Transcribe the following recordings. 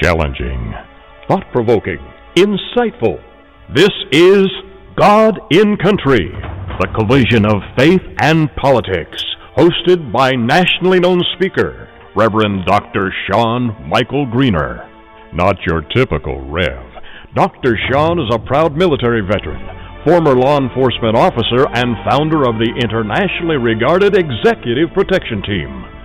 Challenging, thought provoking, insightful. This is God in Country, the collision of faith and politics, hosted by nationally known speaker, Reverend Dr. Sean Michael Greener. Not your typical Rev. Dr. Sean is a proud military veteran, former law enforcement officer, and founder of the internationally regarded Executive Protection Team.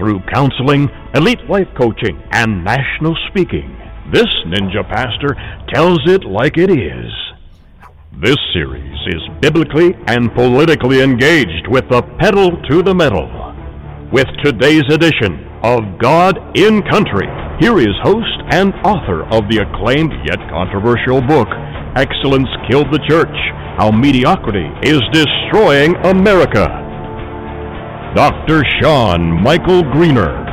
Through counseling, elite life coaching, and national speaking, this ninja pastor tells it like it is. This series is biblically and politically engaged with the pedal to the metal. With today's edition of God in Country, here is host and author of the acclaimed yet controversial book, Excellence Killed the Church How Mediocrity is Destroying America. Dr. Sean Michael Greener.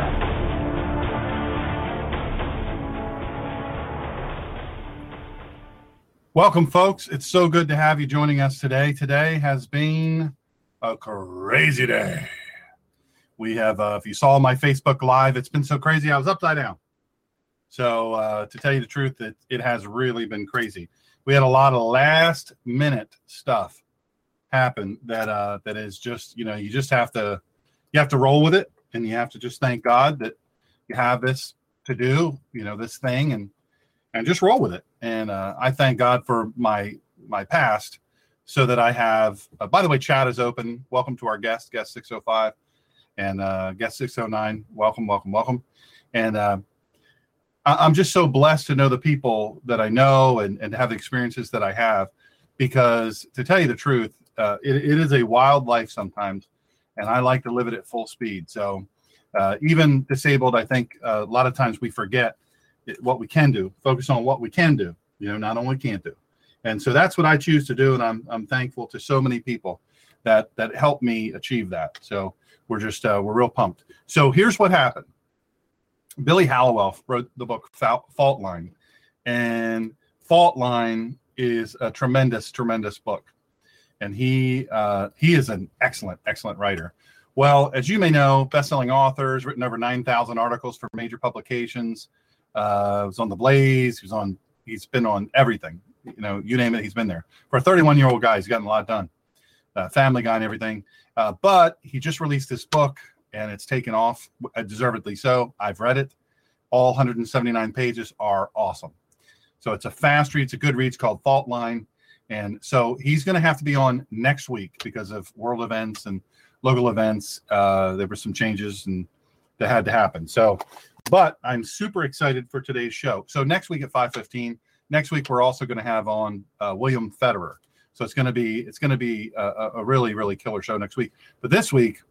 Welcome, folks. It's so good to have you joining us today. Today has been a crazy day. We have, uh, if you saw my Facebook Live, it's been so crazy. I was upside down. So, uh, to tell you the truth, it, it has really been crazy. We had a lot of last minute stuff happen that uh, that is just, you know, you just have to you have to roll with it, and you have to just thank God that you have this to do, you know, this thing, and and just roll with it. And uh, I thank God for my my past, so that I have. Uh, by the way, chat is open. Welcome to our guest, guest six hundred five, and uh, guest six hundred nine. Welcome, welcome, welcome. And uh, I- I'm just so blessed to know the people that I know and and have the experiences that I have, because to tell you the truth, uh, it, it is a wild life sometimes, and I like to live it at full speed. So. Uh, even disabled, I think uh, a lot of times we forget it- what we can do focus on what we can do you know not only can't do and so that's what i choose to do and i'm, I'm thankful to so many people that that helped me achieve that so we're just uh, we're real pumped so here's what happened billy hallowell wrote the book fault line and fault line is a tremendous tremendous book and he uh, he is an excellent excellent writer well as you may know best-selling authors written over 9000 articles for major publications uh, was on the Blaze. He was on. He's been on everything. You know, you name it, he's been there. For a 31 year old guy, he's gotten a lot done. Uh, family Guy and everything. Uh, but he just released this book, and it's taken off, uh, deservedly so. I've read it. All 179 pages are awesome. So it's a fast read. It's a good read. It's called Fault Line. And so he's going to have to be on next week because of world events and local events. Uh, there were some changes and that had to happen. So but I'm super excited for today's show. So next week at 5:15, next week we're also going to have on uh, William Federer. So it's going to be it's going to be a, a really really killer show next week. But this week,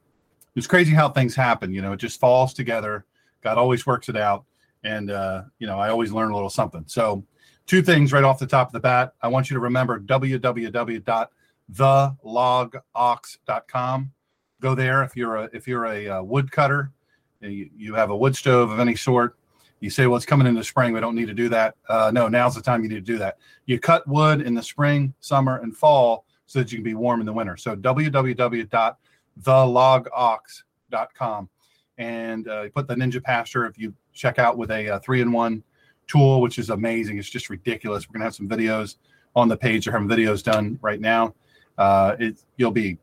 it's crazy how things happen. You know, it just falls together. God always works it out, and uh, you know I always learn a little something. So two things right off the top of the bat. I want you to remember www.thelogox.com. Go there if you're a if you're a uh, woodcutter you, you have a wood stove of any sort. You say, well, it's coming into spring. We don't need to do that. Uh, no, now's the time you need to do that. You cut wood in the spring, summer, and fall so that you can be warm in the winter. So www.thelogox.com and uh, put the Ninja Pastor if you check out with a, uh three-in-one tool, which is amazing. It's just ridiculous. We're gonna have some videos on the page. They're having videos done right now. Uh, it, you'll be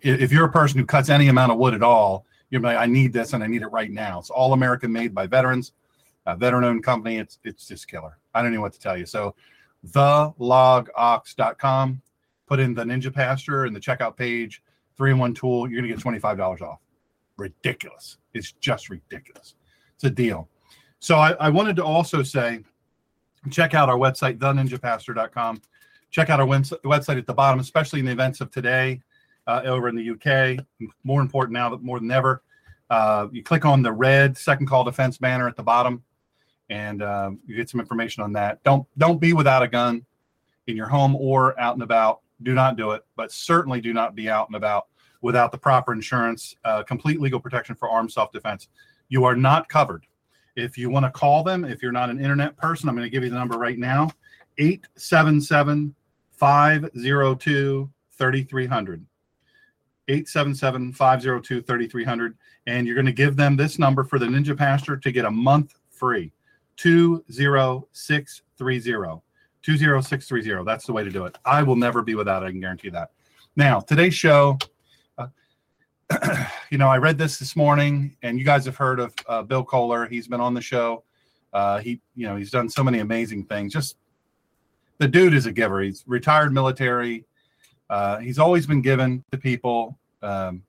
if you're a person who cuts any amount of wood at all, you're like, I need this and I need it right now. It's all American made by veterans, a veteran owned company. It's it's just killer. I don't even know what to tell you. So thelogox.com, put in the Ninja Pastor in the checkout page, three in one tool, you're gonna get $25 off. Ridiculous. It's just ridiculous. It's a deal. So I, I wanted to also say, check out our website, theninjapastor.com. Check out our website at the bottom, especially in the events of today uh, over in the UK. More important now that more than ever. Uh, you click on the red second call defense banner at the bottom, and uh, you get some information on that. Don't don't be without a gun in your home or out and about. Do not do it, but certainly do not be out and about without the proper insurance, uh, complete legal protection for armed self defense. You are not covered. If you want to call them, if you're not an internet person, I'm going to give you the number right now 877 502 3300. 877 502 3300. And you're going to give them this number for the Ninja Pastor to get a month free 20630. 20630. That's the way to do it. I will never be without it. I can guarantee that. Now, today's show, you know, I read this this morning, and you guys have heard of uh, Bill Kohler. He's been on the show. Uh, he, you know, he's done so many amazing things. Just the dude is a giver. He's retired military. Uh, he's always been given to people um,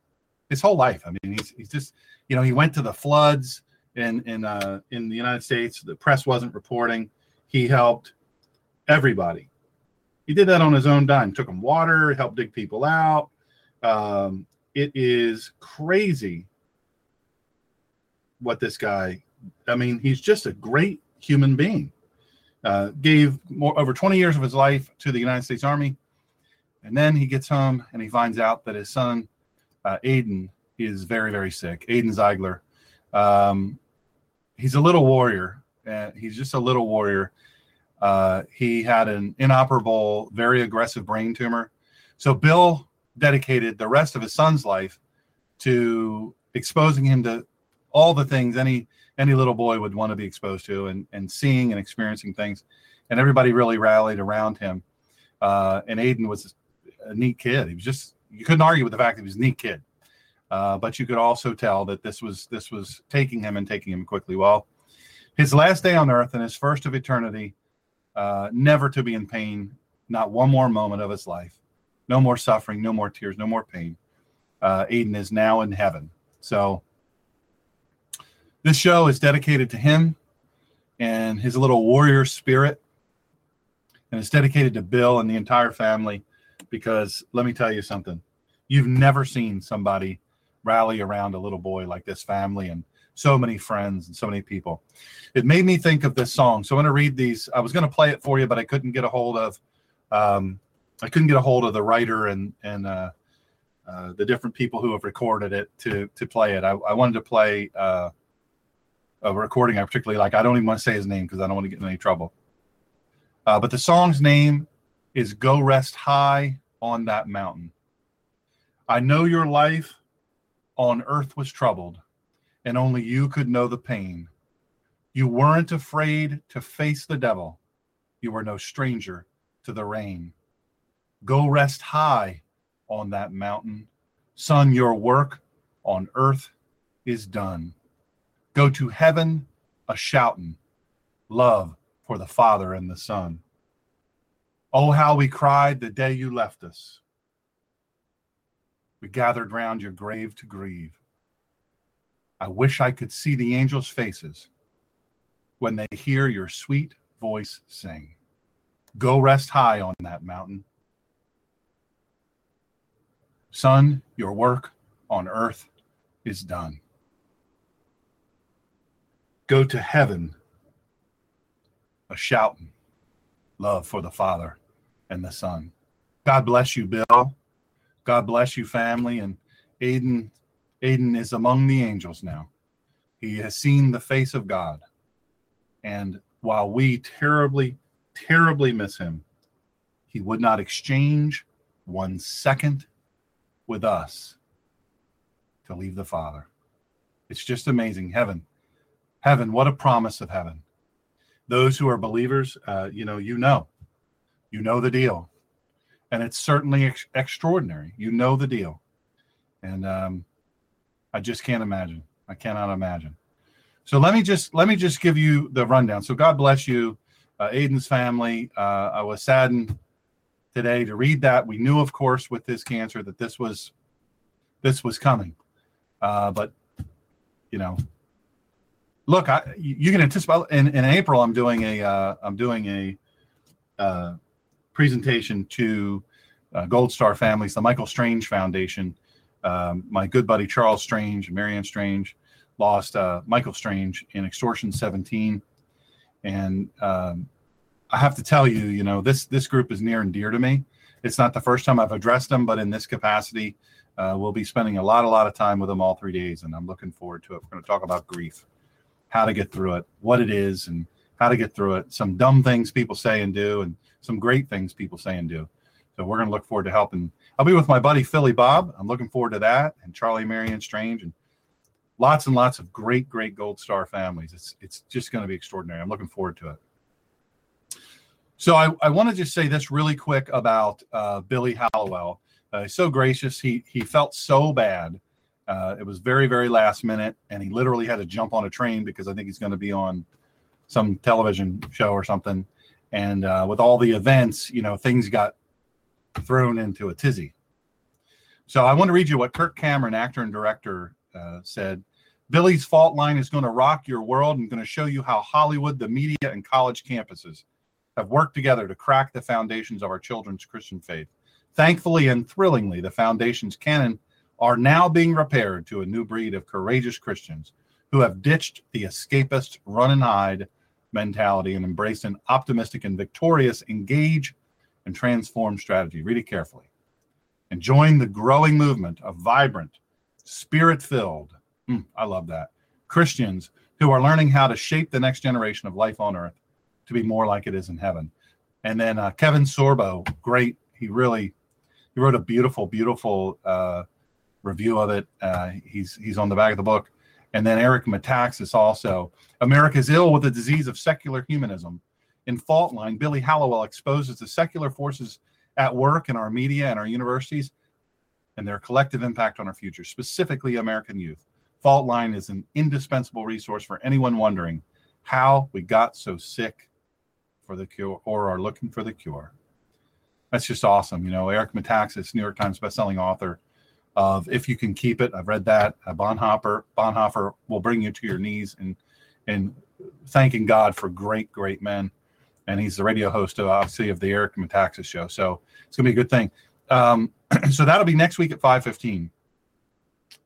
his whole life. I mean, he's he's just, you know, he went to the floods in in uh, in the United States. The press wasn't reporting. He helped everybody. He did that on his own dime. Took them water, helped dig people out. Um, it is crazy what this guy. I mean, he's just a great human being. Uh, gave more over 20 years of his life to the United States Army, and then he gets home and he finds out that his son, uh, Aiden, is very very sick. Aiden Ziegler. Um, he's a little warrior. Uh, he's just a little warrior uh, he had an inoperable, very aggressive brain tumor. So Bill dedicated the rest of his son's life to exposing him to all the things any any little boy would want to be exposed to, and and seeing and experiencing things. And everybody really rallied around him. Uh, and Aiden was a neat kid. He was just you couldn't argue with the fact that he was a neat kid. Uh, but you could also tell that this was this was taking him and taking him quickly. Well, his last day on earth and his first of eternity uh, never to be in pain, not one more moment of his life. No more suffering, no more tears, no more pain. Uh, Aiden is now in heaven. So this show is dedicated to him and his little warrior spirit. And it's dedicated to Bill and the entire family because let me tell you something. You've never seen somebody rally around a little boy like this family and so many friends and so many people. It made me think of this song. So I'm going to read these. I was going to play it for you, but I couldn't get a hold of. Um, I couldn't get a hold of the writer and and uh, uh, the different people who have recorded it to to play it. I, I wanted to play uh, a recording I particularly like. I don't even want to say his name because I don't want to get in any trouble. Uh, but the song's name is "Go Rest High on That Mountain." I know your life on earth was troubled and only you could know the pain. You weren't afraid to face the devil. You were no stranger to the rain. Go rest high on that mountain. Son, your work on earth is done. Go to heaven a shouting, love for the Father and the Son. Oh, how we cried the day you left us. We gathered round your grave to grieve. I wish I could see the angels' faces when they hear your sweet voice sing. Go rest high on that mountain. Son, your work on earth is done. Go to heaven a shouting love for the Father and the Son. God bless you, Bill. God bless you, family. And Aiden, Aiden is among the angels now. He has seen the face of God. And while we terribly, terribly miss him, he would not exchange one second with us to leave the Father. It's just amazing. Heaven, heaven, what a promise of heaven. Those who are believers, uh, you know, you know, you know the deal. And it's certainly ex- extraordinary. You know the deal. And um, I just can't imagine. I cannot imagine. So let me just let me just give you the rundown. So God bless you, uh, Aiden's family. Uh, I was saddened today to read that. We knew, of course, with this cancer that this was this was coming, uh, but you know, look, I you can anticipate in, in April. I'm doing a uh, doing a uh, presentation to uh, Gold Star families, the Michael Strange Foundation. Um, my good buddy Charles Strange and Marianne Strange lost uh, Michael Strange in extortion 17, and um, I have to tell you, you know, this this group is near and dear to me. It's not the first time I've addressed them, but in this capacity, uh, we'll be spending a lot, a lot of time with them all three days, and I'm looking forward to it. We're going to talk about grief, how to get through it, what it is, and how to get through it. Some dumb things people say and do, and some great things people say and do. So we're going to look forward to helping. I'll be with my buddy Philly Bob. I'm looking forward to that, and Charlie, Marion Strange, and lots and lots of great, great Gold Star families. It's it's just going to be extraordinary. I'm looking forward to it. So I, I want to just say this really quick about uh, Billy Hallowell. Uh, so gracious. He he felt so bad. Uh, it was very very last minute, and he literally had to jump on a train because I think he's going to be on some television show or something. And uh, with all the events, you know, things got thrown into a tizzy. So I want to read you what Kirk Cameron, actor and director, uh, said. Billy's Fault Line is going to rock your world and going to show you how Hollywood, the media, and college campuses have worked together to crack the foundations of our children's Christian faith. Thankfully and thrillingly, the foundations canon are now being repaired to a new breed of courageous Christians who have ditched the escapist run and hide mentality and embraced an optimistic and victorious engage and transform strategy. Read it carefully. And join the growing movement of vibrant, spirit filled, mm, I love that, Christians who are learning how to shape the next generation of life on earth to be more like it is in heaven. And then uh, Kevin Sorbo, great. He really he wrote a beautiful, beautiful uh, review of it. Uh, he's he's on the back of the book. And then Eric Metaxas also. America is ill with the disease of secular humanism. In Fault Line, Billy Hallowell exposes the secular forces at work in our media and our universities and their collective impact on our future, specifically American youth. Fault Line is an indispensable resource for anyone wondering how we got so sick for the cure or are looking for the cure. That's just awesome. You know, Eric Metaxas, New York Times bestselling author of If You Can Keep It. I've read that. Uh, Bonhoeffer, Bonhoeffer will bring you to your knees and and thanking God for great, great men. And he's the radio host, of, obviously, of the Eric Metaxas show. So it's going to be a good thing. Um, so that'll be next week at 515.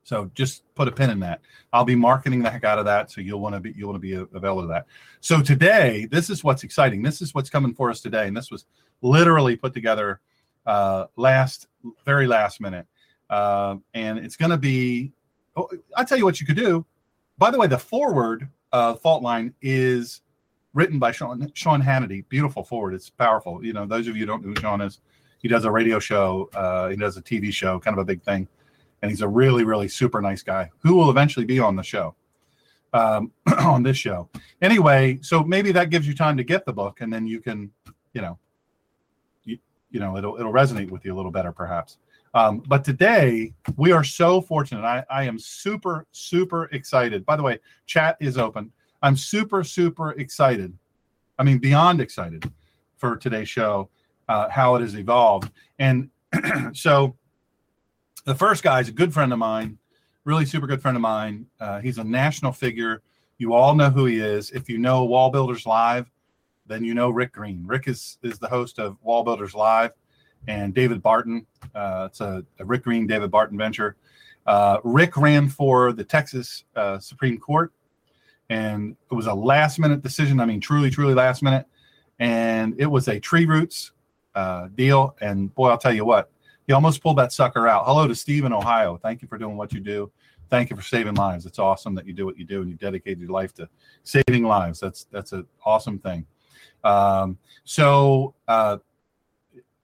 So just put a pin in that. I'll be marketing the heck out of that, so you'll want to be you'll want to be available to that. So today, this is what's exciting. This is what's coming for us today, and this was literally put together uh, last, very last minute, uh, and it's going to be. Oh, I'll tell you what you could do. By the way, the foreword uh, fault line is written by Sean Sean Hannity. Beautiful foreword. It's powerful. You know, those of you don't know who Sean is, he does a radio show. Uh, he does a TV show, kind of a big thing and he's a really, really super nice guy who will eventually be on the show, um, on this show. Anyway, so maybe that gives you time to get the book, and then you can, you know, you, you know, it'll it'll resonate with you a little better, perhaps. Um, but today we are so fortunate. I, I am super, super excited. By the way, chat is open. I'm super, super excited. I mean, beyond excited for today's show, uh, how it has evolved. And so the first guy is a good friend of mine, really super good friend of mine. Uh, he's a national figure. You all know who he is. If you know Wall Builders Live, then you know Rick Green. Rick is is the host of Wall Builders Live, and David Barton. Uh, it's a, a, Rick Green David Barton venture. Uh, Rick ran for the Texas uh, Supreme Court, and it was a last minute decision. I mean, truly, truly last minute, and it was a tree roots uh, deal. And boy, I'll tell you what, he almost pulled that sucker out. Hello to Steve in Ohio. Thank you for doing what you do. Thank you for saving lives. It's awesome that you do what you do and you dedicate your life to saving lives. That's that's an awesome thing. Um, so uh,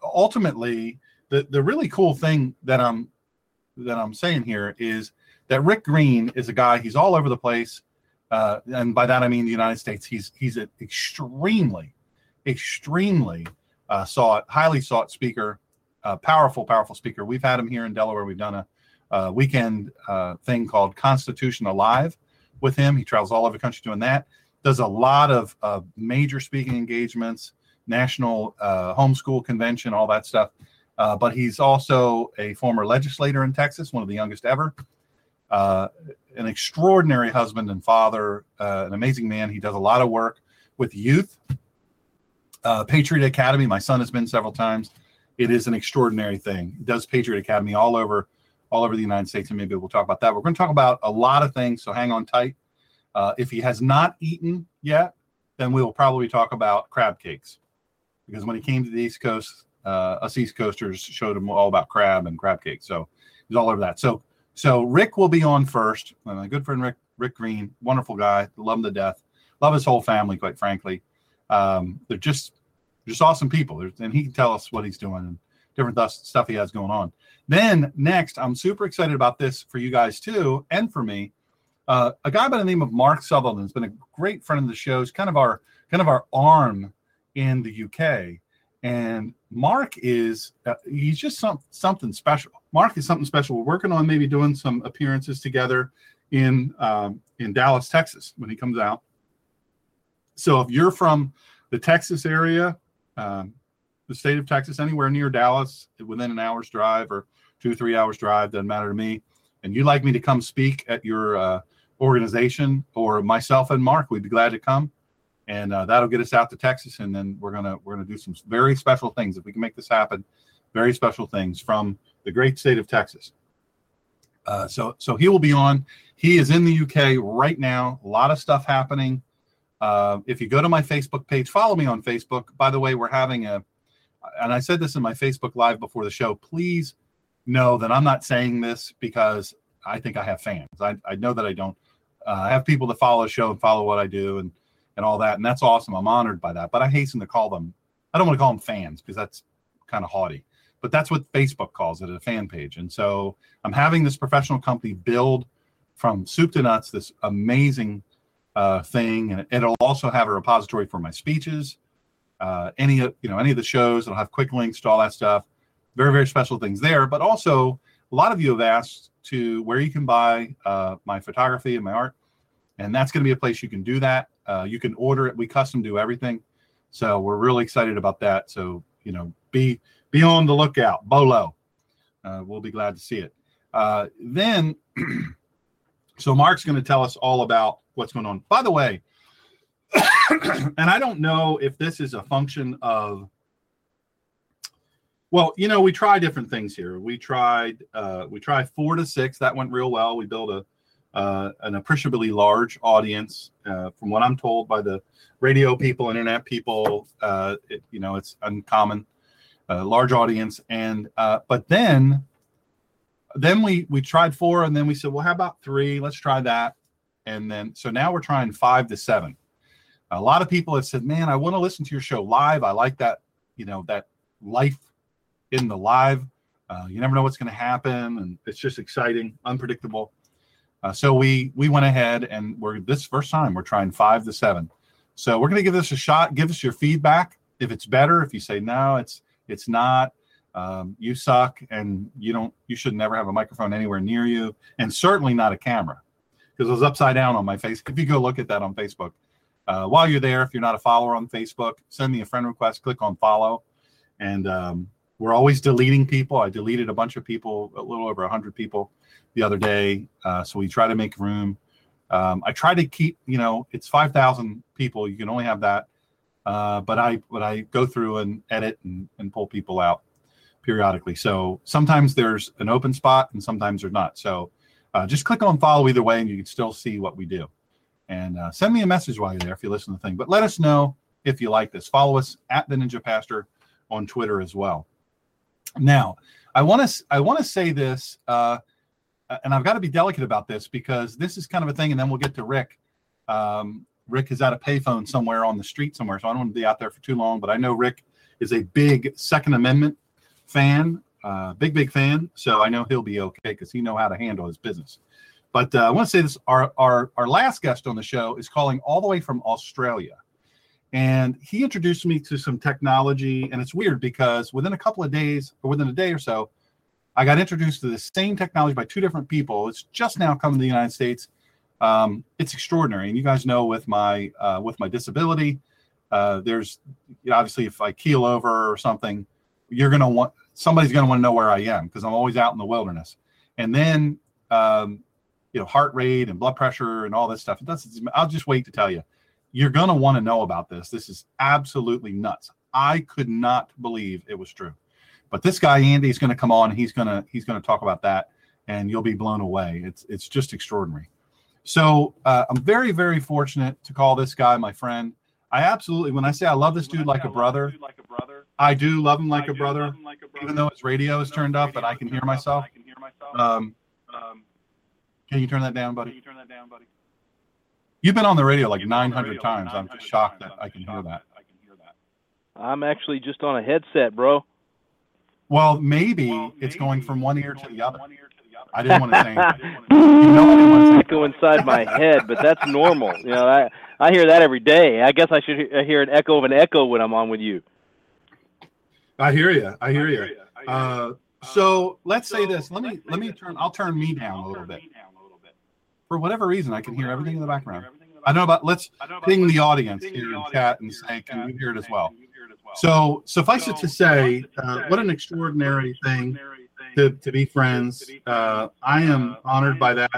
ultimately, the the really cool thing that I'm that I'm saying here is that Rick Green is a guy. He's all over the place, uh, and by that I mean the United States. He's he's an extremely, extremely uh, sought, highly sought speaker a powerful, powerful speaker. We've had him here in Delaware. We've done a, a weekend uh, thing called Constitution Alive with him. He travels all over the country doing that. Does a lot of major speaking engagements, national uh, homeschool convention, all that stuff. Uh, but he's also a former legislator in Texas, one of the youngest ever. Uh, an extraordinary husband and father, uh, an amazing man. He does a lot of work with youth. Patriot Academy, my son has been several times it is an extraordinary thing. It does Patriot Academy all over all over the United States, and maybe we'll talk about that. We're going to talk about a lot of things, so hang on tight. Uh, if he has not eaten yet, then we will probably talk about crab cakes, because when he came to the East Coast, uh, us East Coasters showed him all about crab and crab cakes. So he's all over that. So so Rick will be on first. My good friend Rick Rick Green, wonderful guy, love him to death, love his whole family, quite frankly. Um, they're just just awesome people, and he can tell us what he's doing and different th- stuff he has going on. Then next, I'm super excited about this for you guys too, and for me. Uh, a guy by the name of Mark Sutherland has been a great friend of the show. He's kind of our kind of our arm in the UK, and Mark is uh, he's just some, something special. Mark is something special. We're working on maybe doing some appearances together in um, in Dallas, Texas, when he comes out. So if you're from the Texas area, um, the state of Texas, anywhere near Dallas, within an hour's drive or two, three hours drive, doesn't matter to me. And you'd like me to come speak at your uh, organization or myself and Mark, we'd be glad to come. And uh, that'll get us out to Texas, and then we're gonna we're gonna do some very special things if we can make this happen. Very special things from the great state of Texas. Uh, so so he will be on. He is in the UK right now. A lot of stuff happening. Uh, if you go to my Facebook page, follow me on Facebook. By the way, we're having a, and I said this in my Facebook Live before the show. Please know that I'm not saying this because I think I have fans. I, I know that I don't. Uh, I have people that follow the show and follow what I do and and all that, and that's awesome. I'm honored by that. But I hasten to call them. I don't want to call them fans because that's kind of haughty. But that's what Facebook calls it, a fan page. And so I'm having this professional company build from soup to nuts this amazing uh, thing, and it'll also have a repository for my speeches, uh, any of you know any of the shows. It'll have quick links to all that stuff. Very very special things there. But also, a lot of you have asked to where you can buy uh, my photography and my art, and that's going to be a place you can do that. Uh, you can order it. We custom do everything, so we're really excited about that. So you know, be be on the lookout. Bolo, uh, we'll be glad to see it. Uh, then, so Mark's going to tell us all about what's going on. By the way, and I don't know if this is a function of well, you know, we try different things here. We tried uh, we tried four to six. That went real well. We built a uh, an appreciably large audience. Uh, from what I'm told by the radio people, internet people, uh, it, you know, it's uncommon, uh, large audience. And uh, but then then we we tried four, and then we said, well, how about three? Let's try that and then so now we're trying five to seven. A lot of people have said, "Man, I want to listen to your show live. I like that, you know, that life in the live. Uh, you never know what's going to happen, and it's just exciting, unpredictable." Uh, so we we went ahead and we're this first time we're trying five to seven. So we're going to give this a shot. Give us your feedback if it's better. If you say no, it's it's not. Um, you suck, and you don't. You should never have a microphone anywhere near you, and certainly not a camera because it was upside down on my face. If you go look at that on Facebook, uh, while you're there, if you're not a follower on Facebook, send me a friend request, click on follow. And um, we're always deleting people. I deleted a bunch of people, a little over 100 people the other day. Uh, so we try to make room. Um, I try to keep, you know, it's 5,000 people. You can only have that. Uh, but I but I go through and edit and, and pull people out periodically. So sometimes there's an open spot and sometimes there's not. So uh, just click on follow either way and you can still see what we do. And uh, send me a message while you're there if you listen to the thing. But let us know if you like this. Follow us at the Ninja Pastor on Twitter as well. Now, I want to I want to say this, uh, and I've got to be delicate about this because this is kind of a thing, and then we'll get to Rick. Um, Rick is at a payphone somewhere on the street somewhere, so I don't want to be out there for too long. But I know Rick is a big Second Amendment fan, uh, big big fan. So I know he'll be okay because he know how to handle his business. But uh, I want to say this: our our our last guest on the show is calling all the way from Australia, and he introduced me to some technology. And it's weird because within a couple of days, or within a day or so, I got introduced to the same technology by two different people. It's just now coming to the United States. Um, it's extraordinary, and you guys know with my uh, with my disability, uh, there's you know, obviously if I keel over or something, you're to want somebody's going to want to know where I am because I'm always out in the wilderness. And then, um, you know, heart rate and blood pressure and all this stuff. It doesn't, I'll just wait to tell you. You're going to want to know about this. This is absolutely nuts. I could not believe it was true. But this guy Andy is going to come on. He's going to he's going to talk about that, and you'll be blown away. It's it's just extraordinary. So uh, I'm very very fortunate to call this guy my friend. I absolutely when I say I love this dude like a brother, I do love him like a brother, like a even though his radio is turned up but I can hear myself. Um, can you turn that down, buddy? You've been on the radio like 900 times. I'm just shocked that I can hear that. I'm actually just on a headset, bro. Well, maybe it's going from one ear to the other. I didn't want to say. you know I didn't want to. Echo inside my head, but that's normal. You know, I I hear that every day. I guess I should he- hear an echo of an echo when I'm on with you. I hear you. I hear you. Uh, so let's say this. Let me let me turn. I'll turn me down a little bit. For whatever reason, I can hear everything in the background. I know about. Let's ping the audience here in chat and say, can you hear it as well? So suffice it to say, uh, what an extraordinary thing to, to be friends. Uh, I am honored by that.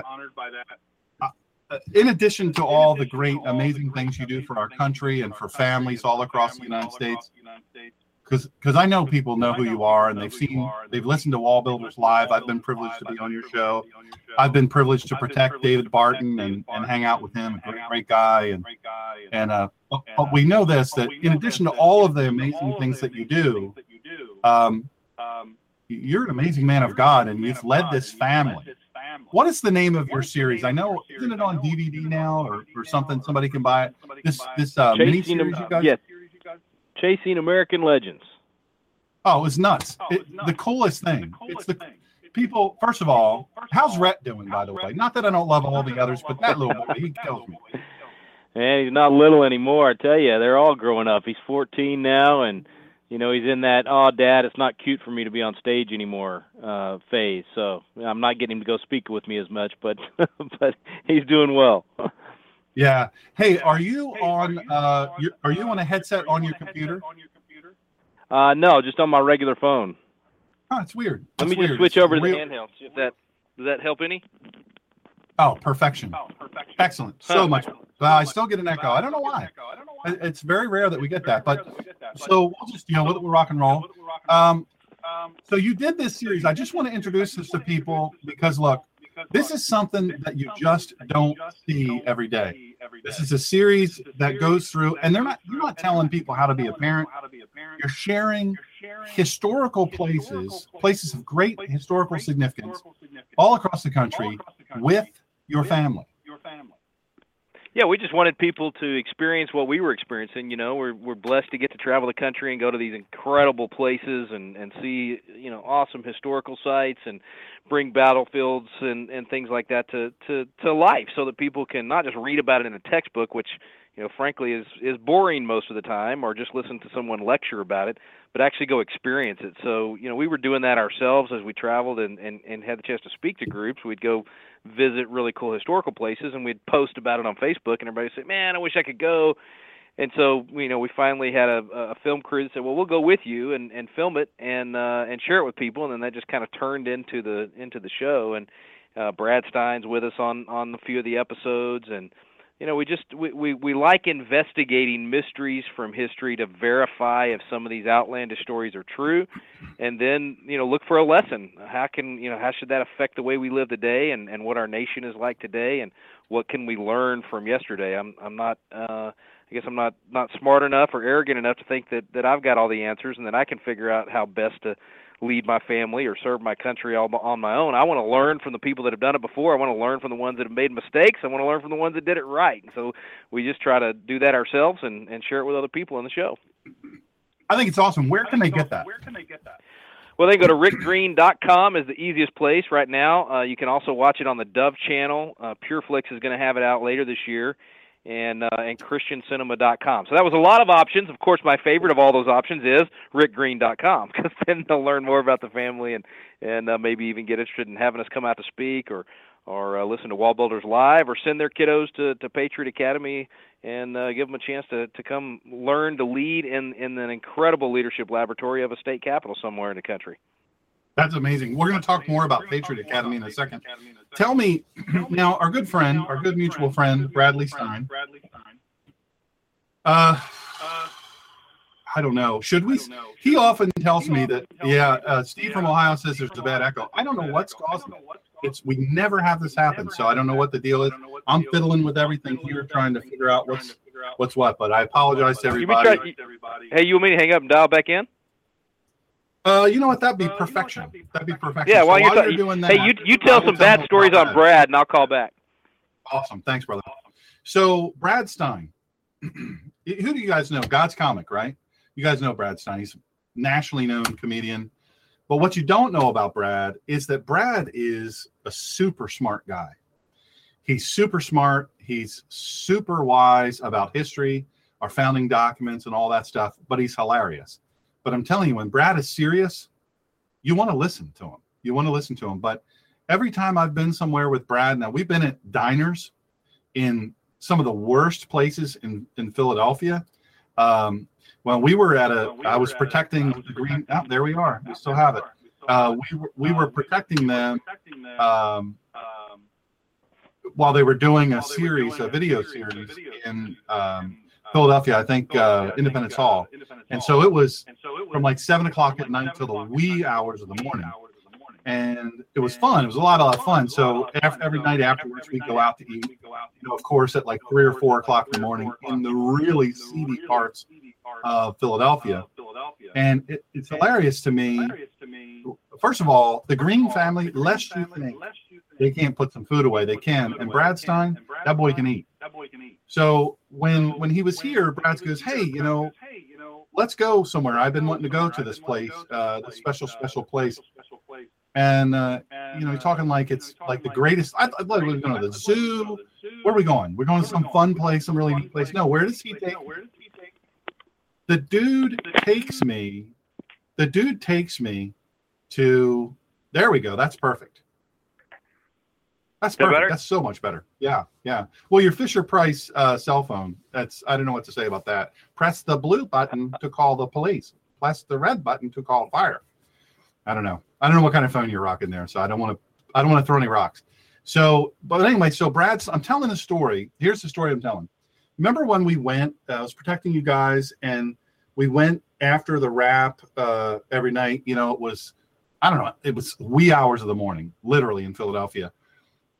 Uh, in addition to all the great, amazing things you do for our country and for families all across the United States, because because I know people know who you are and they've seen, they've listened to Wall Builders live. I've been privileged to be on your show. I've been privileged to protect David Barton and, and hang out with him, a great, great guy. And and uh, but, but we know this that in addition to all of the amazing things that you do, um, you're an amazing man of God, and you've led this family. What is the name of your series? I know isn't it on DVD now or, or something? Somebody can buy it. This this uh, mini series you guys. yeah, Chasing American Legends. Oh, it's nuts. It, the coolest thing. It's the people. First of all, how's Rhett doing? By the way, not that I don't love all the others, but that little boy, he kills me. And he's not little anymore. I tell you, they're all growing up. He's 14 now, and you know he's in that "oh, Dad, it's not cute for me to be on stage anymore" uh, phase. So I'm not getting him to go speak with me as much, but but he's doing well. Yeah. Hey, are you on? Uh, you are you on a headset on your computer? Uh, no, just on my regular phone. Oh, it's weird. Let That's me just weird. switch It's over to the handheld. See if that does that help any? Oh, perfection. Excellent. So Huh. much. But I still get an echo. I don't know why. It's very rare that we get that. But so we'll just, you know, we'll, we'll rock and roll. Um, so you did this series. I just want to introduce this to people because look, this is something that you just don't see every day. This is a series that goes through, and they're not. You're not telling people how to be a parent. You're sharing historical places, places of great historical significance, all across the country, with your family. Yeah, we just wanted people to experience what we were experiencing. You know, we're we're blessed to get to travel the country and go to these incredible places and and see you know awesome historical sites and bring battlefields and and things like that to to to life, so that people can not just read about it in a textbook, which you know frankly is is boring most of the time, or just listen to someone lecture about it, but actually go experience it. So you know, we were doing that ourselves as we traveled and and and had the chance to speak to groups. We'd go visit really cool historical places and we'd post about it on Facebook and everybody say, "Man, I wish I could go." And so, you know, we finally had a, a film crew that said, "Well, we'll go with you and, and film it and uh, and share it with people." And then that just kind of turned into the into the show. And uh, Brad Stine's with us on on a few of the episodes, and you know, we just we, we we like investigating mysteries from history to verify if some of these outlandish stories are true, and then you know look for a lesson. How can you know how should that affect the way we live today, and and what our nation is like today, and what can we learn from yesterday? I'm I'm not. uh guess I'm not not smart enough or arrogant enough to think that that I've got all the answers and that I can figure out how best to lead my family or serve my country all on my own. I want to learn from the people that have done it before. I want to learn from the ones that have made mistakes. I want to learn from the ones that did it right. And so we just try to do that ourselves and and share it with other people on the show. I think it's awesome. Where can they get that? Where can they get that? Well, they go to rickgreen.com is the easiest place right now. Uh, you can also watch it on the Dove channel. Uh, PureFlix is going to have it out later this year, and uh, and ChristianCinema.com. So that was a lot of options. Of course, my favorite of all those options is rickgreen.com because then they'll learn more about the family and and uh, maybe even get interested in having us come out to speak or or uh, listen to Wall Builders live or send their kiddos to, to Patriot Academy and uh, give them a chance to, to come learn to lead in, in an incredible leadership laboratory of a state capital somewhere in the country. That's amazing. We're going to talk more about Patriot Academy in a second. Tell me now, our good friend, our good mutual friend, Bradley Stine. Bradley Stine. Uh, I don't know. Should we? He often tells me that, yeah, uh, Steve from Ohio says there's a bad echo. I don't know what's causing it. It's we never have this happen, so I don't know what the deal is. I'm fiddling with everything here, trying to figure out what's what's what. But I apologize to everybody. hey, you want me to hang up and dial back in? Uh, you know what? That'd be perfection. That'd be perfection. Yeah, So while you're, while ta- doing that, hey, you you tell some bad them stories on that. Brad, and I'll call back. Awesome. Thanks, brother. So Brad Stine, who do you guys know? God's comic, right? You guys know Brad Stine. He's a nationally known comedian. But what you don't know about Brad is that Brad is a super smart guy. He's super smart. He's super wise about history, our founding documents, and all that stuff. But he's hilarious. But I'm telling you, when Brad is serious, you want to listen to him. You want to listen to him. But every time I've been somewhere with Brad, now we've been at diners in some of the worst places in in Philadelphia. Um, when we were at a, I was protecting the green. Oh, there we are. We still have it. Uh, we were, we were protecting them um, while they were doing a series, a video series in um, Philadelphia. I think uh, Independence Hall, and so it was from like seven o'clock at night till the wee hours of the morning and it was fun. It was a lot, a lot of fun. So every night afterwards, we go out to eat. You know, of course, at like three or four o'clock in the morning in the really seedy parts of Philadelphia. And it, it's hilarious to me. First of all, the Green family, lest you think they can't put some food away, they can. And Brad Stine, that boy can eat. So when when he was here, Brad goes, "Hey, you know, let's go somewhere. I've been wanting to go to this place, uh, this special, special place." And uh, you know, talking like it's like the greatest. I, I thought we were going to the zoo. Where are we going? We're going to some fun place, some really neat place. No, where does he take? The dude takes me. The dude takes me to. There we go. That's perfect. That's perfect. better? That's so much better. Yeah, yeah. Well, your Fisher Price uh, cell phone. That's I don't know what to say about that. Press the blue button to call the police. Press the red button to call fire. I don't know. I don't know what kind of phone you're rocking there, so I don't want to. I don't want to throw any rocks. So, but anyway, so Brad's. I'm telling a story. Here's the story I'm telling. Remember when we went? Uh, I was protecting you guys, and we went after the wrap uh, every night. You know, it was. I don't know. It was wee hours of the morning, literally in Philadelphia,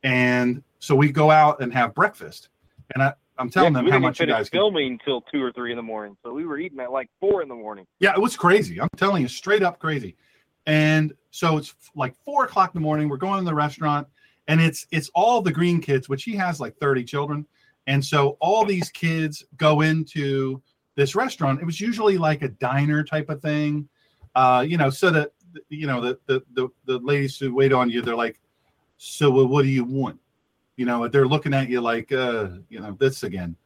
and so we go out and have breakfast. And I, I'm telling Yeah, them how much you guys can filming until two or three in the morning, so we were eating at like four in the morning. Yeah, it was crazy. I'm telling you, straight up crazy. And so it's like four o'clock in the morning. We're going to the restaurant, and it's it's all the green kids, which he has like 30 children. And so all these kids go into this restaurant. It was usually like a diner type of thing. Uh, you know, so that you know, the the the, the ladies who wait on you, they're like, So well, what do you want? You know, they're looking at you like uh, you know, this again.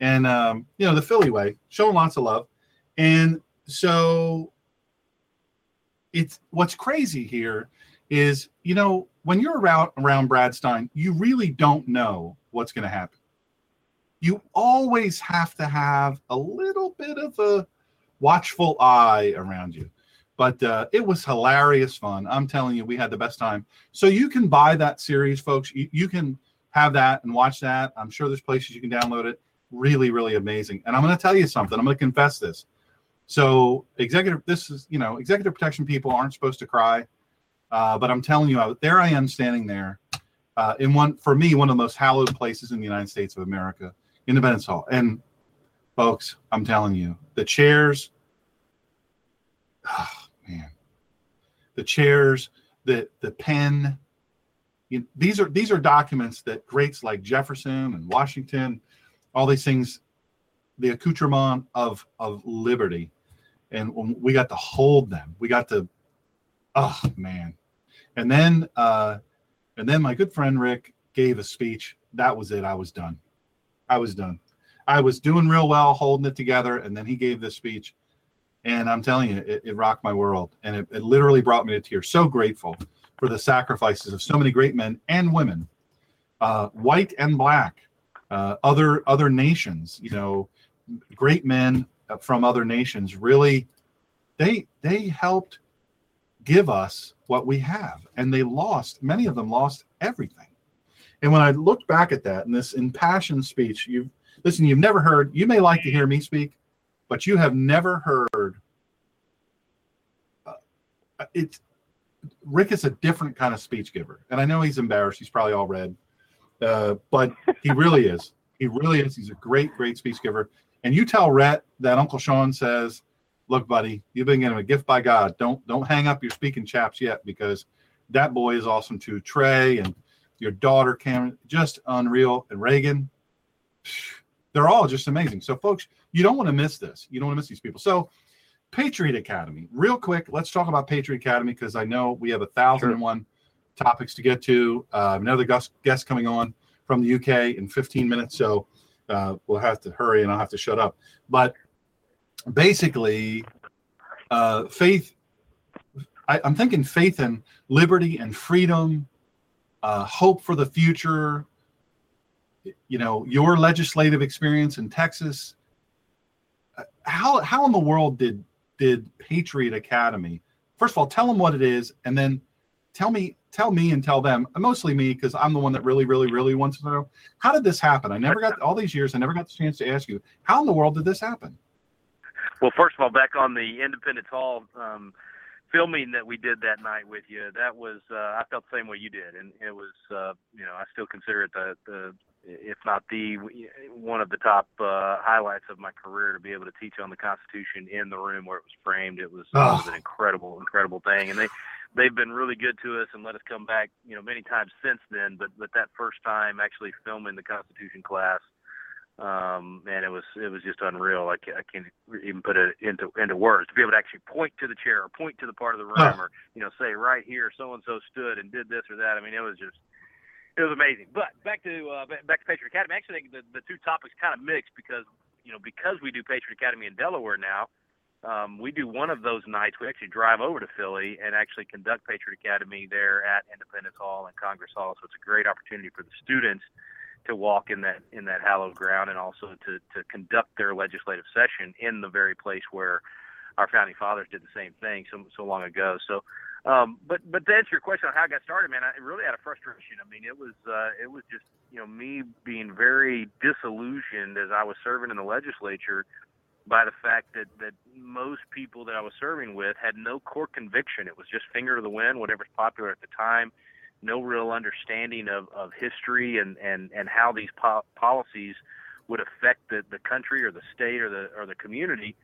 And um, you know, the Philly way, showing lots of love. And so it's what's crazy here is you know when you're around around Brad Stine, you really don't know what's going to happen. You always have to have a little bit of a watchful eye around you. But uh, it was hilarious fun. I'm telling you, we had the best time. So you can buy that series, folks. You, you can have that and watch that. I'm sure there's places you can download it. Really, really amazing. And I'm going to tell you something. I'm going to confess this. So executive, this is you know, executive protection people aren't supposed to cry, uh, but I'm telling you, there I am standing there uh, in one for me one of the most hallowed places in the United States of America, Independence Hall. And folks, I'm telling you, the chairs, man, the chairs, the the pen. You, these are these are documents that greats like Jefferson and Washington, all these things, the accoutrement of of liberty. And we got to hold them. We got to oh man. And then uh and then my good friend rick gave a speech. That was it. I was done. I was done. I was doing real well holding it together. And then he gave this speech and i'm telling you it, it rocked my world. And it, it literally brought me to tears. So grateful for the sacrifices of so many great men and women uh, white and black uh, other other nations you know great men from other nations. Really they they helped give us what we have. And they lost many of them lost everything. And when i looked back at that in this impassioned speech you listen you've never heard you may like to hear me speak but you have never heard. Uh, it's Rick is a different kind of speech giver, and I know he's embarrassed. He's probably all red, uh, but he really is. He really is. He's a great, great speech giver. And you tell Rhett that Uncle Sean says, "Look, buddy, you've been given a gift by God. Don't don't hang up your speaking chaps yet, because that boy is awesome too. Trey and your daughter Cameron, just unreal, and Reagan, they're all just amazing. So, folks, you don't want to miss this. You don't want to miss these people. So, Patriot Academy, real quick, let's talk about Patriot Academy because I know we have a thousand and one topics to get to. Uh, another guest, guest coming on from the UK in 15 minutes, so uh, we'll have to hurry and I'll have to shut up. But basically, uh, faith. I, I'm thinking faith and liberty and freedom, uh, hope for the future. You know, your legislative experience in Texas. How how in the world did did Patriot Academy? First of all, tell them what it is, and then tell me tell me and tell them. Mostly me because I'm the one that really really really wants to know how did this happen. I never got all these years. I never got the chance to ask you how in the world did this happen. Well, first of all, back on the Independence Hall um, filming that we did that night with you, that was uh, I felt the same way you did, and it was uh, you know I still consider it the the if not the one of the top uh, highlights of my career to be able to teach on the Constitution in the room where it was framed. It was, it was an incredible, incredible thing, and they they've been really good to us and let us come back, you know, many times since then. But but that first time actually filming the Constitution class, um, man, it was it was just unreal. I can't, I can't even put it into into words to be able to actually point to the chair or point to the part of the room Huh. or you know say right here so and so stood and did this or that. I mean, it was just it was amazing. But back to uh, back to Patriot Academy. Actually the, the two topics kind of mix because you know because we do Patriot Academy in Delaware now. Um, we do one of those nights. We actually drive over to Philly and actually conduct Patriot Academy there at Independence Hall and Congress Hall. So it's a great opportunity for the students to walk in that in that hallowed ground and also to to conduct their legislative session in the very place where our founding fathers did the same thing so so long ago. So, um, but but to answer your question on how I got started, man, I really had a frustration. I mean, it was uh, it was just you know me being very disillusioned as I was serving in the legislature by the fact that that most people that I was serving with had no core conviction. It was just finger to the wind, whatever's popular at the time. No real understanding of, of history and, and, and how these po- policies would affect the, the country or the state or the or the community.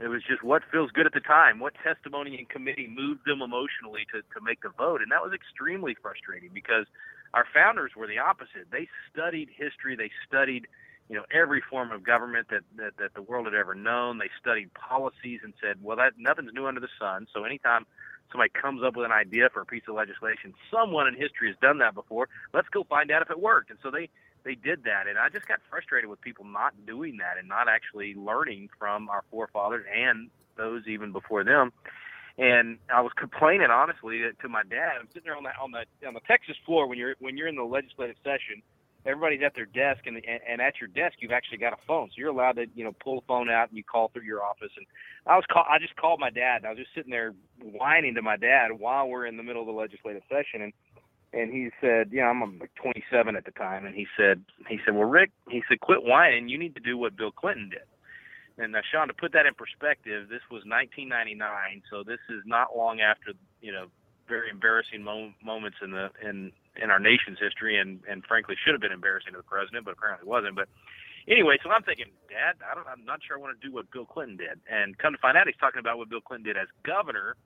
It was just what feels good at the time, what testimony in committee moved them emotionally to, to make the vote. And that was extremely frustrating because our founders were the opposite. They studied history, they studied, you know, every form of government that, that, that the world had ever known. They studied policies and said, well, that nothing's new under the sun. So anytime somebody comes up with an idea for a piece of legislation, someone in history has done that before. Let's go find out if it worked. And so they they did that, and I just got frustrated with people not doing that and not actually learning from our forefathers and those even before them. And I was complaining honestly to my dad. I'm sitting there on the on the on the Texas floor when you're when you're in the legislative session. Everybody's at their desk, and, and at your desk you've actually got a phone, so you're allowed to you know pull the phone out and you call through your office. And I was call I just called my dad. And I was just sitting there whining to my dad while we're in the middle of the legislative session, and and he said, yeah, I'm like 27 at the time, and he said, he said, well, Rick, he said, quit whining. You need to do what Bill Clinton did. And now, Sean, to put that in perspective, this was 1999, so this is not long after you know very embarrassing mo- moments in the in in our nation's history, and and frankly should have been embarrassing to the president, but apparently wasn't. But anyway, so I'm thinking, Dad, I don't, I'm not sure I want to do what Bill Clinton did. And come to find out, he's talking about what Bill Clinton did as governor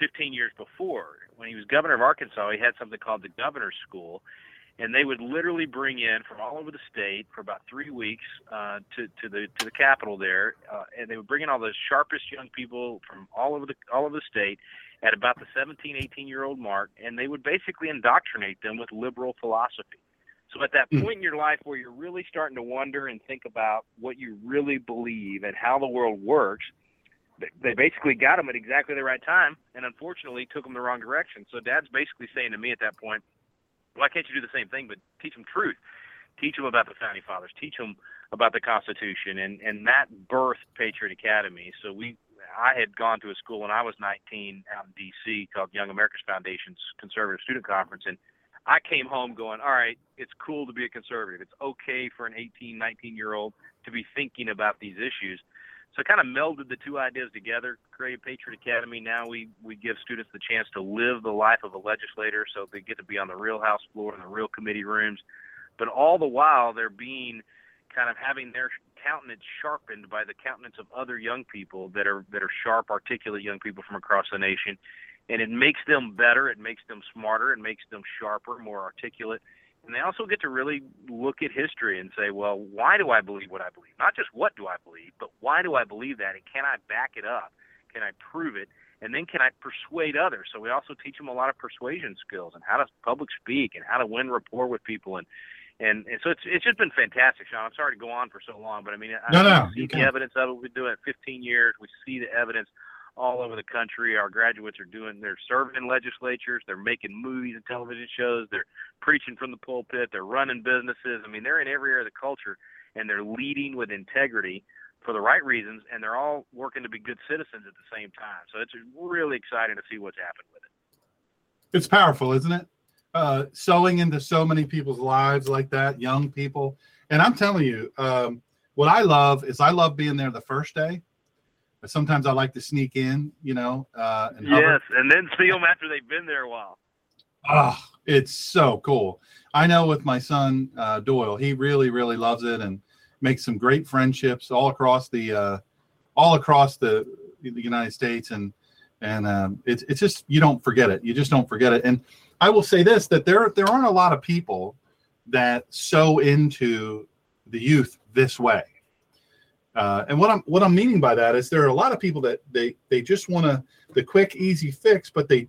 15 years before. When he was governor of Arkansas, he had something called the Governor's School, and they would literally bring in from all over the state for about three weeks uh, to to the to the capital there, uh, and they would bring in all the sharpest young people from all over the all over the state at about the 17, 18 year old mark, and they would basically indoctrinate them with liberal philosophy. So at that point in your life where you're really starting to wonder and think about what you really believe and how the world works, they- basically got them at exactly the right time, and unfortunately took them the wrong direction. So Dad's basically saying to me at that point, "Why can't you do the same thing, but teach them truth? Teach them about the founding fathers. Teach them about the Constitution." And and that birthed Patriot Academy. So we, I had gone to a school when I was 19 out in D.C. called Young America's Foundation's Conservative Student Conference, and I came home going, all right, it's cool to be a conservative. It's okay for an 18, 19 year old to be thinking about these issues. So kind of melded the two ideas together, created Patriot Academy. Now we, we give students the chance to live the life of a legislator so they get to be on the real House floor and the real committee rooms. But all the while, they're being kind of having their countenance sharpened by the countenance of other young people that are that are sharp, articulate young people from across the nation, and it makes them better. It makes them smarter. It makes them sharper, more articulate, and they also get to really look at history and say, well, why do I believe what I believe? Not just what do I believe, but why do I believe that, and can I back it up? Can I prove it? And then can I persuade others? So we also teach them a lot of persuasion skills and how to public speak and how to win rapport with people and and and so it's it's just been fantastic, Sean. I'm sorry to go on for so long, but I mean, I, no, no, see the evidence of it. We've been doing it 15 years. We see the evidence all over the country. Our graduates are doing, they're serving in legislatures, they're making movies and television shows, they're preaching from the pulpit, they're running businesses. I mean, they're in every area of the culture, and they're leading with integrity for the right reasons, and they're all working to be good citizens at the same time. So it's really exciting to see what's happened with it. It's powerful, isn't it? uh, sewing into so many people's lives like that, young people. And I'm telling you, um, what I love is I love being there the first day. Sometimes I like to sneak in, you know. Uh, and yes, and then see them after they've been there a while. Oh, it's so cool. I know with my son uh, Doyle, he really, really loves it and makes some great friendships all across the, uh, all across the, the United States, and and um, it's it's just you don't forget it. You just don't forget it. And I will say this that there there aren't a lot of people that sow into the youth this way. Uh, and what I'm what I'm meaning by that is there are a lot of people that they they just want to the quick easy fix, but they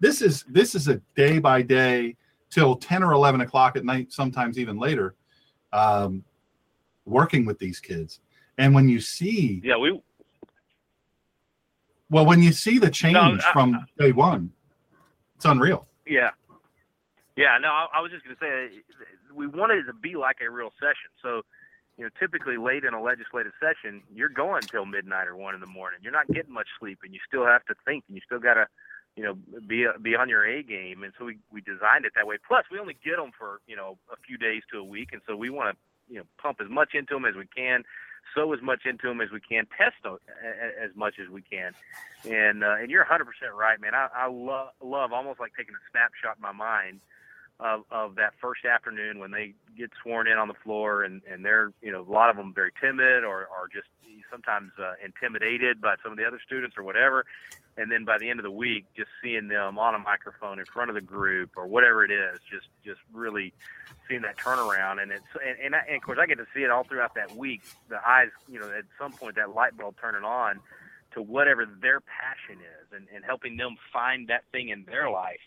this is this is a day by day till 10 or 11 o'clock at night, sometimes even later, um, working with these kids. And when you see, yeah, we well, when you see the change no, I, from day one, it's unreal. Yeah. Yeah, no, I, I was just going to say we wanted it to be like a real session. So, you know, typically late in a legislative session, you're going till midnight or one in the morning. You're not getting much sleep, and you still have to think, and you still got to, you know, be be on your A game. And so we we designed it that way. Plus, we only get them for you know a few days to a week, and so we want to you know pump as much into them as we can sow as much into them as we can, test them as much as we can. And uh, and you're 100% right, man. I, I love love almost like taking a snapshot in my mind of, of that first afternoon when they get sworn in on the floor and, and they're, you know, a lot of them very timid or, or just sometimes uh, intimidated by some of the other students or whatever. And then by the end of the week, just seeing them on a microphone in front of the group or whatever it is, just, just really seeing that turnaround. And it's, and, and, I, and of course I get to see it all throughout that week, the eyes, you know, at some point that light bulb turning on to whatever their passion is and, and helping them find that thing in their life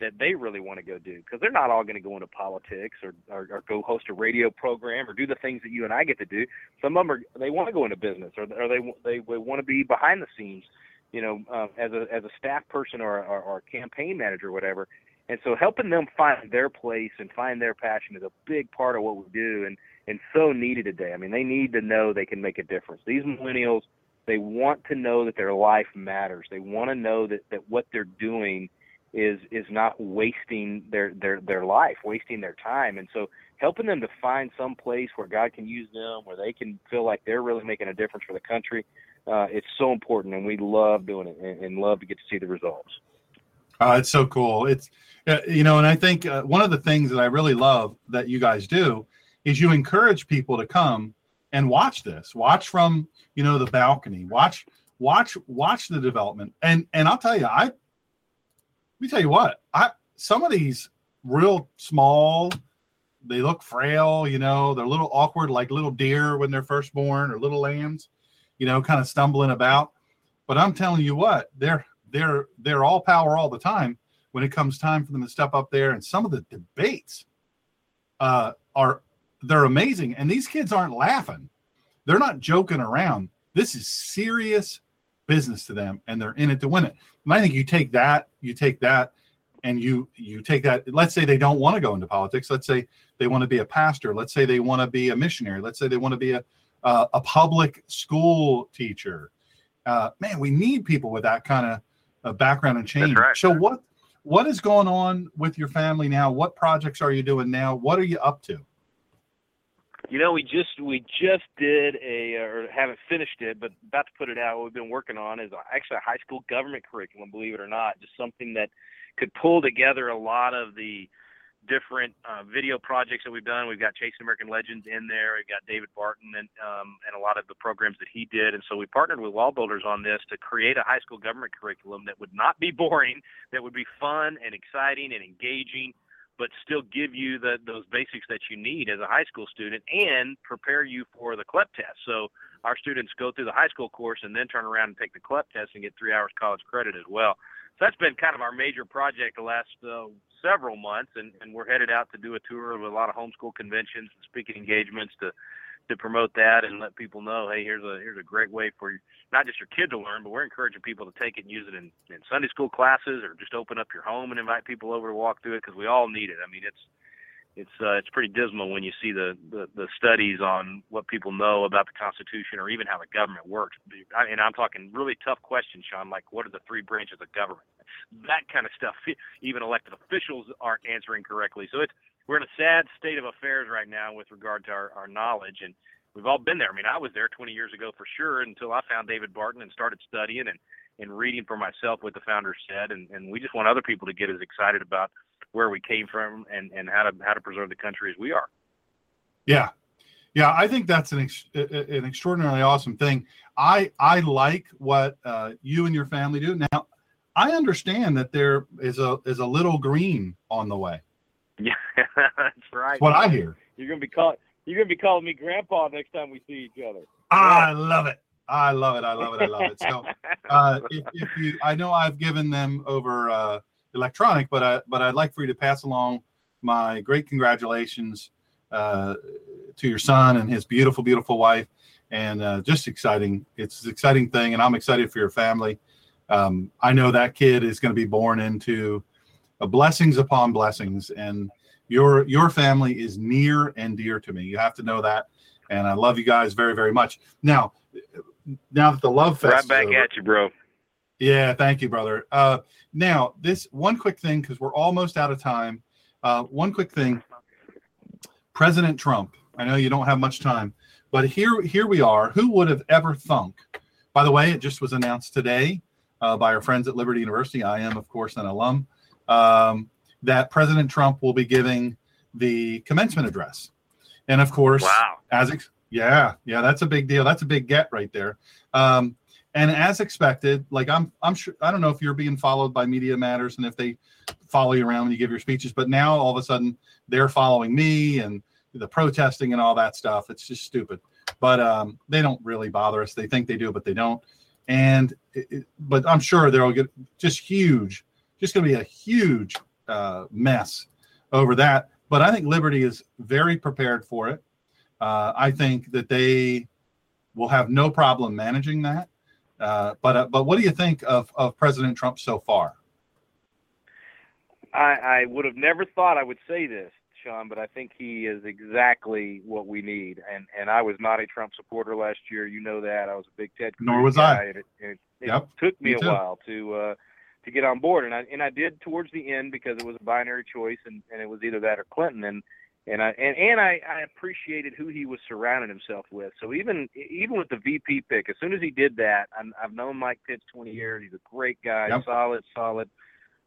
that they really want to go do because they're not all going to go into politics or, or, or go host a radio program or do the things that you and I get to do. Some of them are they want to go into business or, or they they, they want to be behind the scenes, you know, uh, as a as a staff person or, or, or a campaign manager or whatever. And so helping them find their place and find their passion is a big part of what we do and and so needed today. I mean, they need to know they can make a difference. These millennials, they want to know that their life matters. They want to know that that what they're doing is is not wasting their their their life, wasting their time, and so helping them to find some place where God can use them, where they can feel like they're really making a difference for the country. Uh, it's so important, and we love doing it, and, and love to get to see the results. Uh, it's so cool. It's uh, you know, and I think uh, one of the things that I really love that you guys do is you encourage people to come and watch this. Watch from you know the balcony. Watch watch watch the development. And and I'll tell you, I me tell you what, I some of these real small, they look frail, you know, they're a little awkward, like little deer when they're first born or little lambs, you know, kind of stumbling about. But I'm telling you what, they're they're they're all power all the time when it comes time for them to step up there. And some of the debates uh, are they're amazing. And these kids aren't laughing. They're not joking around. This is serious business to them and they're in it to win it. And I think you take that, you take that and you you take that let's say they don't want to go into politics let's say they want to be a pastor let's say they want to be a missionary let's say they want to be a uh, a public school teacher. Uh, man we need people with that kind of uh, background and change. right. so what what is going on with your family now? What projects are you doing now? What are you up to You know, we just we just did a or haven't finished it, but about to put it out. What we've been working on is actually a high school government curriculum. Believe it or not, just something that could pull together a lot of the different uh, video projects that we've done. We've got Chasing American Legends in there. We've got David Barton and um, and a lot of the programs that he did. And so we partnered with Wall Builders on this to create a high school government curriculum that would not be boring, that would be fun and exciting and engaging, but still give you the those basics that you need as a high school student and prepare you for the CLEP test. So our students go through the high school course and then turn around and take the CLEP test and get three hours college credit as well. So that's been kind of our major project the last uh, several months, and, and we're headed out to do a tour of a lot of homeschool conventions and speaking engagements to to promote that and let people know, hey, here's a here's a great way for you, not just your kid to learn, but we're encouraging people to take it and use it in, in Sunday school classes or just open up your home and invite people over to walk through it because we all need it. I mean, it's it's uh, it's pretty dismal when you see the, the the studies on what people know about the Constitution or even how the government works. And I'm talking really tough questions, Sean, like what are the three branches of government? That kind of stuff. Even elected officials aren't answering correctly. So it's we're in a sad state of affairs right now with regard to our, our knowledge and we've all been there. I mean, I was there 20 years ago for sure until I found David Barton and started studying and, and reading for myself what the founders said. And, and we just want other people to get as excited about where we came from and, and how to how to preserve the country as we are. Yeah, yeah, I think that's an ex- an extraordinarily awesome thing. I I like what uh, you and your family do. Now, I understand that there is a is a little green on the way. Yeah, that's right. That's what I hear. You're gonna be calling you're gonna be calling me grandpa next time we see each other. I love it. I love it. I love it. I love it. So, uh, if, if you, I know I've given them over. Uh, electronic, but I but I'd like for you to pass along my great congratulations uh, to your son and his beautiful, beautiful wife, and uh, just exciting. It's an exciting thing, and I'm excited for your family. Um, I know that kid is going to be born into blessings upon blessings, and your your family is near and dear to me. You have to know that, and I love you guys very, very much. Now, now that the love fest right back over, at you, bro. Yeah, thank you, brother. Uh, now, this one quick thing because we're almost out of time. Uh, one quick thing. President Trump. I know you don't have much time, but here, here we are. Who would have ever thunk? By the way, it just was announced today uh, by our friends at Liberty University. I am, of course, an alum. Um, that President Trump will be giving the commencement address, and of course, wow, as ex- yeah, yeah, that's a big deal. That's a big get right there. Um, and as expected, like I'm, I'm sure I don't know if you're being followed by Media Matters and if they follow you around when you give your speeches, but now all of a sudden they're following me and the protesting and all that stuff. It's just stupid. But um, they don't really bother us. They think they do, but they don't. And it, it, but I'm sure they'll get just huge, just going to be a huge uh, mess over that. But I think Liberty is very prepared for it. Uh, I think that they will have no problem managing that. Uh, but uh, but what do you think of, of President Trump so far? I, I would have never thought I would say this, Sean, but I think he is exactly what we need. And and I was not a Trump supporter last year. You know that. I was a big Ted. Nor was guy, I. It, it Yep, took me, me a while to uh, to get on board, and I and I did towards the end because it was a binary choice, and, and it was either that or Clinton. And and I and, and I, I appreciated who he was surrounding himself with. So even even with the VP pick, as soon as he did that, I'm, I've known Mike Pence 20 years. He's a great guy, Yep. solid, solid.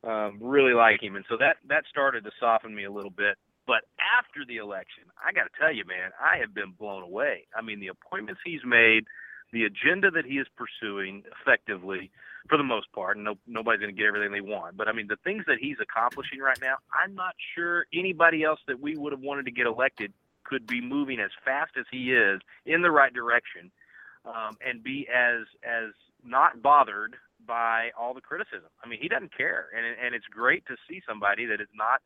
Um, really like him, and so that that started to soften me a little bit. But after the election, I got to tell you, man, I have been blown away. I mean, the appointments he's made, the agenda that he is pursuing effectively, for the most part, and no, nobody's going to get everything they want. But I mean, the things that he's accomplishing right now, I'm not sure anybody else that we would have wanted to get elected could be moving as fast as he is in the right direction, um, and be as as not bothered by all the criticism. I mean, he doesn't care, and and it's great to see somebody that is not,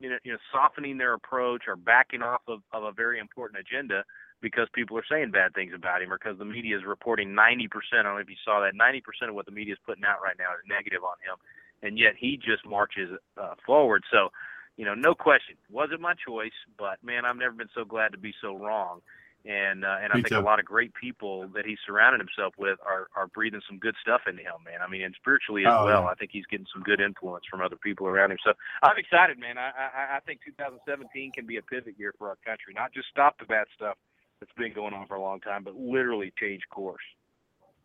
you know, you know, softening their approach or backing off of, of a very important agenda because people are saying bad things about him or because the media is reporting 90%. I don't know if you saw that. 90% of what the media is putting out right now is negative on him, and yet he just marches uh, forward. So, you know, no question, wasn't my choice, but man, I've never been so glad to be so wrong. And uh, and I Me think too. a lot of great people that he's surrounded himself with are are breathing some good stuff into him, man. I mean, and spiritually as Oh, well. yeah. I think he's getting some good influence from other people around him. So I'm excited, man. I I, I think 2017 can be a pivot year for our country. Not just stop the bad stuff that's been going on for a long time, but literally change course.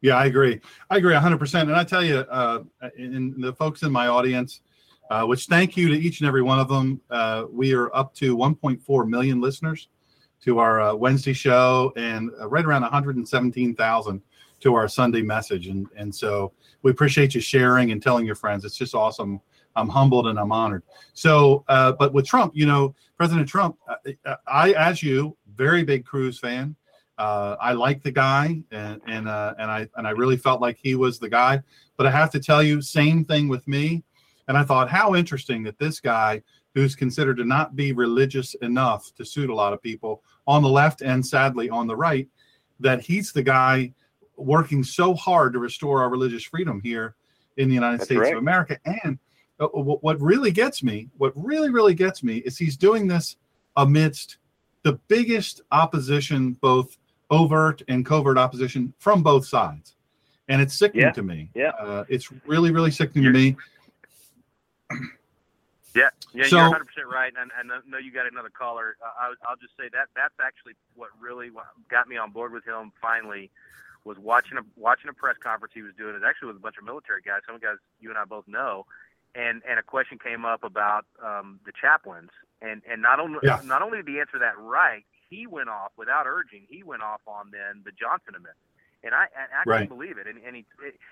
Yeah, I agree. I agree 100%. And I tell you, uh, in the folks in my audience, uh, which thank you to each and every one of them. Uh, we are up to 1.4 million listeners to our uh, Wednesday show and uh, right around 117,000 to our Sunday message. And, and so we appreciate you sharing and telling your friends. It's just awesome. I'm humbled and I'm honored. So, uh, but with Trump, you know, President Trump, uh, I, as you, very big Cruz fan. Uh, I like the guy, and and uh, and I and I really felt like he was the guy. But I have to tell you, same thing with me. And I thought, how interesting that this guy, who's considered to not be religious enough to suit a lot of people on the left and sadly on the right, that he's the guy working so hard to restore our religious freedom here in the United That's States of America. And uh, what really gets me, what really really gets me, is he's doing this amidst the biggest opposition, both overt and covert opposition from both sides. And it's sickening Yeah, to me. yeah. Uh, it's really, really sickening to me. Yeah, yeah, So- you're 100 percent right. And, and I know you got another caller. Uh, I, I'll just say that that's actually what really got me on board with him. Finally, was watching a watching a press conference he was doing. It actually with a bunch of military guys. Some guys you and I both know. And and a question came up about um, the chaplains. And and not only Yeah. not only did he answer that right, he went off without urging. He went off on then the Johnson amendment. And I, and I Right. couldn't believe it. And, and he,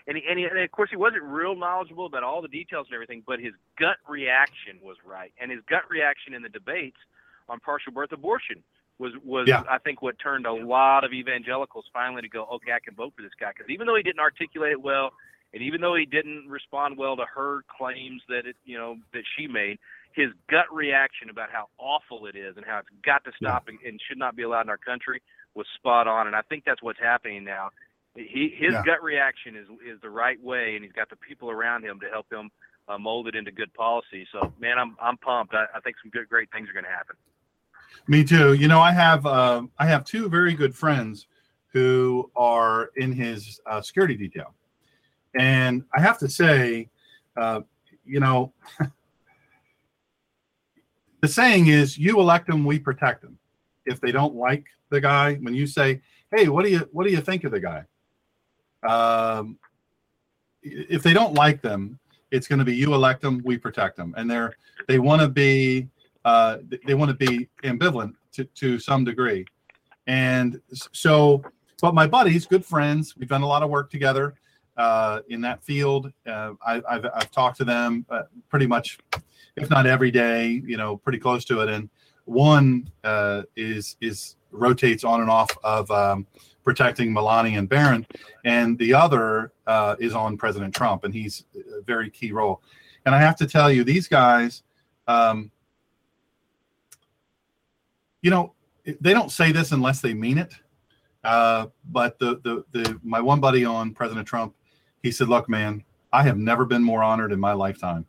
and he, and, he, and of course he wasn't real knowledgeable about all the details and everything, but his gut reaction was right, and his gut reaction in the debates on partial birth abortion was was Yeah. I think what turned a lot of evangelicals finally to go, okay, I can vote for this guy because even though he didn't articulate it well, and even though he didn't respond well to her claims that it you know that she made, his gut reaction about how awful it is and how it's got to stop and, and should not be allowed in our country was spot on, and I think that's what's happening now. He his Yeah. gut reaction is is the right way, and he's got the people around him to help him uh, mold it into good policy. So, man, I'm I'm pumped. I, I think some good great things are going to happen. Me too. You know, I have uh, I have two very good friends who are in his uh, security detail, and I have to say, uh, you know, the saying is, "You elect them, we protect them." If they don't like the guy, when you say, "Hey, what do you what do you think of the guy?" Um, if they don't like them, it's going to be you elect them, we protect them, and they're they want to be uh, they want to be ambivalent to, to some degree. And so, but my buddies, good friends, we've done a lot of work together uh, in that field. Uh, I, I've, I've talked to them uh, pretty much, if not every day, you know, pretty close to it. And one uh, is is rotates on and off of um, protecting Melania and Barron, and the other uh, is on President Trump, and he's a very key role. And I have to tell you, these guys. Um, you know, they don't say this unless they mean it. Uh, but the, the the my one buddy on President Trump, he said, "Look, man, I have never been more honored in my lifetime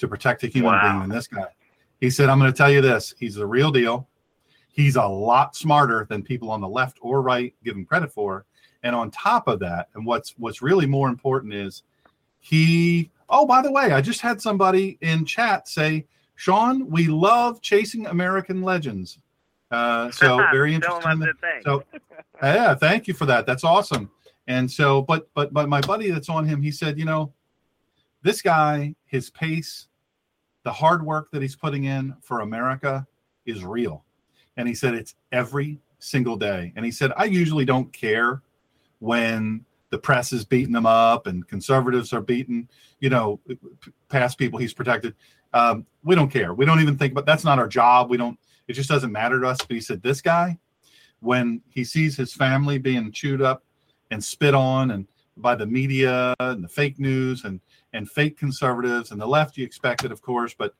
to protect a human Wow. being than this guy." He said, "I'm going to tell you this: he's the real deal. He's a lot smarter than people on the left or right give him credit for. And on top of that, and what's what's really more important is he. Oh, by the way, I just had somebody in chat say, "Sean, we love chasing American legends." Uh, so very Tell him I interesting. So yeah, thank you for that. That's awesome. And so, but but but my buddy that's on him, he said, you know, this guy, his pace, the hard work that he's putting in for America is real. And he said it's every single day. And he said, I usually don't care when the press is beating him up and conservatives are beating, you know, past people he's protected. Um, we don't care. We don't even think about that's not our job. We don't, it just doesn't matter to us. But he said, this guy, when he sees his family being chewed up and spit on and by the media and the fake news and and fake conservatives and the left you expect it of course but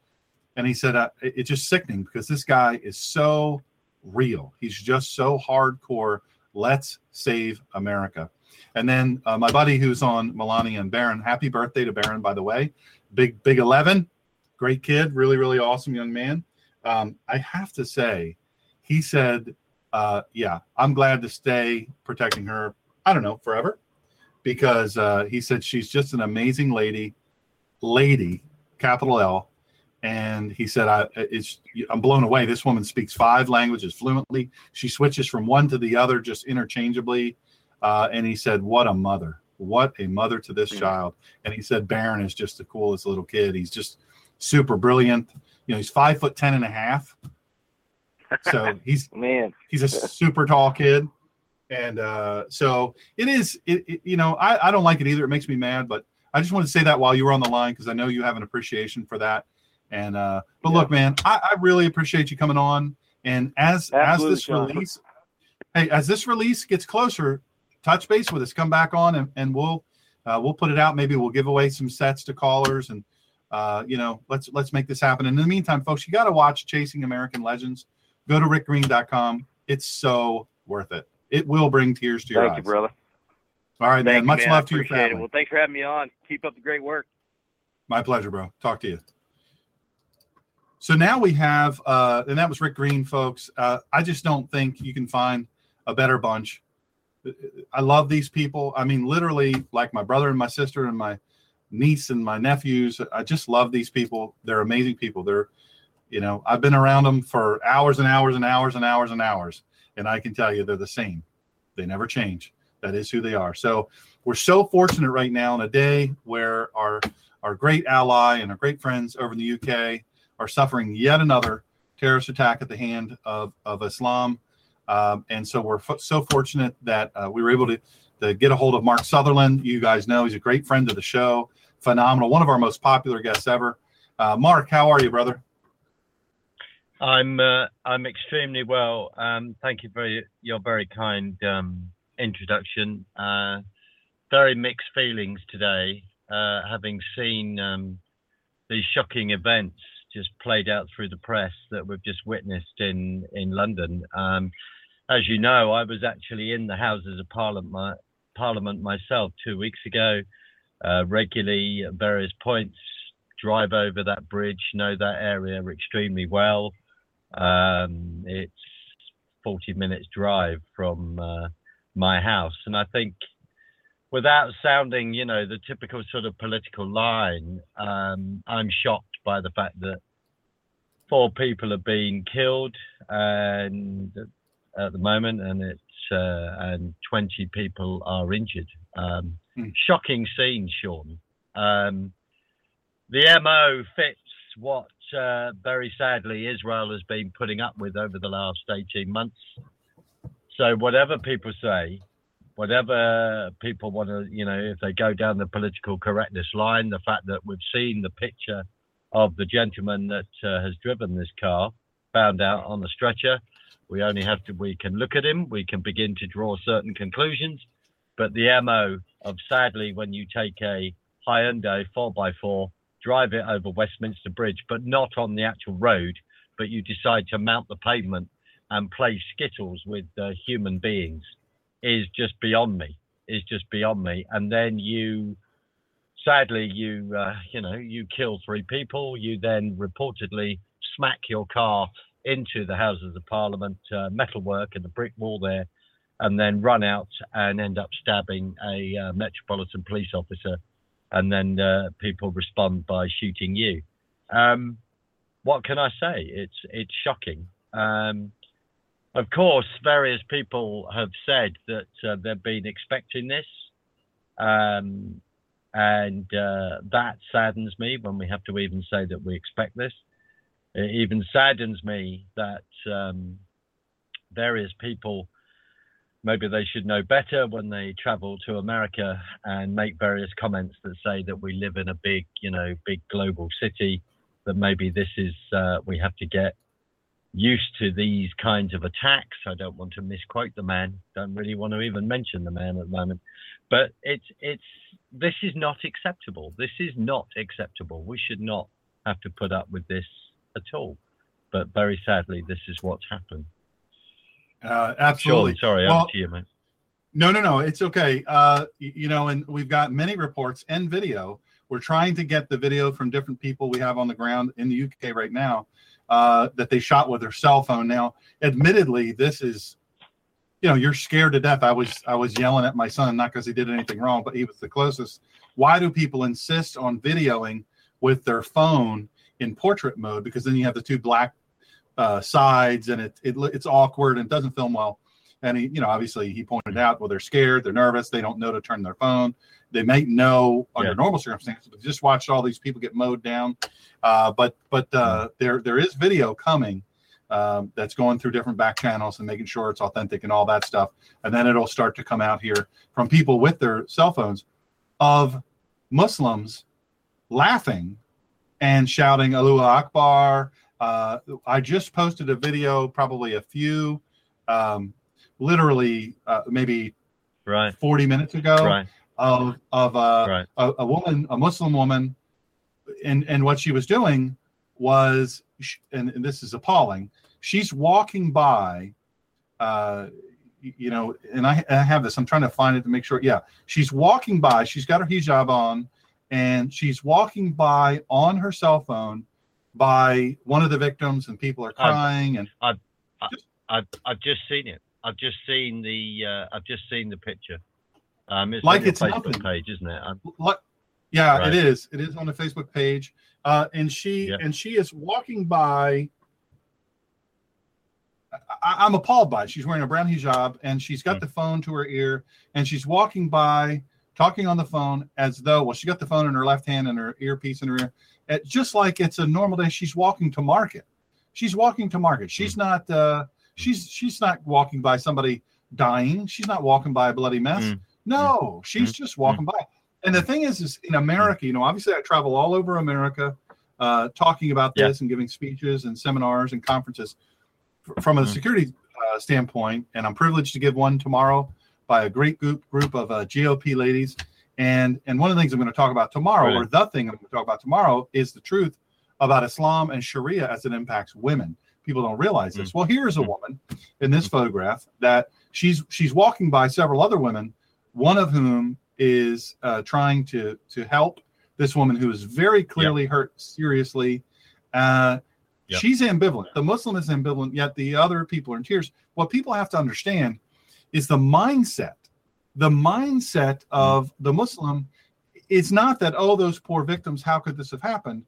and he said uh, it's just sickening because this guy is so real. He's just so hardcore let's save america. And then uh, my buddy who's on melania and Barron, happy birthday to Barron, by the way. Big big 11 great kid really really awesome young man. Um, i have to say he said uh, yeah, I'm glad to stay protecting her. I don't know forever, because uh, he said she's just an amazing lady, lady, capital L, and he said I it's I'm blown away. This woman speaks five languages fluently. She switches from one to the other just interchangeably, uh, and he said, "What a mother! What a mother to this child!" And he said, "Barron is just the coolest little kid. He's just super brilliant. You know, he's five foot ten and a half." So he's Man, he's a super tall kid and uh, so it is it, it- you know I, I don't like it either. It makes me mad but i just wanted to say that while you were on the line because i know you have an appreciation for that. And uh but look man I, I really appreciate you coming on. And as Absolutely, as this Sean. release hey as this release gets closer touch base with us. Come back on and, and we'll uh, we'll put it out. Maybe we'll give away some sets to callers and uh, you know let's let's make this happen. And in the meantime folks you got to watch chasing american legends. Go to rickgreen.com it's so worth it it will bring tears to your thank eyes. you, brother. all right Thank man you, much man. Love to your family It. Well, thanks for having me on. Keep up the great work. my pleasure bro. Talk to you. So now we have uh and that was rick green folks. Uh i just don't think you can find a better bunch. I love these people. I mean literally like my brother and my sister and my niece and my nephews i just love these people. They're amazing people. They're you know i've been around them for hours and hours and hours and hours and hours and i can tell you they're the same. They never change. That is who they are. So we're so fortunate right now in a day where our our great ally and our great friends over in the uk are suffering yet another terrorist attack at the hand of, of islam. Um, and so we're fo- so fortunate that uh, we were able to, to get a hold of mark sutherland. You guys know he's a great friend of the show. Phenomenal one of our most popular guests ever. Uh, mark how are you brother I'm uh, I'm extremely well. Um, thank you for your, very kind um, introduction. Uh, very mixed feelings today, uh, having seen um, these shocking events just played out through the press that we've just witnessed in in London. Um, as you know, I was actually in the Houses of Parliament, my, Parliament myself two weeks ago. Uh, regularly at various points, drive over that bridge, know that area extremely well. Um, it's 40 minutes drive from uh, my house, and I think without sounding, you know, the typical sort of political line, um, I'm shocked by the fact that four people have been killed and at the moment, and it's uh, and 20 people are injured. Um, Hmm. Shocking scene, Sean. Um, the MO fits what uh, very sadly Israel has been putting up with over the last 18 months. So whatever people say, whatever people want to, you know, if they go down the political correctness line, the fact that we've seen the picture of the gentleman that uh, has driven this car found out on the stretcher, we only have to, we can look at him, we can begin to draw certain conclusions. But the MO of sadly, when you take a Hyundai 4x4, drive it over Westminster Bridge, but not on the actual road, but you decide to mount the pavement and play skittles with uh, human beings is just beyond me. Is just beyond me. And then you, sadly, you uh, you know you kill three people. You then reportedly smack your car into the Houses of Parliament uh, metalwork and the brick wall there, and then run out and end up stabbing a uh, Metropolitan Police officer, and then uh, people respond by shooting you. Um, what can I say? It's it's shocking. Um, of course, various people have said that uh, they've been expecting this, um, and uh, that saddens me when we have to even say that we expect this. It even saddens me that um, various people maybe they should know better when they travel to America and make various comments that say that we live in a big, you know, big global city. That maybe this is uh, we have to get used to these kinds of attacks. I don't want to misquote the man. Don't really want to even mention the man at the moment. But it's it's this is not acceptable. This is not acceptable. We should not have to put up with this at all. But very sadly, this is what's happened. Uh, absolutely. Sean, sorry, Well, to you, mate. No, no, no. It's okay. Uh, you know, and we've got many reports and video. We're trying to get the video from different people we have on the ground in the UK right now uh, that they shot with their cell phone. Now, admittedly, this is you know, you're scared to death. I was I was yelling at my son, not because he did anything wrong, but he was the closest. Why do people insist on videoing with their phone in portrait mode? Because then you have the two black uh, sides, and it, it it's awkward and doesn't film well. And he, you know, obviously he pointed out, well, they're scared, they're nervous, they don't know to turn their phone. They may know under Yeah. normal circumstances, but just watch all these people get mowed down. Uh, but but uh, there there is video coming um, that's going through different back channels and making sure it's authentic and all that stuff. And then it'll start to come out here from people with their cell phones of Muslims laughing and shouting Allahu Akbar. Uh, I just posted a video, probably a few, um, literally uh, maybe Right. 40 minutes ago Right. of of uh, Right. a, a woman, a Muslim woman, and and what she was doing was, and, and this is appalling. She's walking by, uh, you know, and I, I have this. I'm trying to find it to make sure. Yeah, she's walking by. She's got her hijab on, and she's walking by on her cell phone by one of the victims, and people are I've- crying. And I've, I've, I've just seen it. I've just seen the uh, I've just seen the picture. Um, it's Like on it's Facebook nothing. page, isn't it? What? Yeah, Right. it is. It is on the Facebook page. Uh, and she Yeah. and she is walking by. I, I'm appalled by it. She's wearing a brown hijab and she's got the phone to her ear and she's walking by, talking on the phone as though well, she got the phone in her left hand and her earpiece in her ear, uh, just like it's a normal day. She's walking to market. She's walking to market. She's Mm. not. Uh, she's she's not walking by somebody dying. She's not walking by a bloody mess. Mm. No, she's just walking by. And the thing is, is in America, you know, obviously I travel all over America, uh, talking about Yeah. this and giving speeches and seminars and conferences from a security uh, standpoint. And I'm privileged to give one tomorrow by a great group group of uh, GOP ladies. And and one of the things I'm going to talk about tomorrow, Brilliant. or the thing I'm going to talk about tomorrow, is the truth about Islam and Sharia as it impacts women. People don't realize this. Well, here is a woman in this photograph that she's she's walking by several other women, one of whom is uh, trying to to help this woman who is very clearly hurt seriously. Uh, Yep. She's ambivalent. The Muslim is ambivalent, yet the other people are in tears. What people have to understand is the mindset. The mindset of the Muslim is not that, oh, those poor victims, how could this have happened?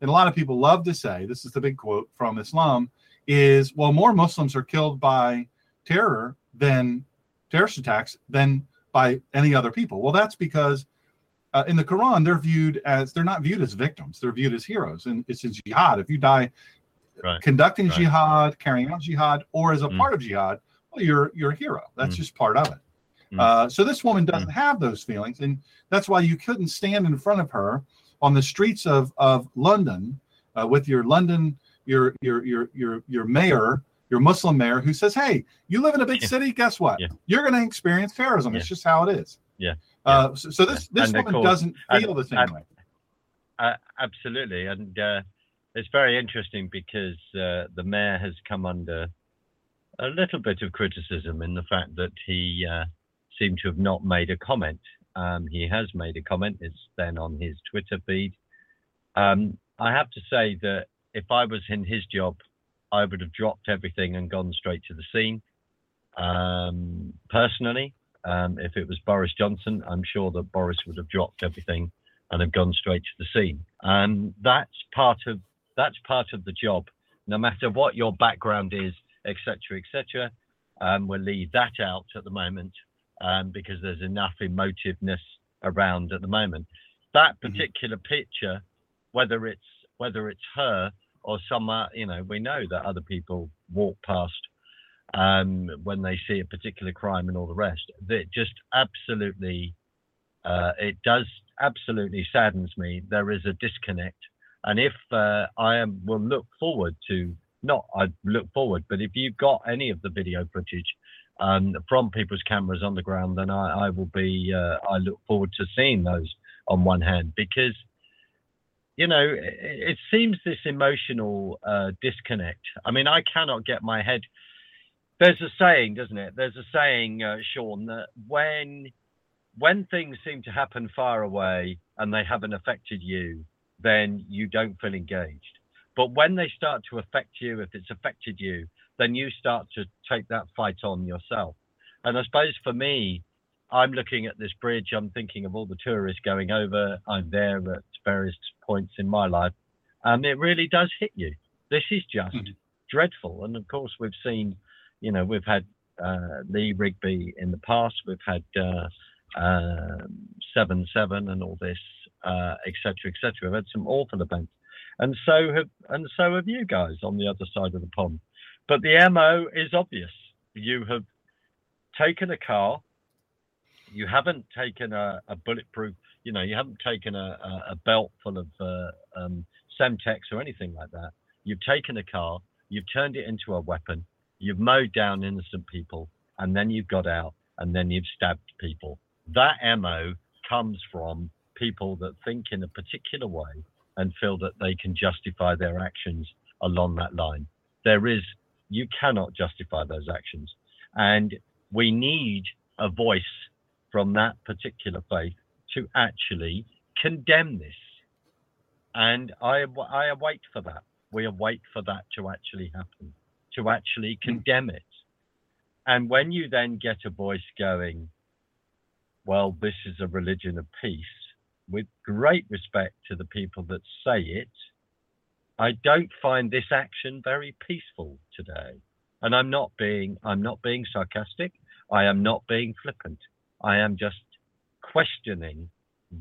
And a lot of people love to say, this is the big quote from Islam, is, well, more Muslims are killed by terror than terrorist attacks than by any other people. Well, that's because uh, in the Quran, they're viewed as, they're not viewed as victims, they're viewed as heroes. And it's in jihad. If you die Right. conducting Right. jihad, carrying out jihad, or as a Mm. part of jihad, well, you're you're a hero. That's Mm. just part of it. Mm. Uh, so this woman doesn't have those feelings, and that's why you couldn't stand in front of her on the streets of of London uh, with your London your your your your your mayor, your Muslim mayor, who says, "Hey, you live in a big Yeah. city. Guess what? Yeah. You're going to experience terrorism. It's just how it is." Yeah. Uh, so, so this this And woman course- doesn't feel the same way. Uh, absolutely, and uh, it's very interesting because uh, the mayor has come under a little bit of criticism in the fact that he uh, seemed to have not made a comment. Um, he has made a comment. It's then on his Twitter feed. Um, I have to say that if I was in his job, I would have dropped everything and gone straight to the scene. Um, personally, um, if it was Boris Johnson, I'm sure that Boris would have dropped everything and have gone straight to the scene. And that's part of that's part of the job. No matter what your background is, etc., etc. Um, we'll leave that out at the moment um, because there's enough emotiveness around at the moment. That particular picture, whether it's whether it's her or some, uh, you know, we know that other people walk past um, when they see a particular crime and all the rest. That just absolutely, uh, it does absolutely saddens me. There is a disconnect, and if uh, I am, will look forward to not I look forward, but if you've got any of the video footage um, from people's cameras on the ground, then I, I will be. Uh, I look forward to seeing those on one hand because you know it, seems this emotional uh, disconnect. I mean, I cannot get my head. There's a saying, doesn't it? There's a saying, uh, Sean, that when when things seem to happen far away and they haven't affected you, then you don't feel engaged. But when they start to affect you, if it's affected you, then you start to take that fight on yourself. And I suppose for me, I'm looking at this bridge. I'm thinking of all the tourists going over. I'm there at various points in my life, and it really does hit you. This is just Mhm. dreadful. And of course, we've seen, you know, we've had uh, Lee Rigby in the past. We've had uh, um, Seven Seven and all this, uh, et cetera, et cetera. We've had some awful events, and so have and so have you guys on the other side of the pond. But the mo is obvious. You have taken a car. You haven't taken a, a bulletproof. You know, you haven't taken a, a, belt full of uh, um, Semtex or anything like that. You've taken a car. You've turned it into a weapon. You've mowed down innocent people, and then you've got out, and then you've stabbed people. That mo comes from people that think in a particular way and feel that they can justify their actions along that line. There is, you cannot justify those actions. And we need a voice from that particular faith to actually condemn this. And I, I await for that. We await for that to actually happen, to actually hmm. condemn it. And when you then get a voice going, well, this is a religion of peace, with great respect to the people that say it, I don't find this action very peaceful today. And I'm not being I'm not being sarcastic. I am not being flippant. I am just questioning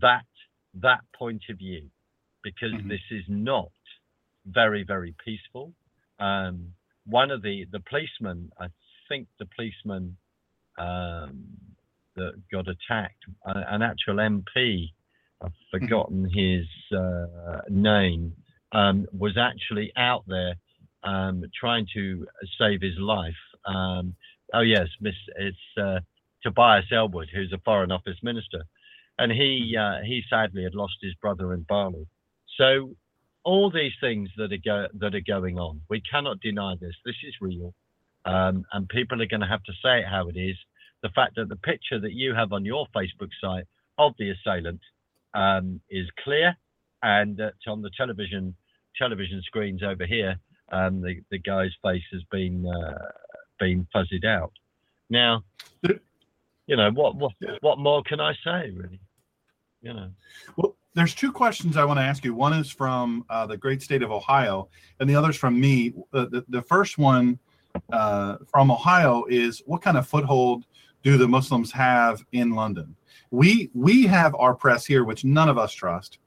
that that point of view because Mhm. this is not very very peaceful. Um, one of the the policemen, I think the policeman um, that got attacked, uh, an actual MP, I've forgotten his uh, name, um, was actually out there um, trying to save his life. Um, oh yes, Miss, it's uh, Tobias Ellwood, who's a Foreign Office minister, and he uh, he sadly had lost his brother in Bali. So all these things that are go- that are going on, we cannot deny this. This is real, um, and people are going to have to say it how it is. The fact that the picture that you have on your Facebook site of the assailant um, is clear, and that on the television television screens over here, um, the the guy's face has been uh, been fuzzied out. Now, you know what what what more can I say really? You know. Well, there's two questions I want to ask you. One is from uh, the great state of Ohio, and the other's from me. Uh, the, the first one uh, from Ohio is what kind of foothold do the Muslims have in London? We we have our press here, which none of us trust.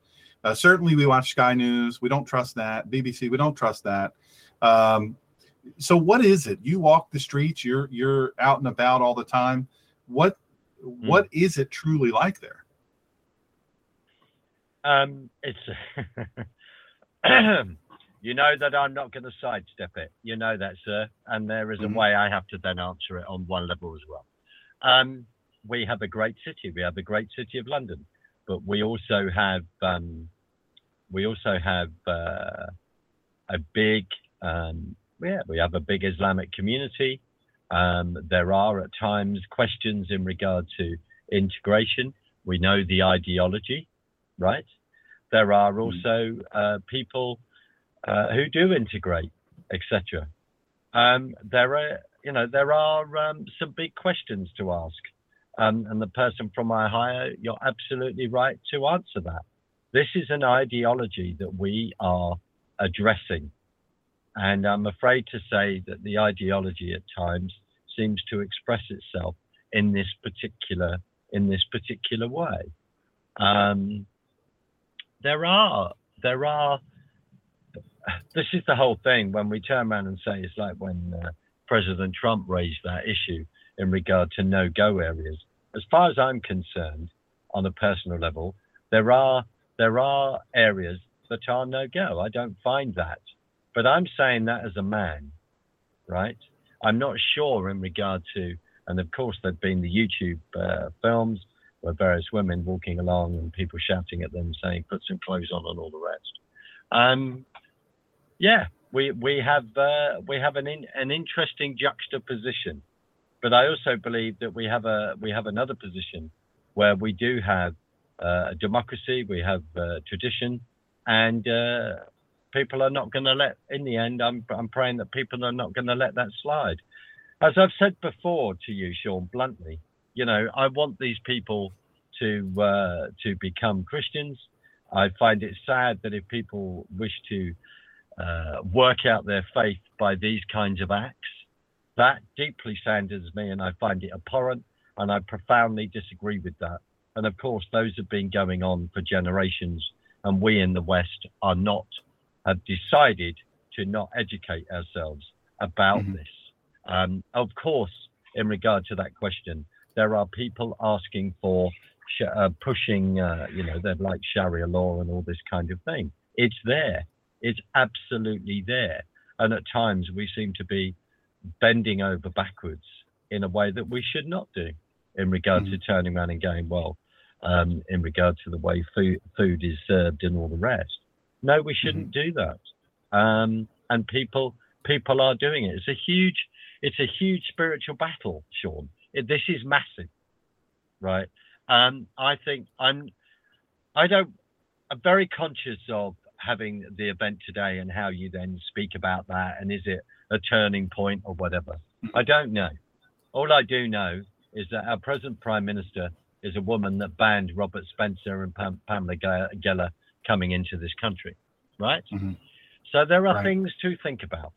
Uh, certainly, we watch Sky News. We don't trust that. BBC, we don't trust that. Um, so, what is it? You walk the streets. You're you're out and about all the time. What what is it truly like there? Um, it's you know that I'm not going to sidestep it. You know that, sir. And there is a Mhm. way I have to then answer it on one level as well. Um, we have a great city. We have a great city of London, but we also have um, we also have uh, a big um, yeah we have a big Islamic community. Um, there are at times questions in regard to integration. We know the ideology, right? There are also uh, people uh, who do integrate, etc. Um, there are, you know, there are um, some big questions to ask, um, and the person from Ohio, you're absolutely right to answer that. This is an ideology that we are addressing, and I'm afraid to say that the ideology at times seems to express itself in this particular in this particular way. Um, there are there are this is the whole thing when we turn around and say it's like when uh, President Trump raised that issue in regard to no go areas. As far as I'm concerned, on a personal level, there are there are areas that are no go. I don't find that, but I'm saying that as a man, right? I'm not sure in regard to, and of course there've been the YouTube uh, films where various women walking along and people shouting at them saying put some clothes on and all the rest. Um, yeah, we we have uh, we have an in, an interesting juxtaposition, but I also believe that we have a we have another position where we do have uh, a democracy, we have uh, tradition, and uh, people are not going to let. In the end, I'm I'm praying that people are not going to let that slide. as I've said before to you, Sean, bluntly, you know, I want these people to uh, to become Christians. I find it sad that if people wish to uh, work out their faith by these kinds of acts, that deeply saddens me, and I find it abhorrent, and I profoundly disagree with that. And of course, those have been going on for generations, and we in the West are not have decided to not educate ourselves about mm-hmm. this. Um, of course, in regard to that question, there are people asking for uh, pushing, uh, you know, they're like Sharia law and all this kind of thing. It's there. It's absolutely there. And at times we seem to be bending over backwards in a way that we should not do in regard mm-hmm. to turning around and going, well, um, in regard to the way food, food is served and all the rest. No, we shouldn't mm-hmm. do that. Um, and people people are doing it. It's a huge it's a huge spiritual battle, Sean. It, this is massive, right? Um, I think I'm I don't I'm very conscious of having the event today and how you then speak about that and is it a turning point or whatever. I don't know. All I do know is that our present prime minister is a woman that banned Robert Spencer and Pam- Pamela Geller coming into this country, right? Mm-hmm. So there are right. things to think about.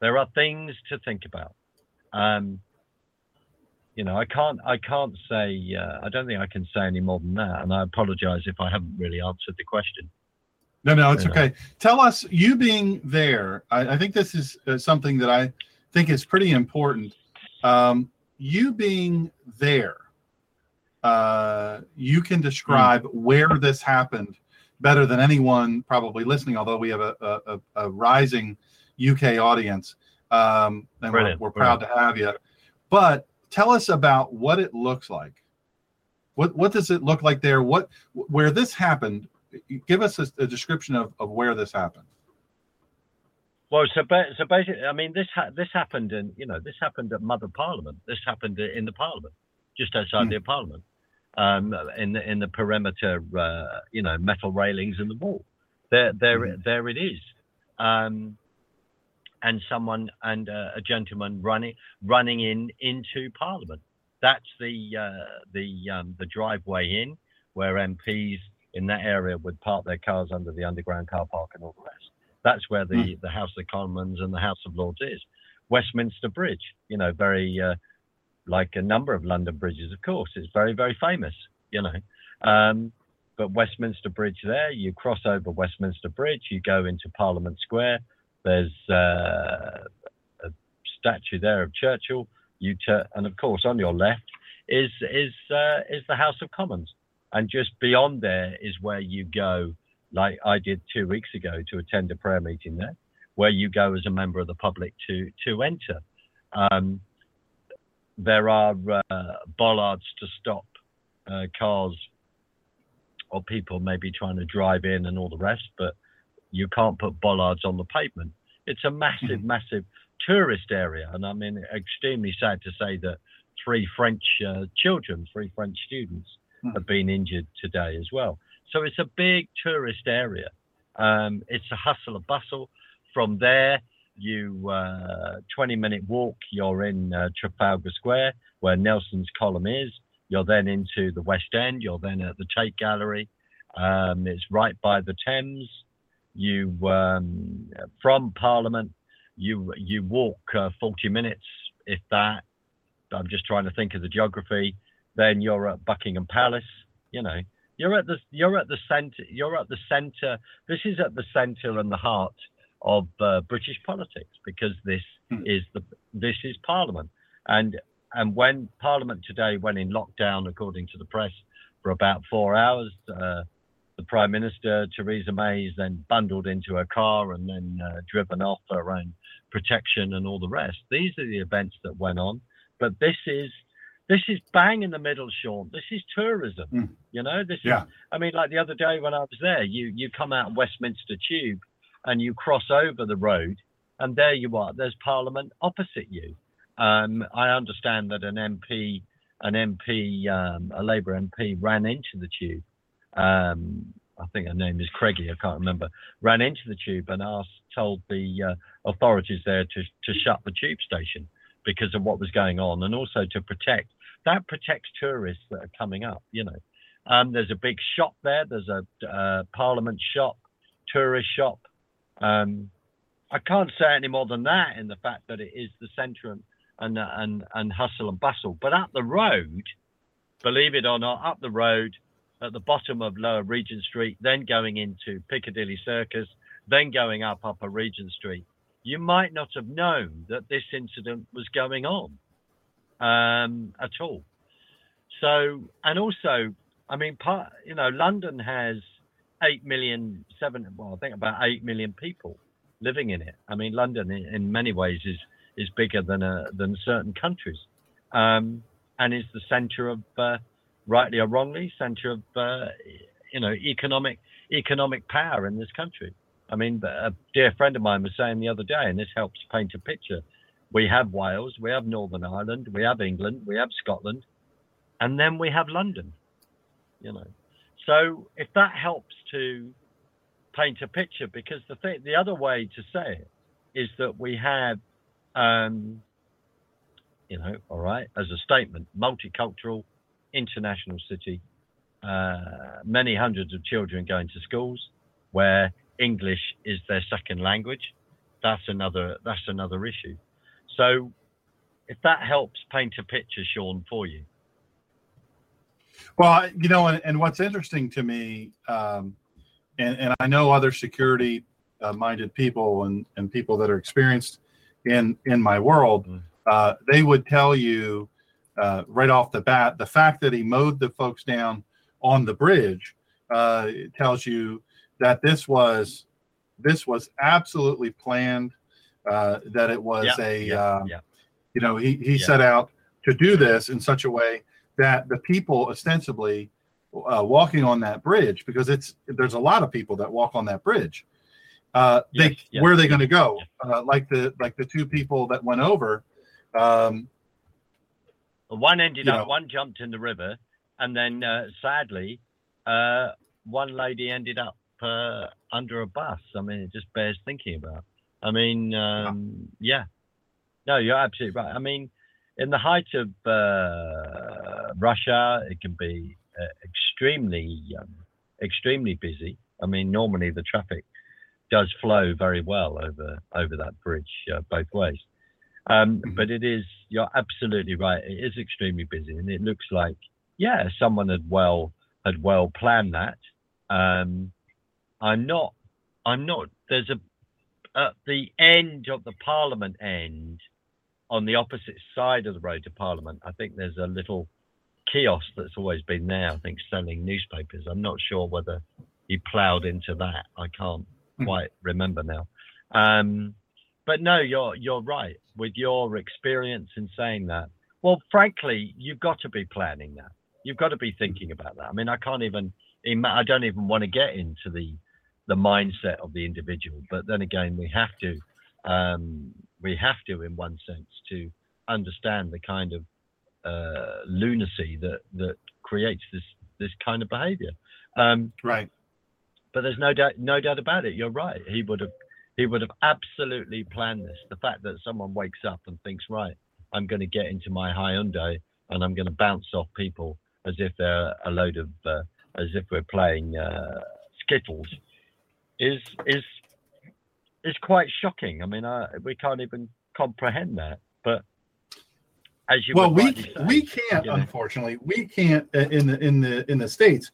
There are things to think about. Um, you know, I can't, I can't say, uh, I don't think I can say any more than that. And I apologize if I haven't really answered the question. No, no, it's okay. Tell us, you being there, I, I think this is uh, something that I think is pretty important. Um, you being there, uh, you can describe mm. where this happened better than anyone probably listening, although we have a, a, a rising UK audience. Um, and we're, we're, proud Brilliant. to have you. But tell us about what it looks like. What, what does it look like there? What where this happened? Give us a, a description of, of where this happened. Well, so so basically, I mean, this ha- this happened in you know this happened at Mother Parliament. This happened in the Parliament, just outside mm. the Parliament um, in the in the perimeter, uh, you know, metal railings in the wall. There, there, mm. there it is. Um, and someone and uh, a gentleman running running in into Parliament. That's the uh, the um, the driveway in where MPs in that area would park their cars under the underground car park and all the rest. That's where the, mm. the House of Commons and the House of Lords is. Westminster Bridge, you know, very uh, like a number of London bridges, of course. It's very, very famous, you know. Um, but Westminster Bridge there, you cross over Westminster Bridge, you go into Parliament Square. There's uh, a statue there of Churchill. You t- and of course on your left is is uh, is the House of Commons, and just beyond there is where you go, like I did two weeks ago, to attend a prayer meeting there, where you go as a member of the public to to enter. Um, there are uh, bollards to stop uh, cars or people maybe trying to drive in and all the rest, but you can't put bollards on the pavement. It's a massive, mm-hmm. massive tourist area. And I mean, extremely sad to say that three French uh, children, three French students. Have been injured today as well. So it's a big tourist area. Um, it's a hustle, and bustle. From there, you uh, 20 minute walk, you're in uh, Trafalgar Square where Nelson's column is. You're then into the West End. You're then at the Tate Gallery. Um, it's right by the Thames. You um, from Parliament, you you walk uh, 40 minutes, if that. I'm just trying to think of the geography. Then you're at Buckingham Palace. You know, you're at the you're at the center. You're at the center. This is at the center and the heart of uh, British politics because this hmm. is the this is Parliament, and and when Parliament today went in lockdown, according to the press, for about four hours, uh, the Prime Minister Theresa May is then bundled into a car and then uh, driven off for her own protection and all the rest. These are the events that went on, but this is this is bang in the middle, Sean. This is tourism. Mm. You know, this yeah. is. I mean, like the other day when I was there, you you come out of Westminster Tube and you cross over the road, and there you are. There's Parliament opposite you. Um, I understand that an MP, an MP, um, a Labour MP, ran into the tube. Um, I think her name is Craigie. I can't remember. Ran into the tube and asked, told the uh, authorities there to to shut the tube station because of what was going on, and also to protect that protects tourists that are coming up. You know, um, there's a big shop there. There's a uh, Parliament shop, tourist shop. Um, I can't say any more than that in the fact that it is the centre and and and, and hustle and bustle. But up the road, believe it or not, up the road at the bottom of Lower Regent Street, then going into Piccadilly Circus, then going up Upper Regent Street, you might not have known that this incident was going on um, at all. So, and also, I mean, part, you know, London has eight million, seven, well, I think about eight million people living in it. I mean, London, in, in many ways, is is bigger than a, than certain countries, um, and is the centre of, uh, rightly or wrongly, centre of, uh, you know, economic economic power in this country. I mean, a dear friend of mine was saying the other day, and this helps paint a picture. We have Wales, we have Northern Ireland, we have England, we have Scotland, and then we have London. You know, so if that helps to paint a picture, because the thing, the other way to say it is that we have, um, you know, all right, as a statement, multicultural, international city, uh, many hundreds of children going to schools where English is their second language. That's another that's another issue. So if that helps paint a picture, Sean, for you. Well, you know, and, and what's interesting to me, um, and, and I know other security uh, minded people and, and people that are experienced in in my world, Mm. uh, they would tell you uh, right off the bat the fact that he mowed the folks down on the bridge uh, tells you that this was this was absolutely planned. Uh, that it was Yeah, a yeah, um, yeah. you know he he set out to do this in such a way that the people ostensibly uh, walking on that bridge because it's there's a lot of people that walk on that bridge uh they where are they going to go uh, like the like the two people that went over um One ended up, know- one jumped in the river, and then uh, sadly, uh, one lady ended up uh, under a bus. I mean, it just bears thinking about. I mean, um, yeah, no, you're absolutely right. I mean, in the height of uh, hour, it can be uh, extremely, um, extremely busy. I mean, normally the traffic does flow very well over over that bridge uh, both ways. Um, but it is, you're absolutely right. It is extremely busy, and it looks like, yeah, someone had well had well planned that. Um, I'm not, I'm not. There's a at the end of the Parliament end, on the opposite side of the road to Parliament. I think there's a little kiosk that's always been there. I think selling newspapers. I'm not sure whether he ploughed into that. I can't quite remember now. Um, but no, you're you're right with your experience in saying that. Well, frankly, you've got to be planning that. You've got to be thinking about that. I mean, I can't even. I don't even want to get into the the mindset of the individual. But then again, we have to. Um, we have to, in one sense, to understand the kind of uh, lunacy that that creates this this kind of behaviour. Um, right. but there's no doubt no doubt about it. You're right. He would have he would have absolutely planned this. The fact that someone wakes up and thinks, right, I'm going to get into my Hyundai and I'm going to bounce off people as if they're a load of uh, as if we're playing uh, skittles is is is quite shocking. I mean, I, we can't even comprehend that. But as you well we say, we can't you know, unfortunately we can't uh, in the in the in the states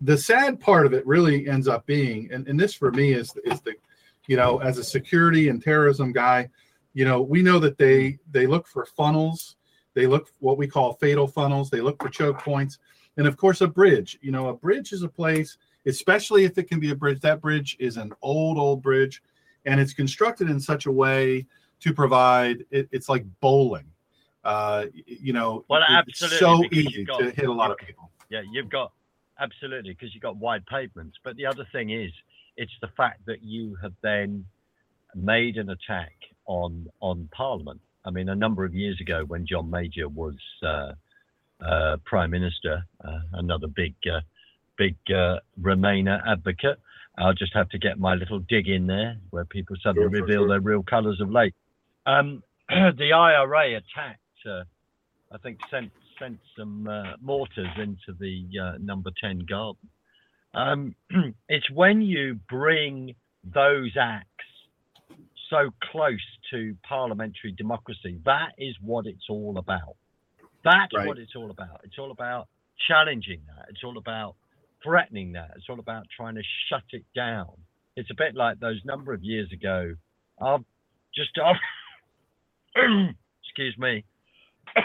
the sad part of it really ends up being and, and this for me is is the you know as a security and terrorism guy you know we know that they they look for funnels they look what we call fatal funnels they look for choke points and of course a bridge you know a bridge is a place especially if it can be a bridge that bridge is an old old bridge and it's constructed in such a way to provide it, it's like bowling uh you know Well, it's so easy got- to hit a lot of people Yeah, you've got absolutely because you've got wide pavements. But the other thing is, it's the fact that you have then made an attack on on Parliament. I mean, a number of years ago, when John Major was uh, uh, Prime Minister, uh, another big uh, big uh, Remainer advocate. I'll just have to get my little dig in there, where people suddenly Sure, reveal sure. their real colours of late. Um, the IRA attacked, uh, I think, sent sent some uh, mortars into the uh, number 10 garden. Um, it's when you bring those acts so close to parliamentary democracy, that is what it's all about. That's Right. what it's all about. It's all about challenging that. It's all about threatening that. It's all about trying to shut it down. It's a bit like those number of years ago. I've just, I've, excuse me,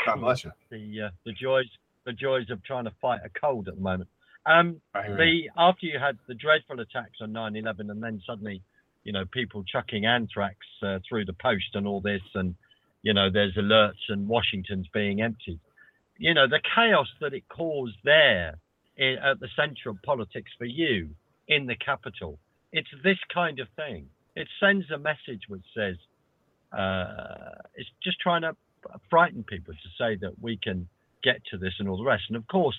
God bless you. the uh, the joys the joys of trying to fight a cold at the moment. Um, I hear you. the after you had the dreadful attacks on 9/11, and then suddenly, you know, people chucking anthrax uh, through the post and all this, and you know, there's alerts and Washington's being emptied. You know, the chaos that it caused there in, at the center of politics for you in the capital. It's this kind of thing. It sends a message which says uh, it's just trying to frighten people to say that we can get to this and all the rest. And of course,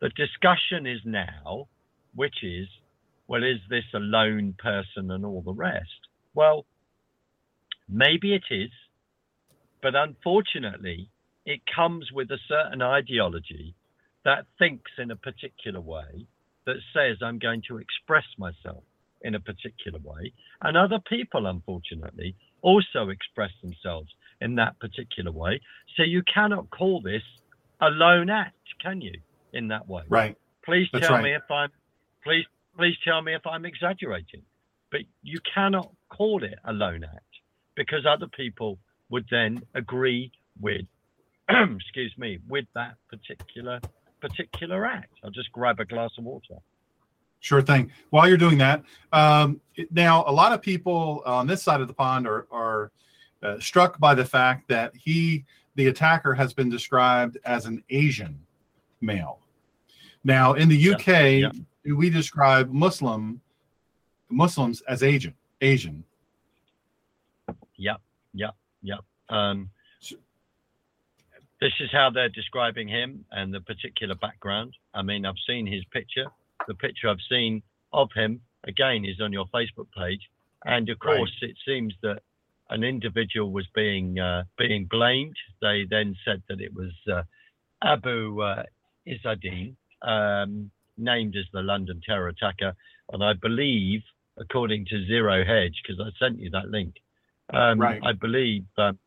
the discussion is now, which is, well, is this a lone person and all the rest? Well, maybe it is, but unfortunately, it comes with a certain ideology that thinks in a particular way, that says I'm going to express myself in a particular way. And other people, unfortunately, also express themselves in that particular way. So you cannot call this a lone act, can you? In that way, Right. Please That's tell right. me if I'm please please tell me if I'm exaggerating. But you cannot call it a lone act because other people would then agree with excuse me with that particular particular act. I'll just grab a glass of water. Sure thing. While you're doing that, um, now a lot of people on this side of the pond are are uh, struck by the fact that he, the attacker, has been described as an Asian male. Now, in the UK, we describe Muslim Muslims as Asian. Asian. Yep, yep, yep. Um, this is how they're describing him and the particular background. I mean, I've seen his picture. The picture I've seen of him again is on your Facebook page, and of Right. course, it seems that an individual was being uh, being blamed. They then said that it was uh, Abu uh, Izzadeen, um, named as the London terror attacker, and I believe, according to Zero Hedge, because I sent you that link, um, Right. I believe um,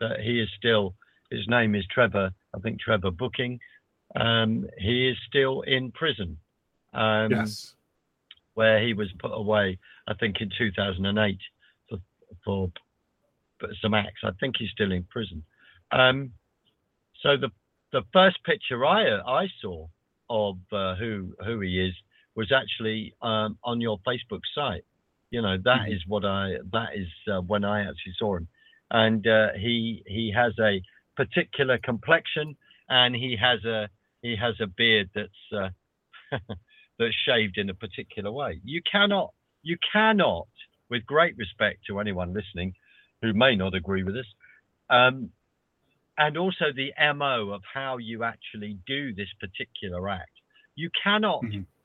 that he is still. His name is Trevor. I think Trevor Booking. Um, he is still in prison. Um, yes. where he was put away, I think in 2008 for, for for some acts. I think he's still in prison. Um, so the the first picture I I saw of uh, who who he is was actually um, on your Facebook site. You know that is what I that is uh, when I actually saw him, and uh, he he has a particular complexion and he has a he has a beard that's uh, that's shaved in a particular way. You cannot, you cannot, with great respect to anyone listening who may not agree with us, um, and also the MO of how you actually do this particular act. You cannot,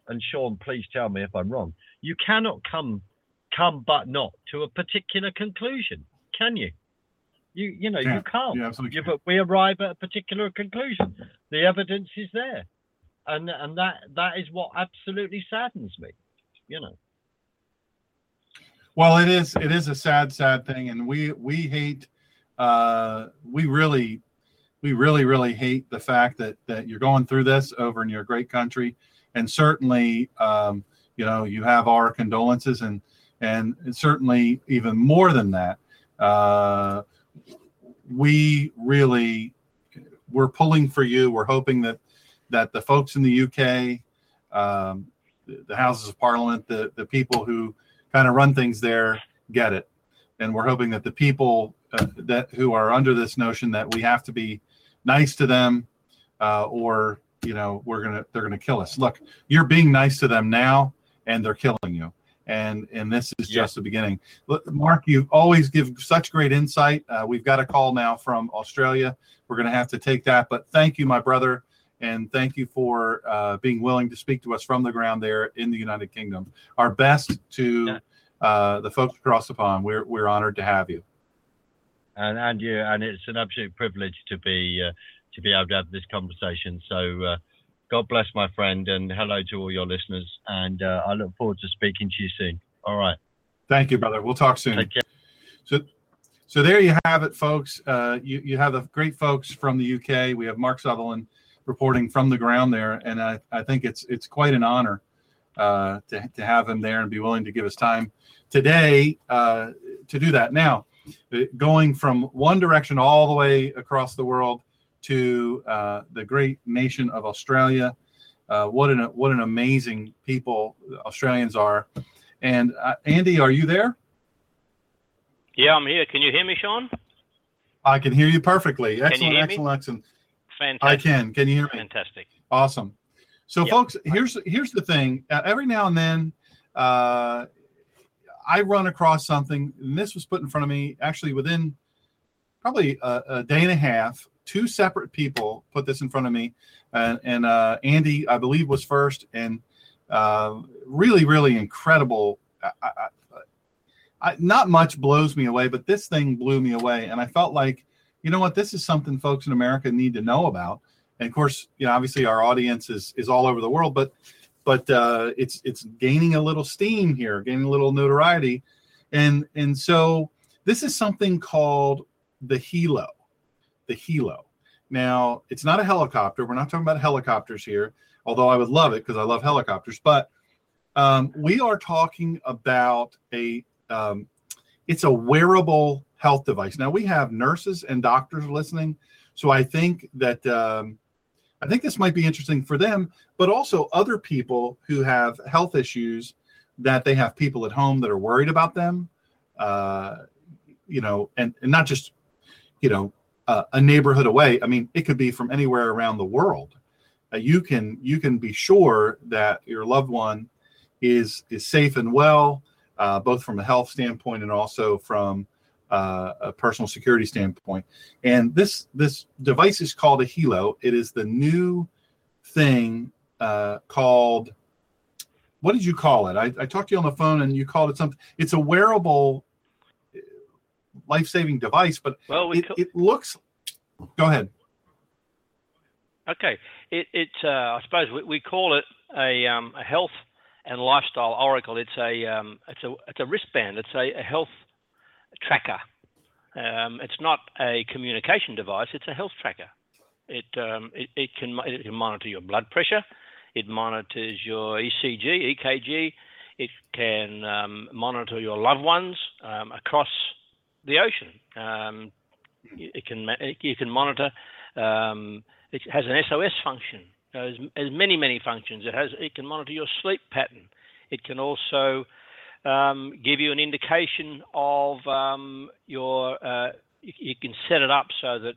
and Sean, please tell me if I'm wrong, you cannot come come but not to a particular conclusion, can you? You you know, you can't. absolutely You- but we arrive at a particular conclusion. The evidence is there. And and that that is what absolutely saddens me you know. Well, it is it is a sad, sad thing, and we we hate uh, we really we really really hate the fact that that you're going through this over in your great country, and certainly um, you know you have our condolences, and and certainly even more than that, uh, we really we're pulling for you. We're hoping that that the folks in the UK, um, the, the Houses of Parliament, the the people who kind of run things there get it. And we're hoping that the people uh, that who are under this notion that we have to be nice to them uh, or you know we're gonna they're gonna kill us. Look you're being nice to them now and they're killing you and and this is just the beginning Look, mark you always give such great insight uh, we've got a call now from australia we're gonna have to take that but thank you my brother and thank you for uh, being willing to speak to us from the ground there in the United Kingdom. Our best to uh, the folks across the pond. We're we're honored to have you. and and you, and it's an absolute privilege to be uh, to be able to have this conversation. So, uh, God bless my friend, and hello to all your listeners. And uh, I look forward to speaking to you soon. All right. Thank you, brother. We'll talk soon. So, so there you have it, folks. Uh, you you have the great folks from the UK. We have Mark Sutherland reporting from the ground there, and I, I think it's it's quite an honor uh, to to have him there and be willing to give us time today uh, to do that. Now, uh, going from one direction all the way across the world to uh, the great nation of Australia. Uh, what an what an amazing people Australians are. And uh, Andy, are you there? Yeah, I'm here. Can you hear me, Sean? I can hear you perfectly. Excellent, me? excellent, excellent. Fantastic. I can. Can you hear me? Fantastic. Awesome. So, Yep. folks, here's here's the thing. Uh, every now and then, uh, I run across something, and this was put in front of me actually within probably a, a day and a half. Two separate people put this in front of me, and, and uh, Andy, I believe, was first, and uh, really, really incredible. I, I, I, not much blows me away, but this thing blew me away, and I felt like, you know what, this is something folks in America need to know about. And of course, you know, obviously our audience is is all over the world, but but uh, it's it's gaining a little steam here, gaining a little notoriety, and and so this is something called the Helo, the Helo. Now it's not a helicopter. We're not talking about helicopters here, although I would love it because I love helicopters. But um, we are talking about a um, it's a wearable health device. Now we have nurses and doctors listening, so I think that um, I think this might be interesting for them, but also other people who have health issues that they have people at home that are worried about them. Uh, you know, and, and not just you know uh, a neighborhood away. I mean, it could be from anywhere around the world. Uh, you can you can be sure that your loved one is is safe and well, uh, both from a health standpoint and also from uh, a personal security standpoint. And this this device is called a Helo. It is the new thing uh, called. What did you call it? I, I talked to you on the phone, and you called it something. It's a wearable, life saving device, but Well, we it, ca- it looks. Go ahead. Okay. It, it uh, I suppose we, we call it a, um, a health and lifestyle oracle. It's a, um, it's a, it's a wristband. It's a, a health tracker. Um, it's not a communication device. It's a health tracker. It, um, it, it can, it can monitor your blood pressure. It monitors your ECG, EKG. It can um, monitor your loved ones um, across the ocean. Um, it can you can monitor. Um, it has an SOS function. It has, many many functions. It has it can monitor your sleep pattern. It can also um, give you an indication of um, your. Uh, you, you can set it up so that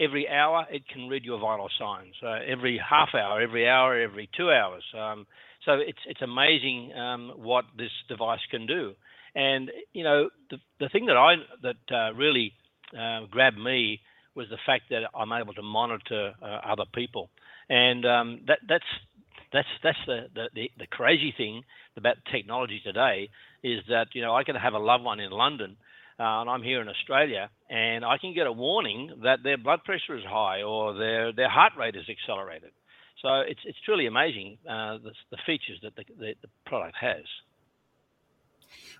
every hour it can read your vital signs. Uh, every half hour, every hour, every two hours. Um, so it's it's amazing um, what this device can do. And you know the the thing that I that uh, really uh, grabbed me was the fact that I'm able to monitor uh, other people, and um, that that's that's that's the, the, the, crazy thing about technology today is that you know I can have a loved one in London uh, and I'm here in Australia and I can get a warning that their blood pressure is high or their their heart rate is accelerated. So it's it's truly amazing uh, the, the features that the, the, the product has.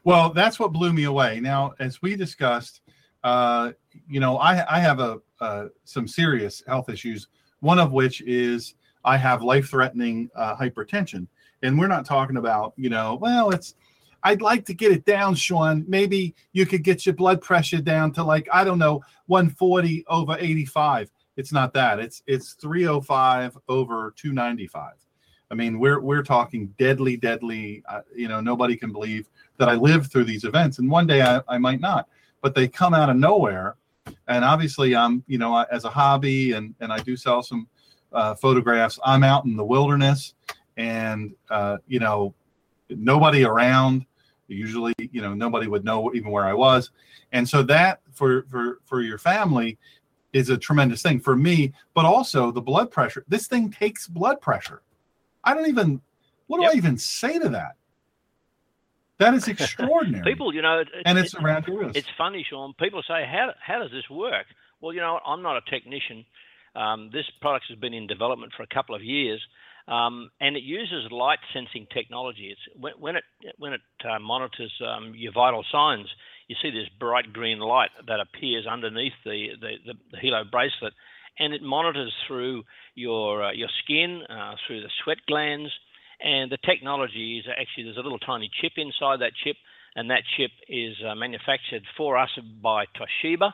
Well, that's what blew me away. Now, as we discussed, uh, you know, I, I have a uh, some serious health issues. One of which is I have life-threatening uh, hypertension, and we're not talking about, you know, well, it's. I'd like to get it down, Sean. Maybe you could get your blood pressure down to like I don't know, 140 over 85. It's not that. It's it's 305 over 295. I mean, we're we're talking deadly, deadly. Uh, you know, nobody can believe that I lived through these events, and one day I, I might not, but they come out of nowhere. And obviously, I'm you know as a hobby, and and I do sell some uh, photographs. I'm out in the wilderness, and uh, you know, nobody around. Usually, you know, nobody would know even where I was, and so that for for for your family is a tremendous thing for me. But also the blood pressure. This thing takes blood pressure. I don't even. What do I even say to that? That is extraordinary. People, you know, it, and it- it's around your wrist. It's funny, Sean. People say, "How how does this work?" Well, you know, I'm not a technician. Um, this product has been in development for a couple of years, um, and it uses light sensing technology. It's when, when it when it uh, monitors um, your vital signs. You see this bright green light that appears underneath the the, the, the Helo bracelet, and it monitors through your uh, your skin, uh, through the sweat glands, and the technology is actually there's a little tiny chip inside that chip, and that chip is uh, manufactured for us by Toshiba.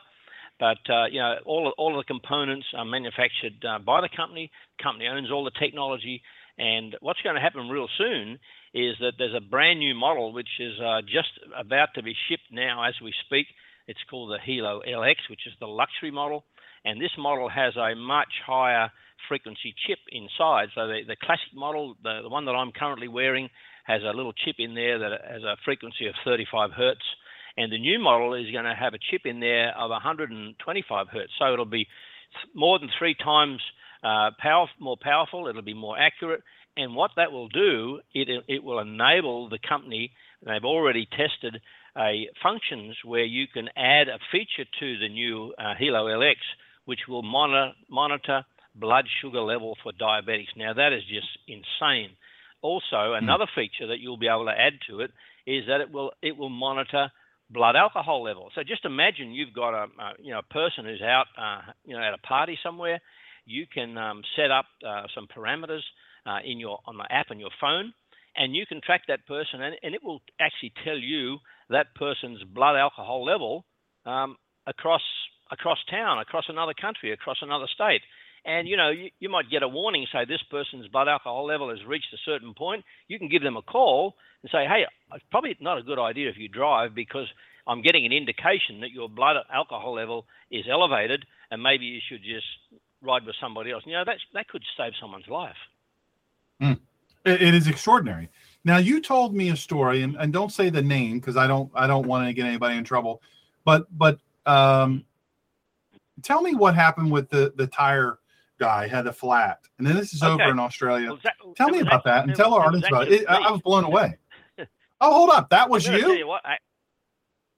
But uh, you know, all all of the components are manufactured uh, by the company. The company owns all the technology, and what's going to happen real soon is that there's a brand new model which is uh, just about to be shipped now as we speak. It's called the Helo LX, which is the luxury model, and this model has a much higher frequency chip inside. So the, the classic model, the, the one that I'm currently wearing, has a little chip in there that has a frequency of 35 hertz. And the new model is going to have a chip in there of 125 hertz. So it'll be more than three times uh, power, more powerful. It'll be more accurate. And what that will do, it, it will enable the company, they've already tested a functions where you can add a feature to the new uh, Helo LX, which will monitor, monitor blood sugar level for diabetics. Now that is just insane. Also, another feature that you'll be able to add to it is that it will it will monitor blood alcohol level. So just imagine you've got a, a you know a person who's out uh, you know at a party somewhere. You can um, set up uh, some parameters uh, in your on the app on your phone, and you can track that person, and, and it will actually tell you that person's blood alcohol level um, across across town, across another country, across another state. And you know, you, you might get a warning, say this person's blood alcohol level has reached a certain point. You can give them a call and say, hey, it's probably not a good idea if you drive because I'm getting an indication that your blood alcohol level is elevated, and maybe you should just ride with somebody else. You know, that that could save someone's life. It, it is extraordinary. Now you told me a story, and, and don't say the name because I don't I don't want to get anybody in trouble. But but um, tell me what happened with the the tire guy had a flat, and then this is over in Australia. Well, that- tell that me about that, and tell our audience about actually it. I, was blown away. Oh, hold up, that was you. You what, I,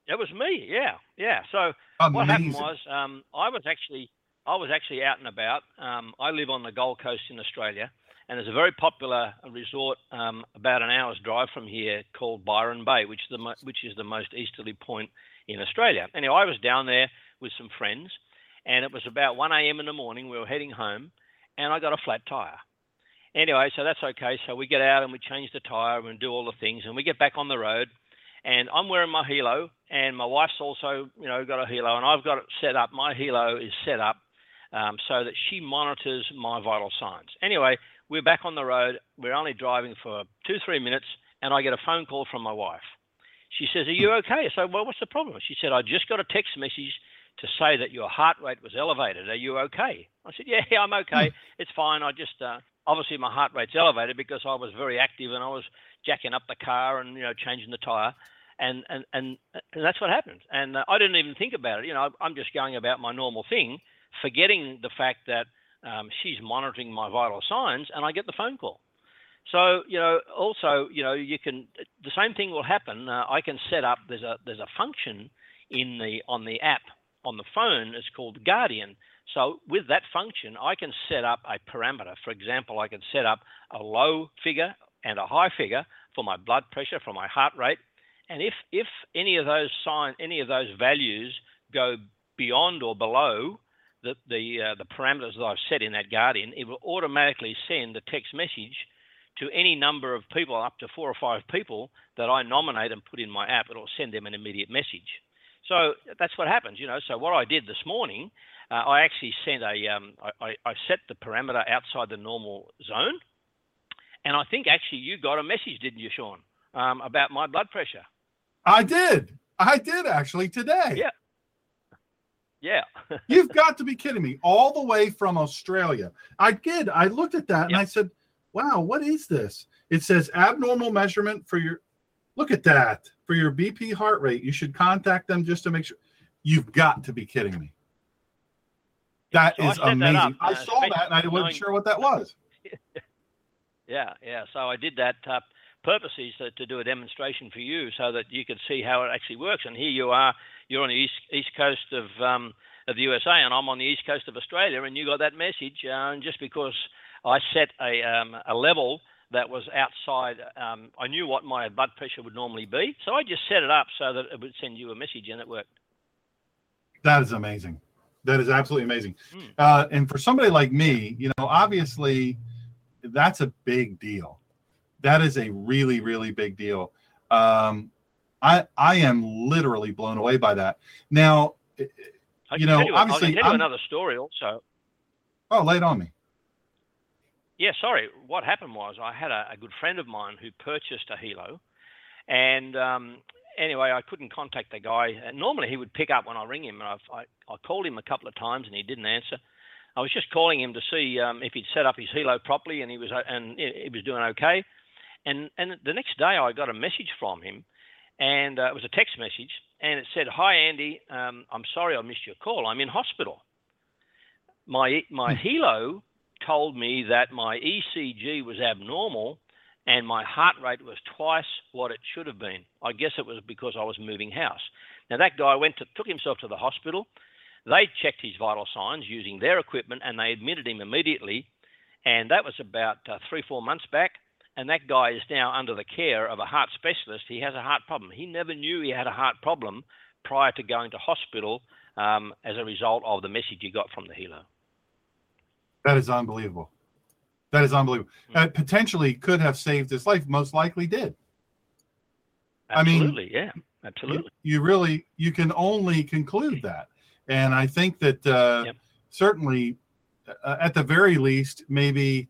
it was me. Yeah, yeah. So what happened was, um, I was actually, I was actually out and about. Um, I live on the Gold Coast in Australia, and there's a very popular resort um, about an hour's drive from here called Byron Bay, which is the mo- which is the most easterly point in Australia. Anyway, I was down there with some friends, and it was about 1 a.m. in the morning. We were heading home, and I got a flat tire. Anyway, so that's okay. So we get out and we change the tire and do all the things, and we get back on the road. And I'm wearing my Helo, and my wife's also, you know, got a Helo, and I've got it set up. My Helo is set up um, so that she monitors my vital signs. Anyway, we're back on the road. We're only driving for two, three minutes, and I get a phone call from my wife. She says, Are you okay? I said, Well, what's the problem? She said, I just got a text message to say that your heart rate was elevated. Are you okay? I said, Yeah, I'm okay. It's fine. I just, uh, obviously, my heart rate's elevated because I was very active and I was jacking up the car and, you know, changing the tire. And, and, and, and that's what happened. And uh, I didn't even think about it. You know, I'm just going about my normal thing, forgetting the fact that um, she's monitoring my vital signs and I get the phone call. So you know, also you know, you can the same thing will happen. Uh, I can set up. There's a there's a function in the on the app on the phone. is called Guardian. So with that function, I can set up a parameter. For example, I can set up a low figure and a high figure for my blood pressure, for my heart rate, and if if any of those sign any of those values go beyond or below the the uh, the parameters that I've set in that Guardian, it will automatically send a text message to any number of people, up to four or five people that I nominate and put in my app. It'll send them an immediate message. So that's what happens, you know. So what I did this morning, uh, I actually sent a, um, I, I, set the parameter outside the normal zone, and I think actually you got a message, didn't you, Sean, um, about my blood pressure? I did. I did actually today. Yeah. Yeah. You've got to be kidding me. All the way from Australia. I did. I looked at that and I said, wow, what is this? It says abnormal measurement for your, look at that, for your BP heart rate. You should contact them just to make sure. You've got to be kidding me. That So is that amazing. up, I uh, saw that and I wasn't knowing- sure what that was. Yeah, yeah. So I did that uh, purpose is to, to do a demonstration for you so that you could see how it actually works. And here you are, you're on the east east coast of um, of the USA, and I'm on the east coast of Australia, and you got that message. Uh, and just because I set a um, a level that was outside, um, I knew what my blood pressure would normally be, so I just set it up so that it would send you a message, and it worked. That is amazing. That is absolutely amazing. Uh, and for somebody like me, you know, obviously, that's a big deal. That is a really, really big deal. Um, I I am literally blown away by that. Now, you know, you, I obviously, can tell you I'm- another story also. oh, lay it on me. Yeah, sorry. What happened was I had a, a good friend of mine who purchased a Helo, and um, anyway, I couldn't contact the guy. And normally he would pick up when I ring him, and I, I, I called him a couple of times and he didn't answer. I was just calling him to see um, if he'd set up his Helo properly and he was uh, and he he was doing okay. And and the next day I got a message from him, and uh, it was a text message, and it said, "Hi Andy, um, I'm sorry I missed your call. I'm in hospital. My my Helo told me that my ECG was abnormal and my heart rate was twice what it should have been. I guess it was because I was moving house. Now that guy went to took himself to the hospital. They checked his vital signs using their equipment and they admitted him immediately. And that was about uh, three four months back. And that guy is now under the care of a heart specialist. He has a heart problem. He never knew he had a heart problem prior to going to hospital um, as a result of the message he got from the Helo. That is unbelievable. That is unbelievable. Uh, potentially could have saved his life. Most likely did. I mean, Absolutely, yeah, absolutely. You, you really you can only conclude that, and I think that uh, certainly, uh, at the very least, maybe,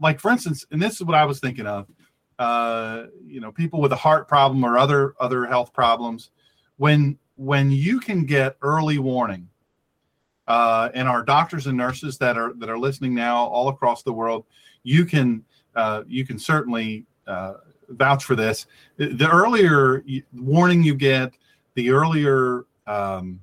like for instance, and this is what I was thinking of. Uh, you know, people with a heart problem or other other health problems, when when you can get early warning uh, and our doctors and nurses that are that are listening now all across the world, you can uh, you can certainly uh, vouch for this. The- earlier warning you get, the earlier um,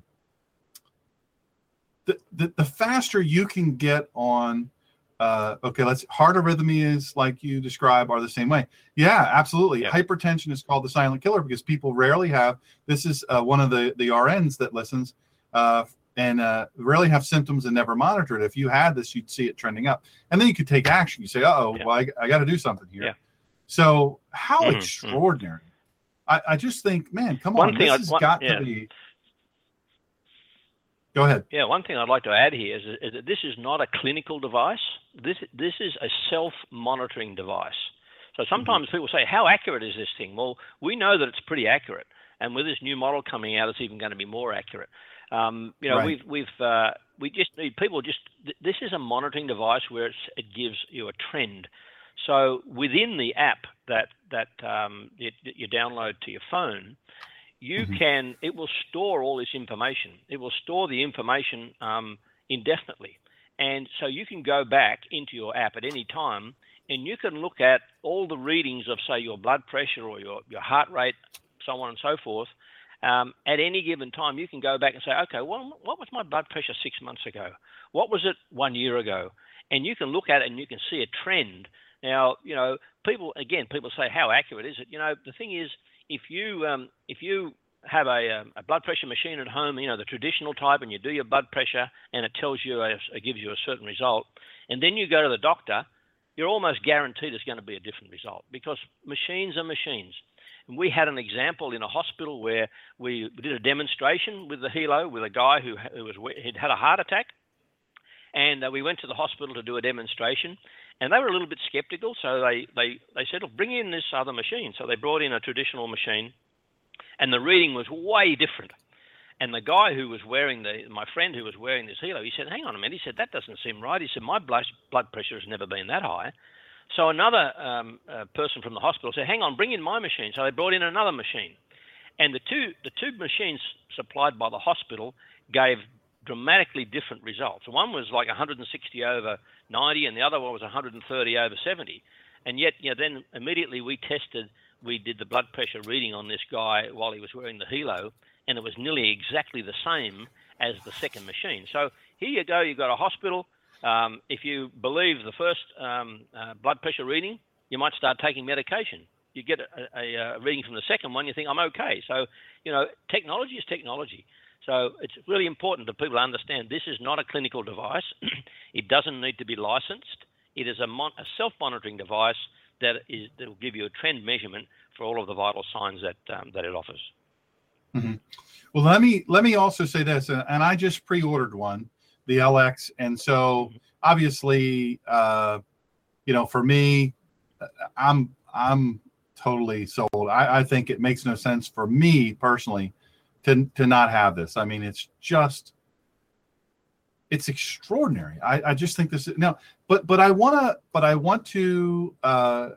the, the the faster you can get on. Uh, okay, let's heart arrhythmias, like you describe, are the same way. Yeah, absolutely. Hypertension is called the silent killer because people rarely have. This is uh, one of the the RNs that listens. Uh, and uh, rarely have symptoms and never monitor it. If you had this, you'd see it trending up, and then you could take action. You say, "Uh oh, well, I, I got to do something here." So, how Mhm, mhm. extraordinary! I, I just think, man, come One on, thing this I- has one- got yeah. to be. Go ahead. Yeah, one thing I'd like to add here is, is that this is not a clinical device. This this is a self-monitoring device. So sometimes people say, "How accurate is this thing?" Well, we know that it's pretty accurate, and with this new model coming out, it's even going to be more accurate. Um, you know, Right. we've we've uh, we just need people just. th- This is a monitoring device where it's, it gives you a trend. So within the app that that um, you, you download to your phone, you can it will store all this information. It will store the information um, indefinitely, and so you can go back into your app at any time, and you can look at all the readings of say your blood pressure or your your heart rate, so on and so forth. Um, at any given time, you can go back and say, okay, well, what was my blood pressure six months ago? What was it one year ago? And you can look at it and you can see a trend. Now, you know, people again, people say, how accurate is it? You know, the thing is, if you um, if you have a, um, a blood pressure machine at home, you know, the traditional type, and you do your blood pressure, and it tells you, it gives you a certain result, and then you go to the doctor, you're almost guaranteed it's going to be a different result because machines are machines. And we had an example in a hospital where we did a demonstration with the Helo with a guy who, he'd had a heart attack, and uh, we went to the hospital to do a demonstration, and they were a little bit skeptical, so they they they said, "Look, bring in this other machine." So they brought in a traditional machine, and the reading was way different. And the guy who was wearing the, my friend who was wearing this Helo, he said, "Hang on a minute." He said, "That doesn't seem right." He said, "My blood pressure has never been that high." So another um, uh, person from the hospital said, "Hang on, bring in my machine." So they brought in another machine, and the two the two machines supplied by the hospital gave dramatically different results. One was like 160 over 90, and the other one was 130 over 70. And yet, you know, then immediately we tested, we did the blood pressure reading on this guy while he was wearing the Helo, and it was nearly exactly the same as the second machine. So here you go, you've got a hospital. Um, if you believe the first um, uh, blood pressure reading, you might start taking medication. you get a, a, a reading from the second one, you think I'm okay. So you know, technology is technology. So it's really important that people understand this is not a clinical device. it doesn't need to be licensed. It is a, mon- a self-monitoring device that is that will give you a trend measurement for all of the vital signs that um, that it offers. Mm-hmm. Well, let me let me also say this, and I just pre-ordered one, the LX, and so obviously, uh, you know, for me, I'm I'm totally sold. I, I think it makes no sense for me personally to to not have this. I mean, it's just it's extraordinary. I, I just think this is now, but but I want to but I want to uh,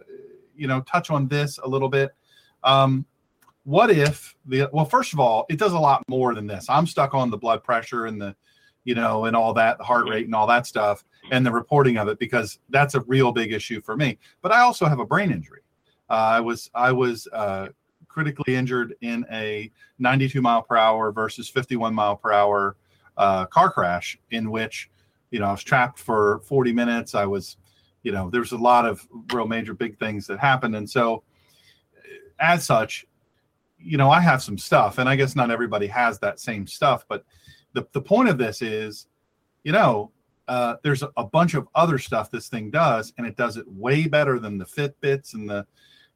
you know touch on this a little bit. Um, what if the well first of all it does a lot more than this i'm stuck on the blood pressure and the you know and all that heart rate and all that stuff and the reporting of it because that's a real big issue for me. But i also have a brain injury. Uh, i was i was uh, critically injured in a 92 mile per hour versus 51 mile per hour uh, car crash in which you know i was trapped for 40 minutes. I was you know there's a lot of real major big things that happened. And so as such you know, I have some stuff, and I guess not everybody has that same stuff. But the the point of this is, you know, uh, there's a, bunch of other stuff this thing does, and it does it way better than the Fitbits and the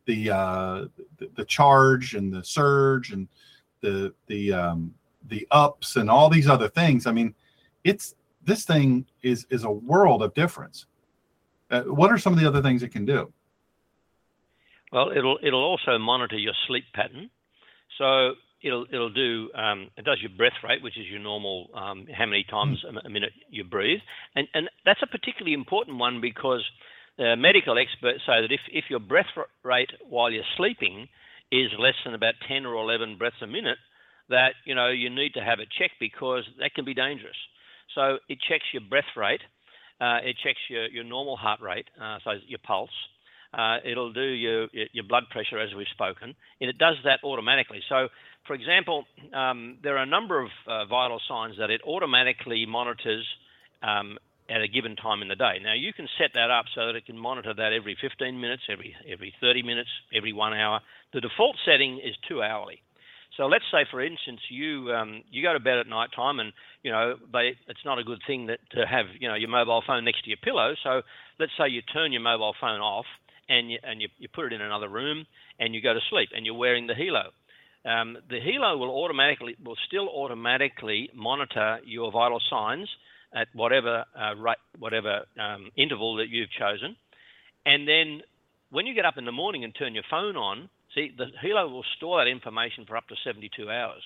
the uh, the, the Charge and the Surge and the the um, the ups and all these other things. I mean, it's this thing is is a world of difference. Uh, what are some of the other things it can do? Well, it'll it'll also monitor your sleep pattern. So it'll it'll do um, it does your breath rate, which is your normal um, how many times mm. a minute you breathe, and and that's a particularly important one because uh, medical experts say that if if your breath rate while you're sleeping is less than about 10 or 11 breaths a minute, that you know you need to have it checked because that can be dangerous. So it checks your breath rate, uh, it checks your your normal heart rate, uh, so your pulse uh, it'll do your, your blood pressure as we've spoken, and it does that automatically. So, for example, um, there are a number of uh, vital signs that it automatically monitors um, at a given time in the day. Now, you can set that up so that it can monitor that every 15 minutes, every every 30 minutes, every one hour. The default setting is two hourly. So let's say, for instance, you um, you go to bed at night time, and you know they, it's not a good thing that to have you know your mobile phone next to your pillow. So let's say you turn your mobile phone off and you, and you, you put it in another room and you go to sleep and you're wearing the Helo. Um, the Helo will automatically will still automatically monitor your vital signs at whatever uh, rate, whatever um, interval that you've chosen, and then when you get up in the morning and turn your phone on, see the Helo will store that information for up to 72 hours.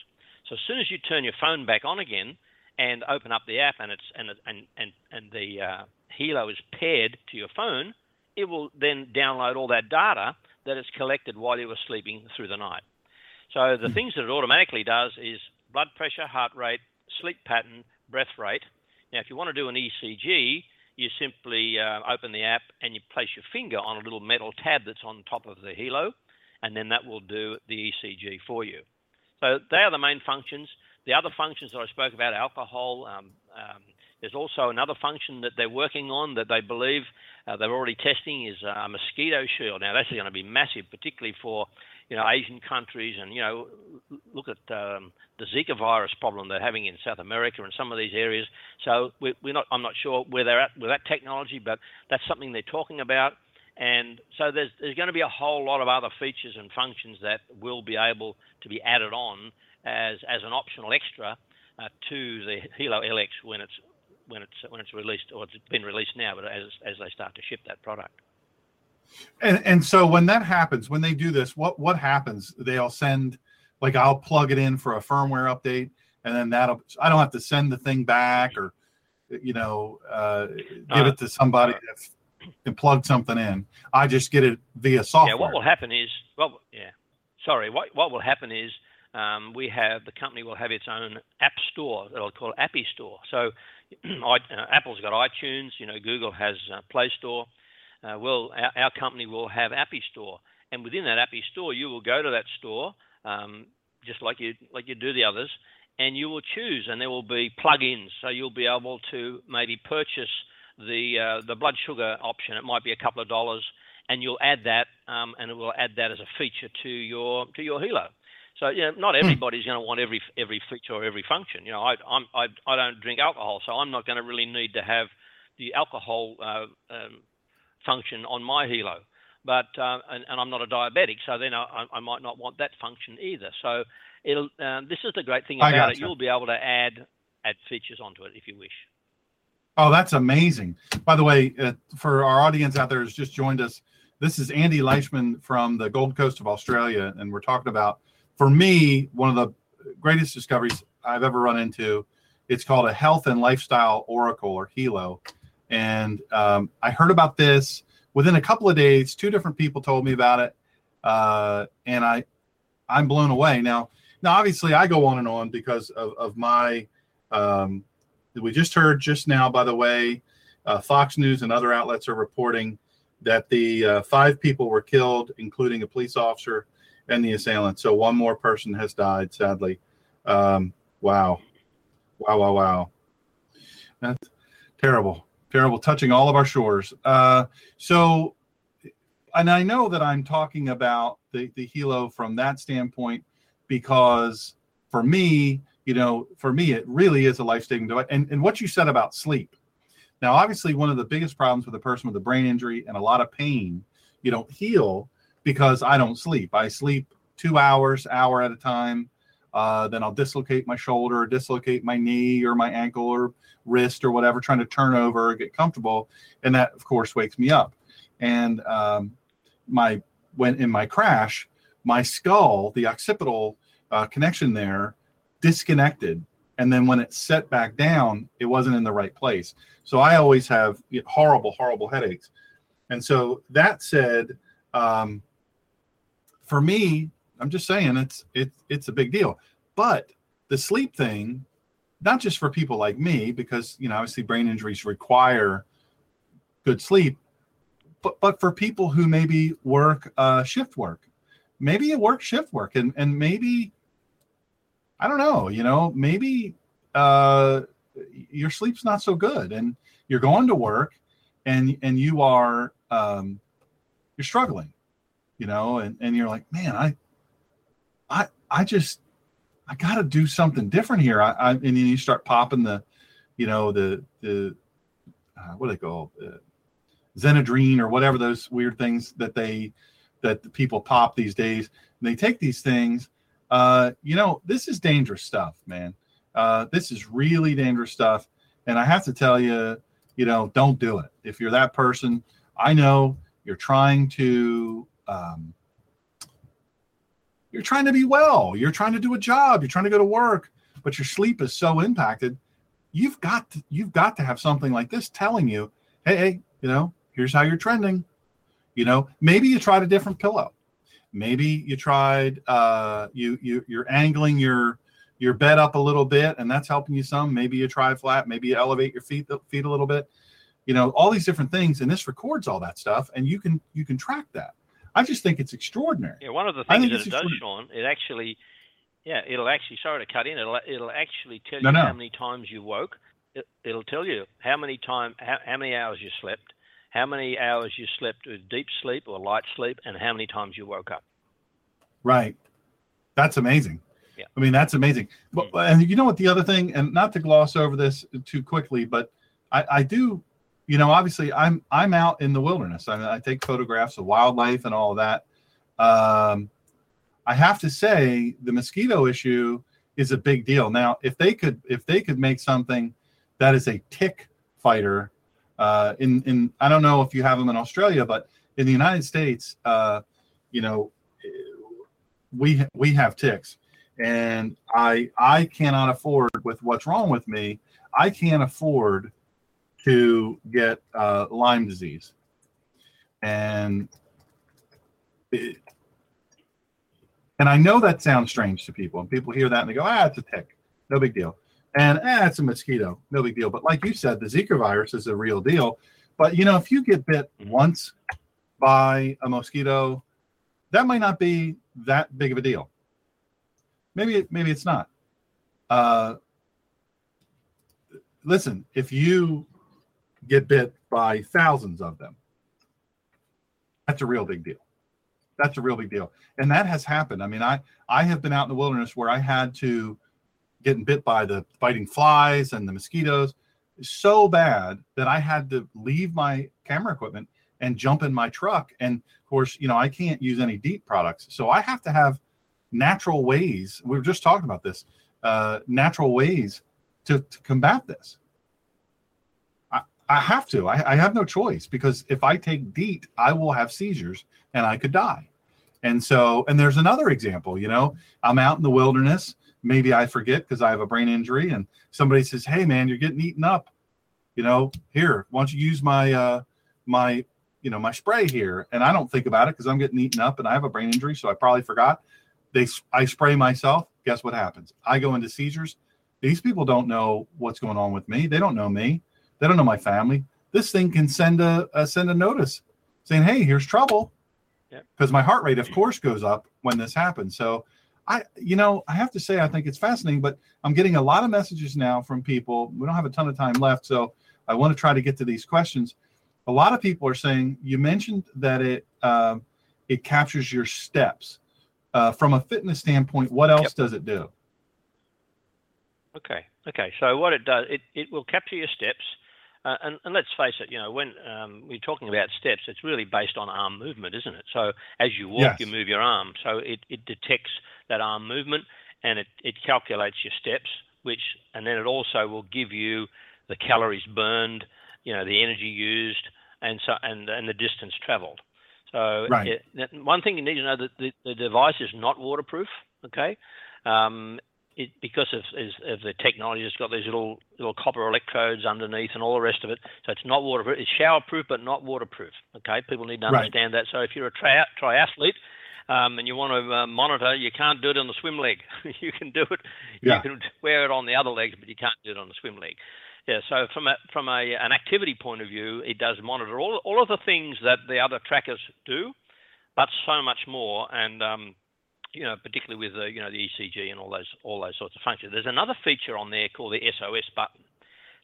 So as soon as you turn your phone back on again and open up the app and it's and and and and the uh, Helo is paired to your phone, it will then download all that data that it's collected while you were sleeping through the night. So the mm. things that it automatically does is blood pressure, heart rate, sleep pattern, breath rate. Now, if you want to do an ECG, you simply uh, open the app and you place your finger on a little metal tab that's on top of the Helo, and then that will do the ECG for you. So they are the main functions. The other functions that I spoke about, alcohol, um, um, there's also another function that they're working on that they believe uh, they're already testing is a mosquito shield. Now that's going to be massive, particularly for you know Asian countries, and you know look at um, the Zika virus problem they're having in South America and some of these areas. So we're, we're not. I'm not sure where they're at with that technology, but that's something they're talking about. And so there's there's going to be a whole lot of other features and functions that will be able to be added on as as an optional extra uh, to the Helo LX when it's when it's when it's released or it's been released now, but as as they start to ship that product. And and so when that happens, when they do this, what what happens? They'll send like I'll plug it in for a firmware update, and then that'll I don't have to send the thing back or you know uh, give it to somebody uh, and plug something in. I just get it via software. Yeah, what will happen is well, yeah, sorry. What what will happen is um, we have the company will have its own app store that I'll call Appy Store. So uh, Apple's got iTunes, you know, Google has uh, Play Store. Uh, well, our, our, company will have Appy Store, and within that Appy Store, you will go to that store, um, just like you like you do the others, and you will choose, and there will be plugins. So you'll be able to maybe purchase the uh, the blood sugar option. It might be a couple of dollars, and you'll add that, um, and it will add that as a feature to your to your Helo. So you know, not everybody's going to want every every feature or every function. You know, I I'm, I I don't drink alcohol, so I'm not going to really need to have the alcohol uh, um, function on my Helo. But uh, and, and, I'm not a diabetic, so then I, I, might not want that function either. So it'll uh, this is the great thing about it. You'll be able to add add features onto it if you wish. Oh, that's amazing! By the way, uh, for our audience out there who's just joined us, this is Andy Leishman from the Gold Coast of Australia, and we're talking about, for me, one of the greatest discoveries I've ever run into. It's called a Health and Lifestyle Oracle or Helo, and um, I heard about this within a couple of days. Two different people told me about it, uh, and I, I'm blown away. Now, now obviously I go on and on because of, of my. Um, we just heard just now, by the way, uh, Fox News and other outlets are reporting that the uh, five people were killed, including a police officer and the assailant. So one more person has died, sadly. Um, wow, wow, wow, wow. That's terrible terrible, touching all of our shores. Uh, so, and I know that I'm talking about the, the Helo from that standpoint because for me, you know, for me, it really is a life saving device. And, and what you said about sleep. Now, obviously, one of the biggest problems with a person with a brain injury and a lot of pain, you don't heal because I don't sleep. I sleep two hours, hour at a time. Uh, then I'll dislocate my shoulder, dislocate my knee or my ankle or wrist or whatever, trying to turn over, or get comfortable, and that of course wakes me up. And um, my when in my crash, my skull, the occipital uh, connection there, disconnected, and then when it set back down, it wasn't in the right place. So I always have horrible, horrible headaches. And so that said, um, for me, I'm just saying it's it's it's a big deal. But the sleep thing not just for people like me, because you know obviously brain injuries require good sleep, but but for people who maybe work uh, shift work, maybe you work shift work, and and maybe I don't know, you know, maybe uh, your sleep's not so good, and you're going to work, and and you are um, you're struggling, you know, and and you're like, man, I I I just I got to do something different here. I, I, and then you start popping the, you know, the the uh, what do they call uh, Xenadrine or whatever those weird things that they that the people pop these days. And they take these things. Uh, you know, this is dangerous stuff, man. Uh, this is really dangerous stuff. And I have to tell you, you know, don't do it. If you're that person, I know you're trying to um, you're trying to be well, you're trying to do a job, you're trying to go to work, but your sleep is so impacted. You've got to, you've got to have something like this telling you, hey, hey, you know, here's how you're trending. You know, maybe you tried a different pillow. Maybe you tried uh, you you you're angling your your bed up a little bit, and that's helping you some. Maybe you try flat. Maybe you elevate your feet feet a little bit. You know, all these different things, and this records all that stuff, and you can you can track that. I just think it's extraordinary. Yeah, one of the things that it does, Shawn, it actually, yeah, it'll actually. Sorry to cut in. It'll it'll actually tell no, you no. how many times you woke. It, will tell you how many time how, how many hours you slept, how many hours you slept with deep sleep or light sleep, and how many times you woke up. Right. That's amazing. Yeah. I mean, that's amazing. But mm. and you know what the other thing, and not to gloss over this too quickly, but I, I do you know, obviously I'm I'm out in the wilderness. I, I take photographs of wildlife and all of that. Um, I have to say the mosquito issue is a big deal. Now, if they could if they could make something that is a tick fighter, uh, in in I don't know if you have them in Australia, but in the United States, uh, you know, we we have ticks, and I I cannot afford with what's wrong with me. I can't afford to get uh, Lyme disease. And it, and I know that sounds strange to people, and people hear that and they go, "Ah, it's a tick, no big deal," and ah, it's a mosquito, no big deal. But like you said, the Zika virus is a real deal. But you know, if you get bit once by a mosquito, that might not be that big of a deal. Maybe maybe it's not. Uh, listen, if you get bit by thousands of them. That's a real big deal. That's a real big deal. And that has happened. I mean, I I have been out in the wilderness where I had to getting bit by the biting flies and the mosquitoes so bad that I had to leave my camera equipment and jump in my truck. And of course, you know, I can't use any DEET products. So I have to have natural ways. We were just talking about this uh, natural ways to, to combat this. I, have to. I, I have no choice because if I take DEET, I will have seizures and I could die. And so, and there's another example, you know, I'm out in the wilderness. Maybe I forget because I have a brain injury and somebody says, Hey man, you're getting eaten up. You know, here, why don't you use my, uh, my, you know, my spray here. And I don't think about it because I'm getting eaten up and I have a brain injury. So I probably forgot. They, I spray myself. Guess what happens? I go into seizures. These people don't know what's going on with me. They don't know me. They don't know my family. This thing can send a, a send a notice saying, "Hey, here's trouble." Because my heart rate, of course, goes up when this happens. So, I, you know, I have to say, I think it's fascinating. But I'm getting a lot of messages now from people. We don't have a ton of time left, so I want to try to get to these questions. A lot of people are saying you mentioned that it uh, it captures your steps. Uh, from a fitness standpoint, what else Yep. does it do? Okay. Okay. So what it does, it, it will capture your steps. Uh, and, and let's face it, you know, when um, we're talking about steps, it's really based on arm movement, isn't it? So as you walk, Yes. you move your arm. So it, it detects that arm movement and it, it calculates your steps, which, and then it also will give you the calories burned, you know, the energy used, and so and and the distance traveled. So Right. it, one thing you need to know that the, the device is not waterproof. Okay, um, it because of, is, of the technology, it's got these little little copper electrodes underneath and all the rest of it. So it's not waterproof. It's showerproof, but not waterproof. Okay, people need to Right. understand that. So if you're a tri- triathlete. Um, and you want to uh, monitor, you can't do it on the swim leg. you can do it, Yeah. you can wear it on the other legs, but you can't do it on the swim leg. Yeah, so from a from a an activity point of view, it does monitor all all of the things that the other trackers do, but so much more. And um, you know, particularly with the you know the ECG and all those all those sorts of functions. There's another feature on there called the SOS button.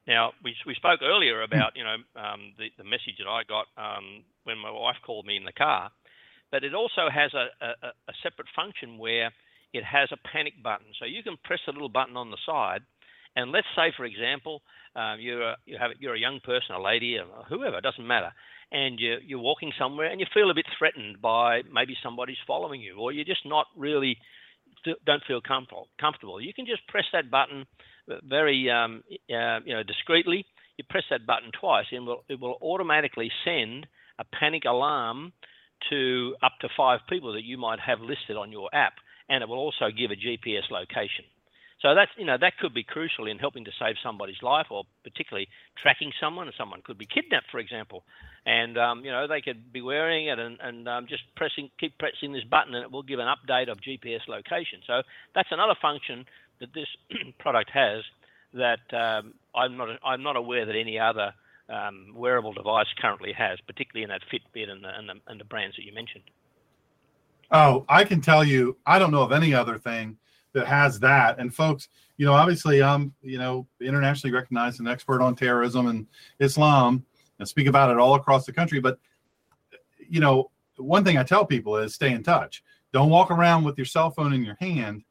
Now we we spoke earlier about you know um, the the message that I got um, when my wife called me in the car, but it also has a, a, a separate function where it has a panic button. So you can press a little button on the side, and let's say, for example, um, you're a, you have you're a young person, a lady, or whoever, it doesn't matter, and you're you're walking somewhere and you feel a bit threatened by maybe somebody's following you, or you're just not really don't feel comfortable. Comfortable. You can just press that button very um, uh, you know discreetly. You press that button twice, and will, it will automatically send a panic alarm to up to five people that you might have listed on your app, and it will also give a GPS location. So that's you know that could be crucial in helping to save somebody's life, or particularly tracking someone. Someone could be kidnapped, for example, and um, you know they could be wearing it and, and um, just pressing keep pressing this button, and it will give an update of GPS location. So that's another function that this product has that um, I'm not I'm not aware that any other um, wearable device currently has, particularly in that Fitbit and the, and the and the brands that you mentioned. Oh, I can tell you, I don't know of any other thing that has that. And folks, you know, obviously I'm, you know, internationally recognized an expert on terrorism and Islam and speak about it all across the country. But, you know, one thing I tell people is stay in touch. Don't walk around with your cell phone in your hand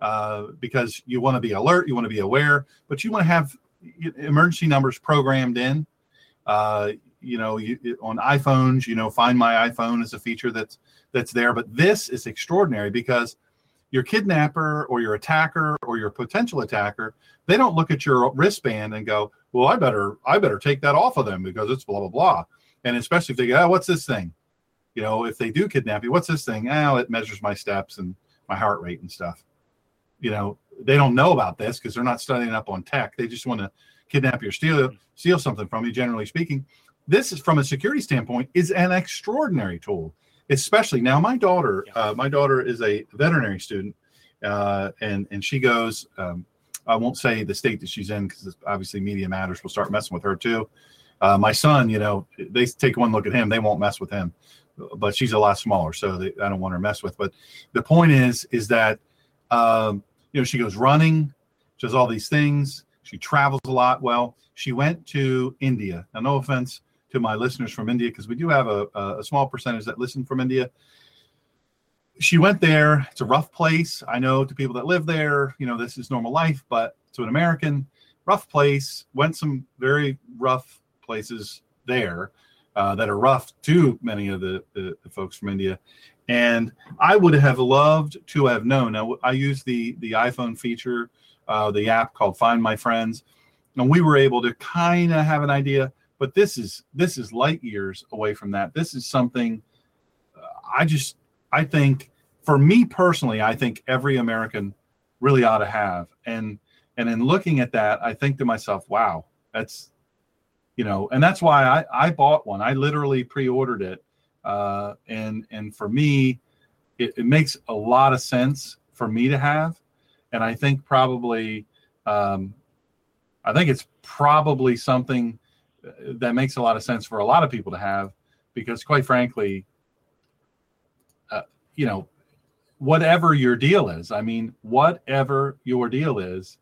uh, because you want to be alert, you want to be aware, but you want to have emergency numbers programmed in. Uh, you know, you, on iPhones, you know, Find My iPhone is a feature that's that's there. But this is extraordinary because your kidnapper or your attacker or your potential attacker, they don't look at your wristband and go, "Well, I better I better take that off of them because it's blah blah blah." And especially if they go, "Oh, what's this thing?" You know, if they do kidnap you, what's this thing? Oh, it measures my steps and my heart rate and stuff. You know, they don't know about this because they're not studying up on tech. They just want to kidnap you steal steal something from you. Generally speaking, this is from a security standpoint is an extraordinary tool. Especially now, my daughter, uh, my daughter is a veterinary student, uh, and and she goes. Um, I won't say the state that she's in because obviously media matters. We'll start messing with her too. Uh, my son, you know, they take one look at him, they won't mess with him. But she's a lot smaller, so they, I don't want her to mess with. But the point is, is that um, you know she goes running, she does all these things. She travels a lot. Well, She went to India. Now, no offense to my listeners from India, because we do have a, a small percentage that listen from India. She went there. It's a rough place. I know to people that live there, you know, this is normal life, but to an American, rough place. Went some very rough places there uh, that are rough to many of the, the, the folks from India. And I would have loved to have known. Now, I use the the iPhone feature, uh, the app called Find My Friends, and we were able to kind of have an idea. But this is this is light years away from that. This is something uh, I just I think for me personally, I think every American really ought to have. And and in looking at that, I think to myself, wow, that's you know, and that's why I I bought one. I literally pre-ordered it uh, and and for me, it, it, makes a lot of sense for me to have, and I think probably, um, I think it's probably something that makes a lot of sense for a lot of people to have, because quite frankly, uh, you know, whatever your deal is, I mean, whatever your deal is,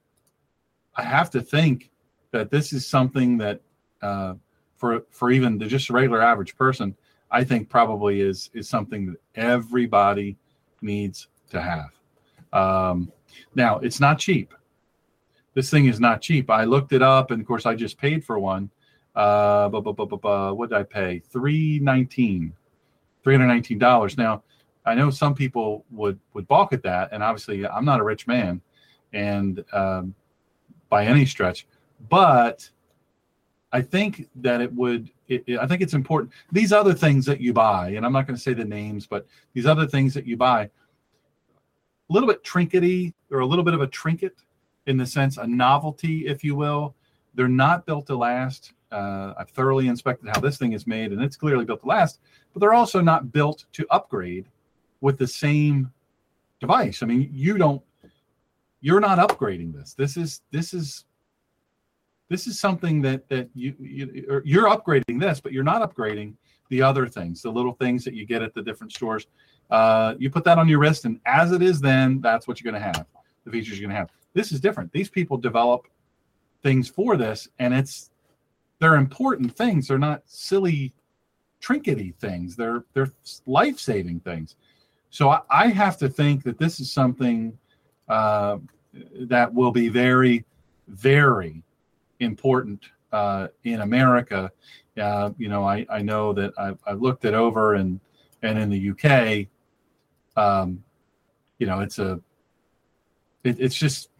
I have to think that this is something that uh, for for even the just regular average person I think probably is is something that everybody needs to have. Um, now, it's not cheap. This thing is not cheap. I looked it up, and of course, I just paid for one. Uh, bu- bu- bu- what did I pay? Three nineteen, three hundred nineteen dollars. Now, I know some people would would balk at that, and obviously, I'm not a rich man, and um, by any stretch, but I think that it would. It, it, I think it's important. These other things that you buy, and I'm not going to say the names, but these other things that you buy, a little bit trinkety. They're a little bit of a trinket in the sense, a novelty, if you will. They're not built to last. Uh, I've thoroughly inspected how this thing is made, and it's clearly built to last. But they're also not built to upgrade with the same device. I mean, you don't. You're not upgrading this. This is this is this is something that that you, you you're upgrading this, but you're not upgrading the other things, the little things that you get at the different stores. Uh, you put that on your wrist, and as it is, then that's what you're going to have. The features you're going to have. This is different. These people develop things for this, and it's they're important things. They're not silly, trinkety things. They're they're life saving things. So I, I, have to think that this is something uh, that will be very, very important uh, in America. Uh, you know, I, I know that I've, I've, looked it over and and in the UK, um, you know, it's a it, it's just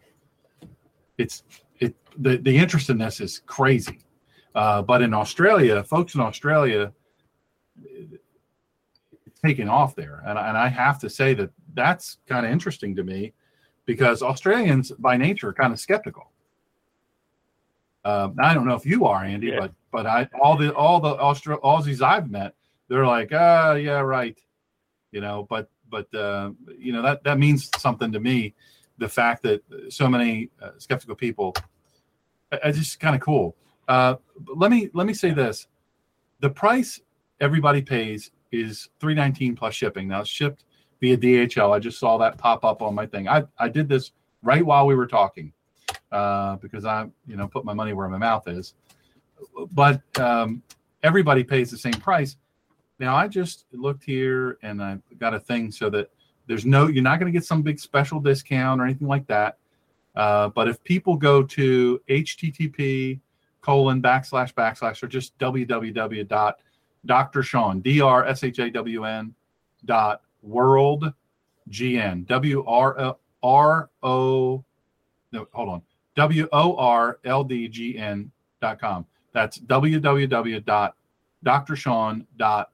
it's it the, the interest in this is crazy. Uh, but in Australia, folks in Australia, it's taking off there, and and I have to say that that's kind of interesting to me because Australians by nature are kind of skeptical. Um, I don't know if you are, Andy, yeah. but but I all the all the Austra- Aussies I've met, they're like, ah, yeah, right, you know. But but uh, you know that that means something to me. The fact that so many uh, skeptical people, it's just kind of cool. Uh, let me let me say this: the price everybody pays is three nineteen plus shipping. Now it's shipped via DHL. I just saw that pop up on my thing. I I did this right while we were talking uh, because I, you know, put my money where my mouth is. But um, everybody pays the same price. Now I just looked here and I got a thing so that there's no, you're not going to get some big special discount or anything like that. Uh, but if people go to http colon backslash backslash or just www dot Dr. Shawn D R S H A W N dot world gn w r r o no hold on W O R L D G N dot com. That's www dot Dr. Shawn dot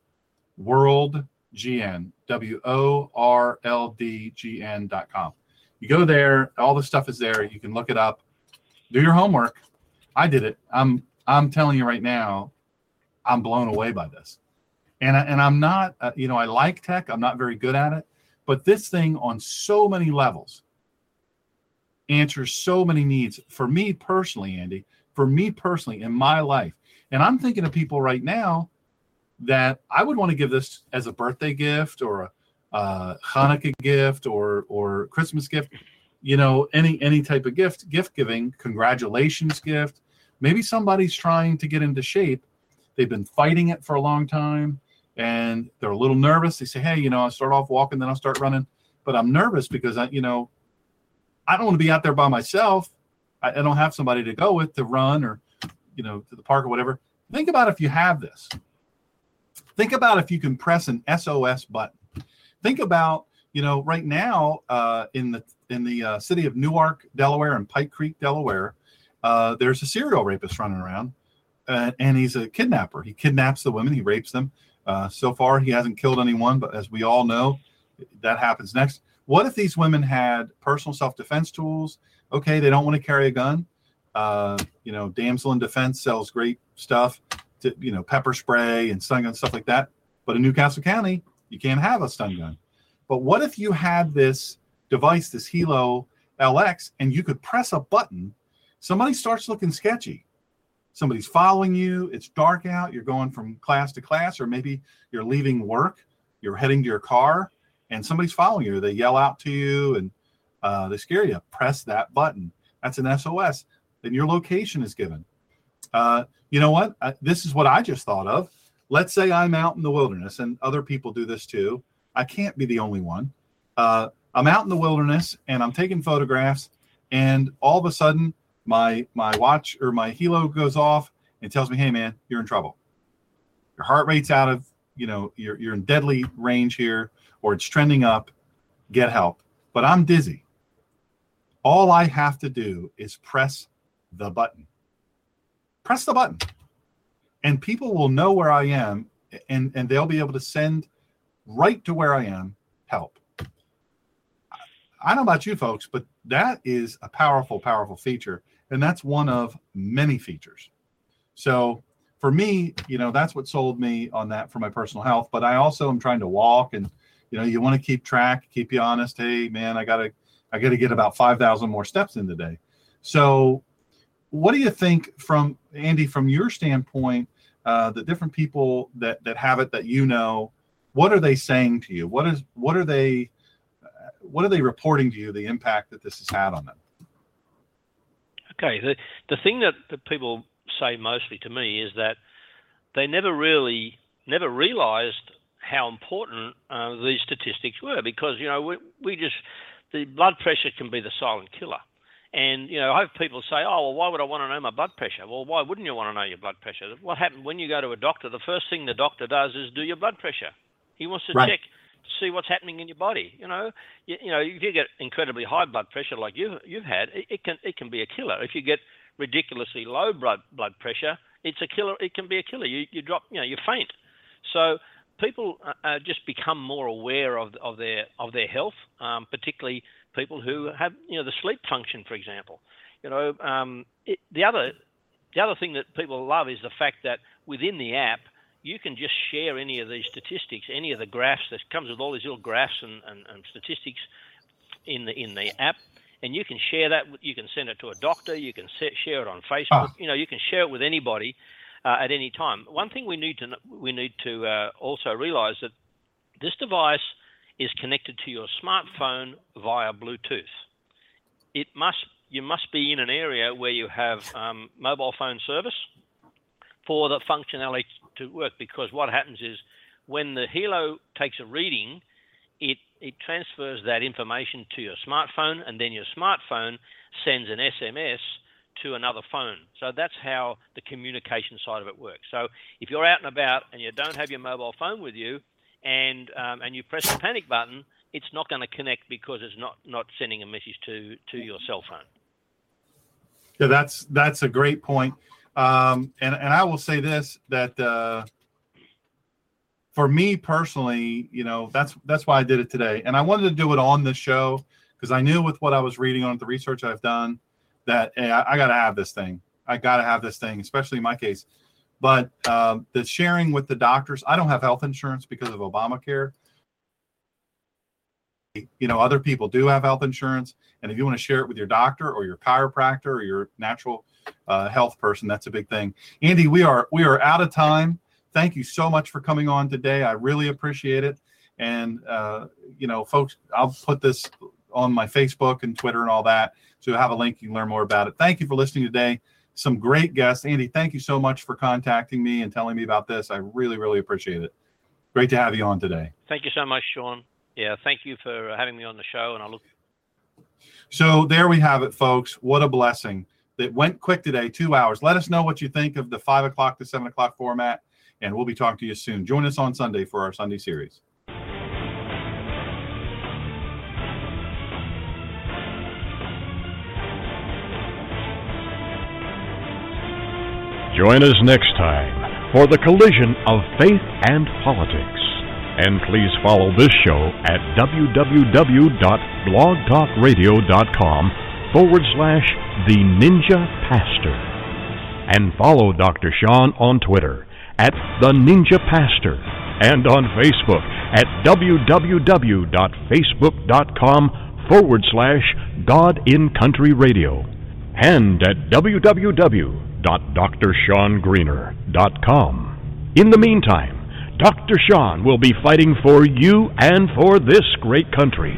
world G N W O R L D G N dot com. You go there, all the stuff is there. You can look it up. Do your homework. I did it. I'm I'm telling you right now, I'm blown away by this. And I, and I'm not, uh, you know, I like tech. I'm not very good at it, but this thing on so many levels answers so many needs for me personally, Andy, for me personally in my life. And I'm thinking of people right now that I would want to give this as a birthday gift or a Hanukkah gift or or Christmas gift, you know, any any type of gift, gift giving, congratulations gift, maybe somebody's trying to get into shape. They've been fighting it for a long time and they're a little nervous. They say, Hey, you know, I'll start off walking, then I'll start running, but I'm nervous because I, you know, I don't want to be out there by myself. I, I don't have somebody to go with to run or, you know, to the park or whatever. Think about if you have this. Think about if you can press an SOS button. Think about, you know, right now uh, in the in the uh, city of Newark, Delaware, and Pike Creek, Delaware, uh, there's a serial rapist running around, uh, and he's a kidnapper. He kidnaps the women, he rapes them. Uh, so far, he hasn't killed anyone, but as we all know, that happens next. What if these women had personal self-defense tools? Okay, they don't want to carry a gun. Uh, you know, Damsel in Defense sells great stuff, to, you know, pepper spray and stun gun stuff like that. But in New Castle County, you can't have a stun gun. But what if you had this device, this Helo LX, and you could press a button? Somebody starts looking sketchy. Somebody's following you. It's dark out. You're going from class to class, or maybe you're leaving work. You're heading to your car, and somebody's following you. They yell out to you and uh, they scare you. Press that button. That's an SOS. Then your location is given. Uh, you know what? Uh, this is what I just thought of. Let's say I'm out in the wilderness, and other people do this too. I can't be the only one. Uh, I'm out in the wilderness and I'm taking photographs, and all of a sudden my my watch or my helo goes off and tells me, "Hey man, you're in trouble. Your heart rate's out of you know you're you're in deadly range here, or it's trending up. Get help." But I'm dizzy. All I have to do is press the button. Press the button, and people will know where I am, and and they'll be able to send right to where I am help. I don't know about you folks, but that is a powerful, powerful feature. And that's one of many features. So for me, you know, that's what sold me on that for my personal health. But I also am trying to walk and, you know, you want to keep track, keep you honest. Hey, man, I got to, I got to get about 5,000 more steps in the day. So what do you think from Andy, from your standpoint, uh, the different people that, that have it that you know, what are they saying to you? What is, what are they, what are they reporting to you the impact that this has had on them? Okay, the the thing that, that people say mostly to me is that they never really never realised how important uh, these statistics were because you know we, we just the blood pressure can be the silent killer. And you know, I have people say, "Oh, well, why would I want to know my blood pressure?" Well, why wouldn't you want to know your blood pressure? What happens when you go to a doctor? The first thing the doctor does is do your blood pressure. He wants to Right. check see what's happening in your body. You know, you, you know, if you get incredibly high blood pressure like you've you've had, it, it can it can be a killer. If you get ridiculously low blood blood pressure, it's a killer. It can be a killer. You you drop, you know, you faint. So people uh, uh, just become more aware of of their of their health, um, particularly people who have you know the sleep function, for example. You know, um, it, the other the other thing that people love is the fact that within the app you can just share any of these statistics, any of the graphs that comes with all these little graphs and, and, and statistics in the in the app, and you can share that. You can send it to a doctor. You can set, share it on Facebook. Ah. You know, you can share it with anybody uh, at any time. One thing we need to we need to uh, also realize that this device is connected to your smartphone via Bluetooth. It must you must be in an area where you have um, mobile phone service for the functionality to work because what happens is when the Helo takes a reading, it it transfers that information to your smartphone and then your smartphone sends an SMS to another phone. So that's how the communication side of it works. So if you're out and about and you don't have your mobile phone with you and um, and you press the panic button, it's not going to connect because it's not not sending a message to to your cell phone. Yeah, that's that's a great point. Um, and and I will say this that uh, for me personally, you know, that's that's why I did it today, and I wanted to do it on the show because I knew with what I was reading on the research I've done that hey, I, I got to have this thing. I got to have this thing, especially in my case. But um, the sharing with the doctors, I don't have health insurance because of Obamacare. You know, other people do have health insurance, and if you want to share it with your doctor or your chiropractor or your natural uh, health person, that's a big thing. Andy, we are we are out of time. Thank you so much for coming on today. I really appreciate it. And uh, you know, folks, I'll put this on my Facebook and Twitter and all that, so you'll have a link. You can learn more about it. Thank you for listening today some great guests. Andy, thank you so much for contacting me and telling me about this. I really, really appreciate it. Great to have you on today. Thank you so much, Shawn. Yeah, thank you for having me on the show, and I look. So there we have it, folks. What a blessing! That went quick today, two hours. Let us know what you think of the five o'clock to seven o'clock format, and we'll be talking to you soon. Join us on Sunday for our Sunday series. Join us next time for the collision of faith and politics. And please follow this show at www.blogtalkradio.com forward slash The Ninja Pastor. And follow Dr. Shawn on Twitter at The Ninja Pastor and on Facebook at www.facebook.com forward slash God in Country Radio and at www.drshawngreener.com. In the meantime, Dr. Sean will be fighting for you and for this great country.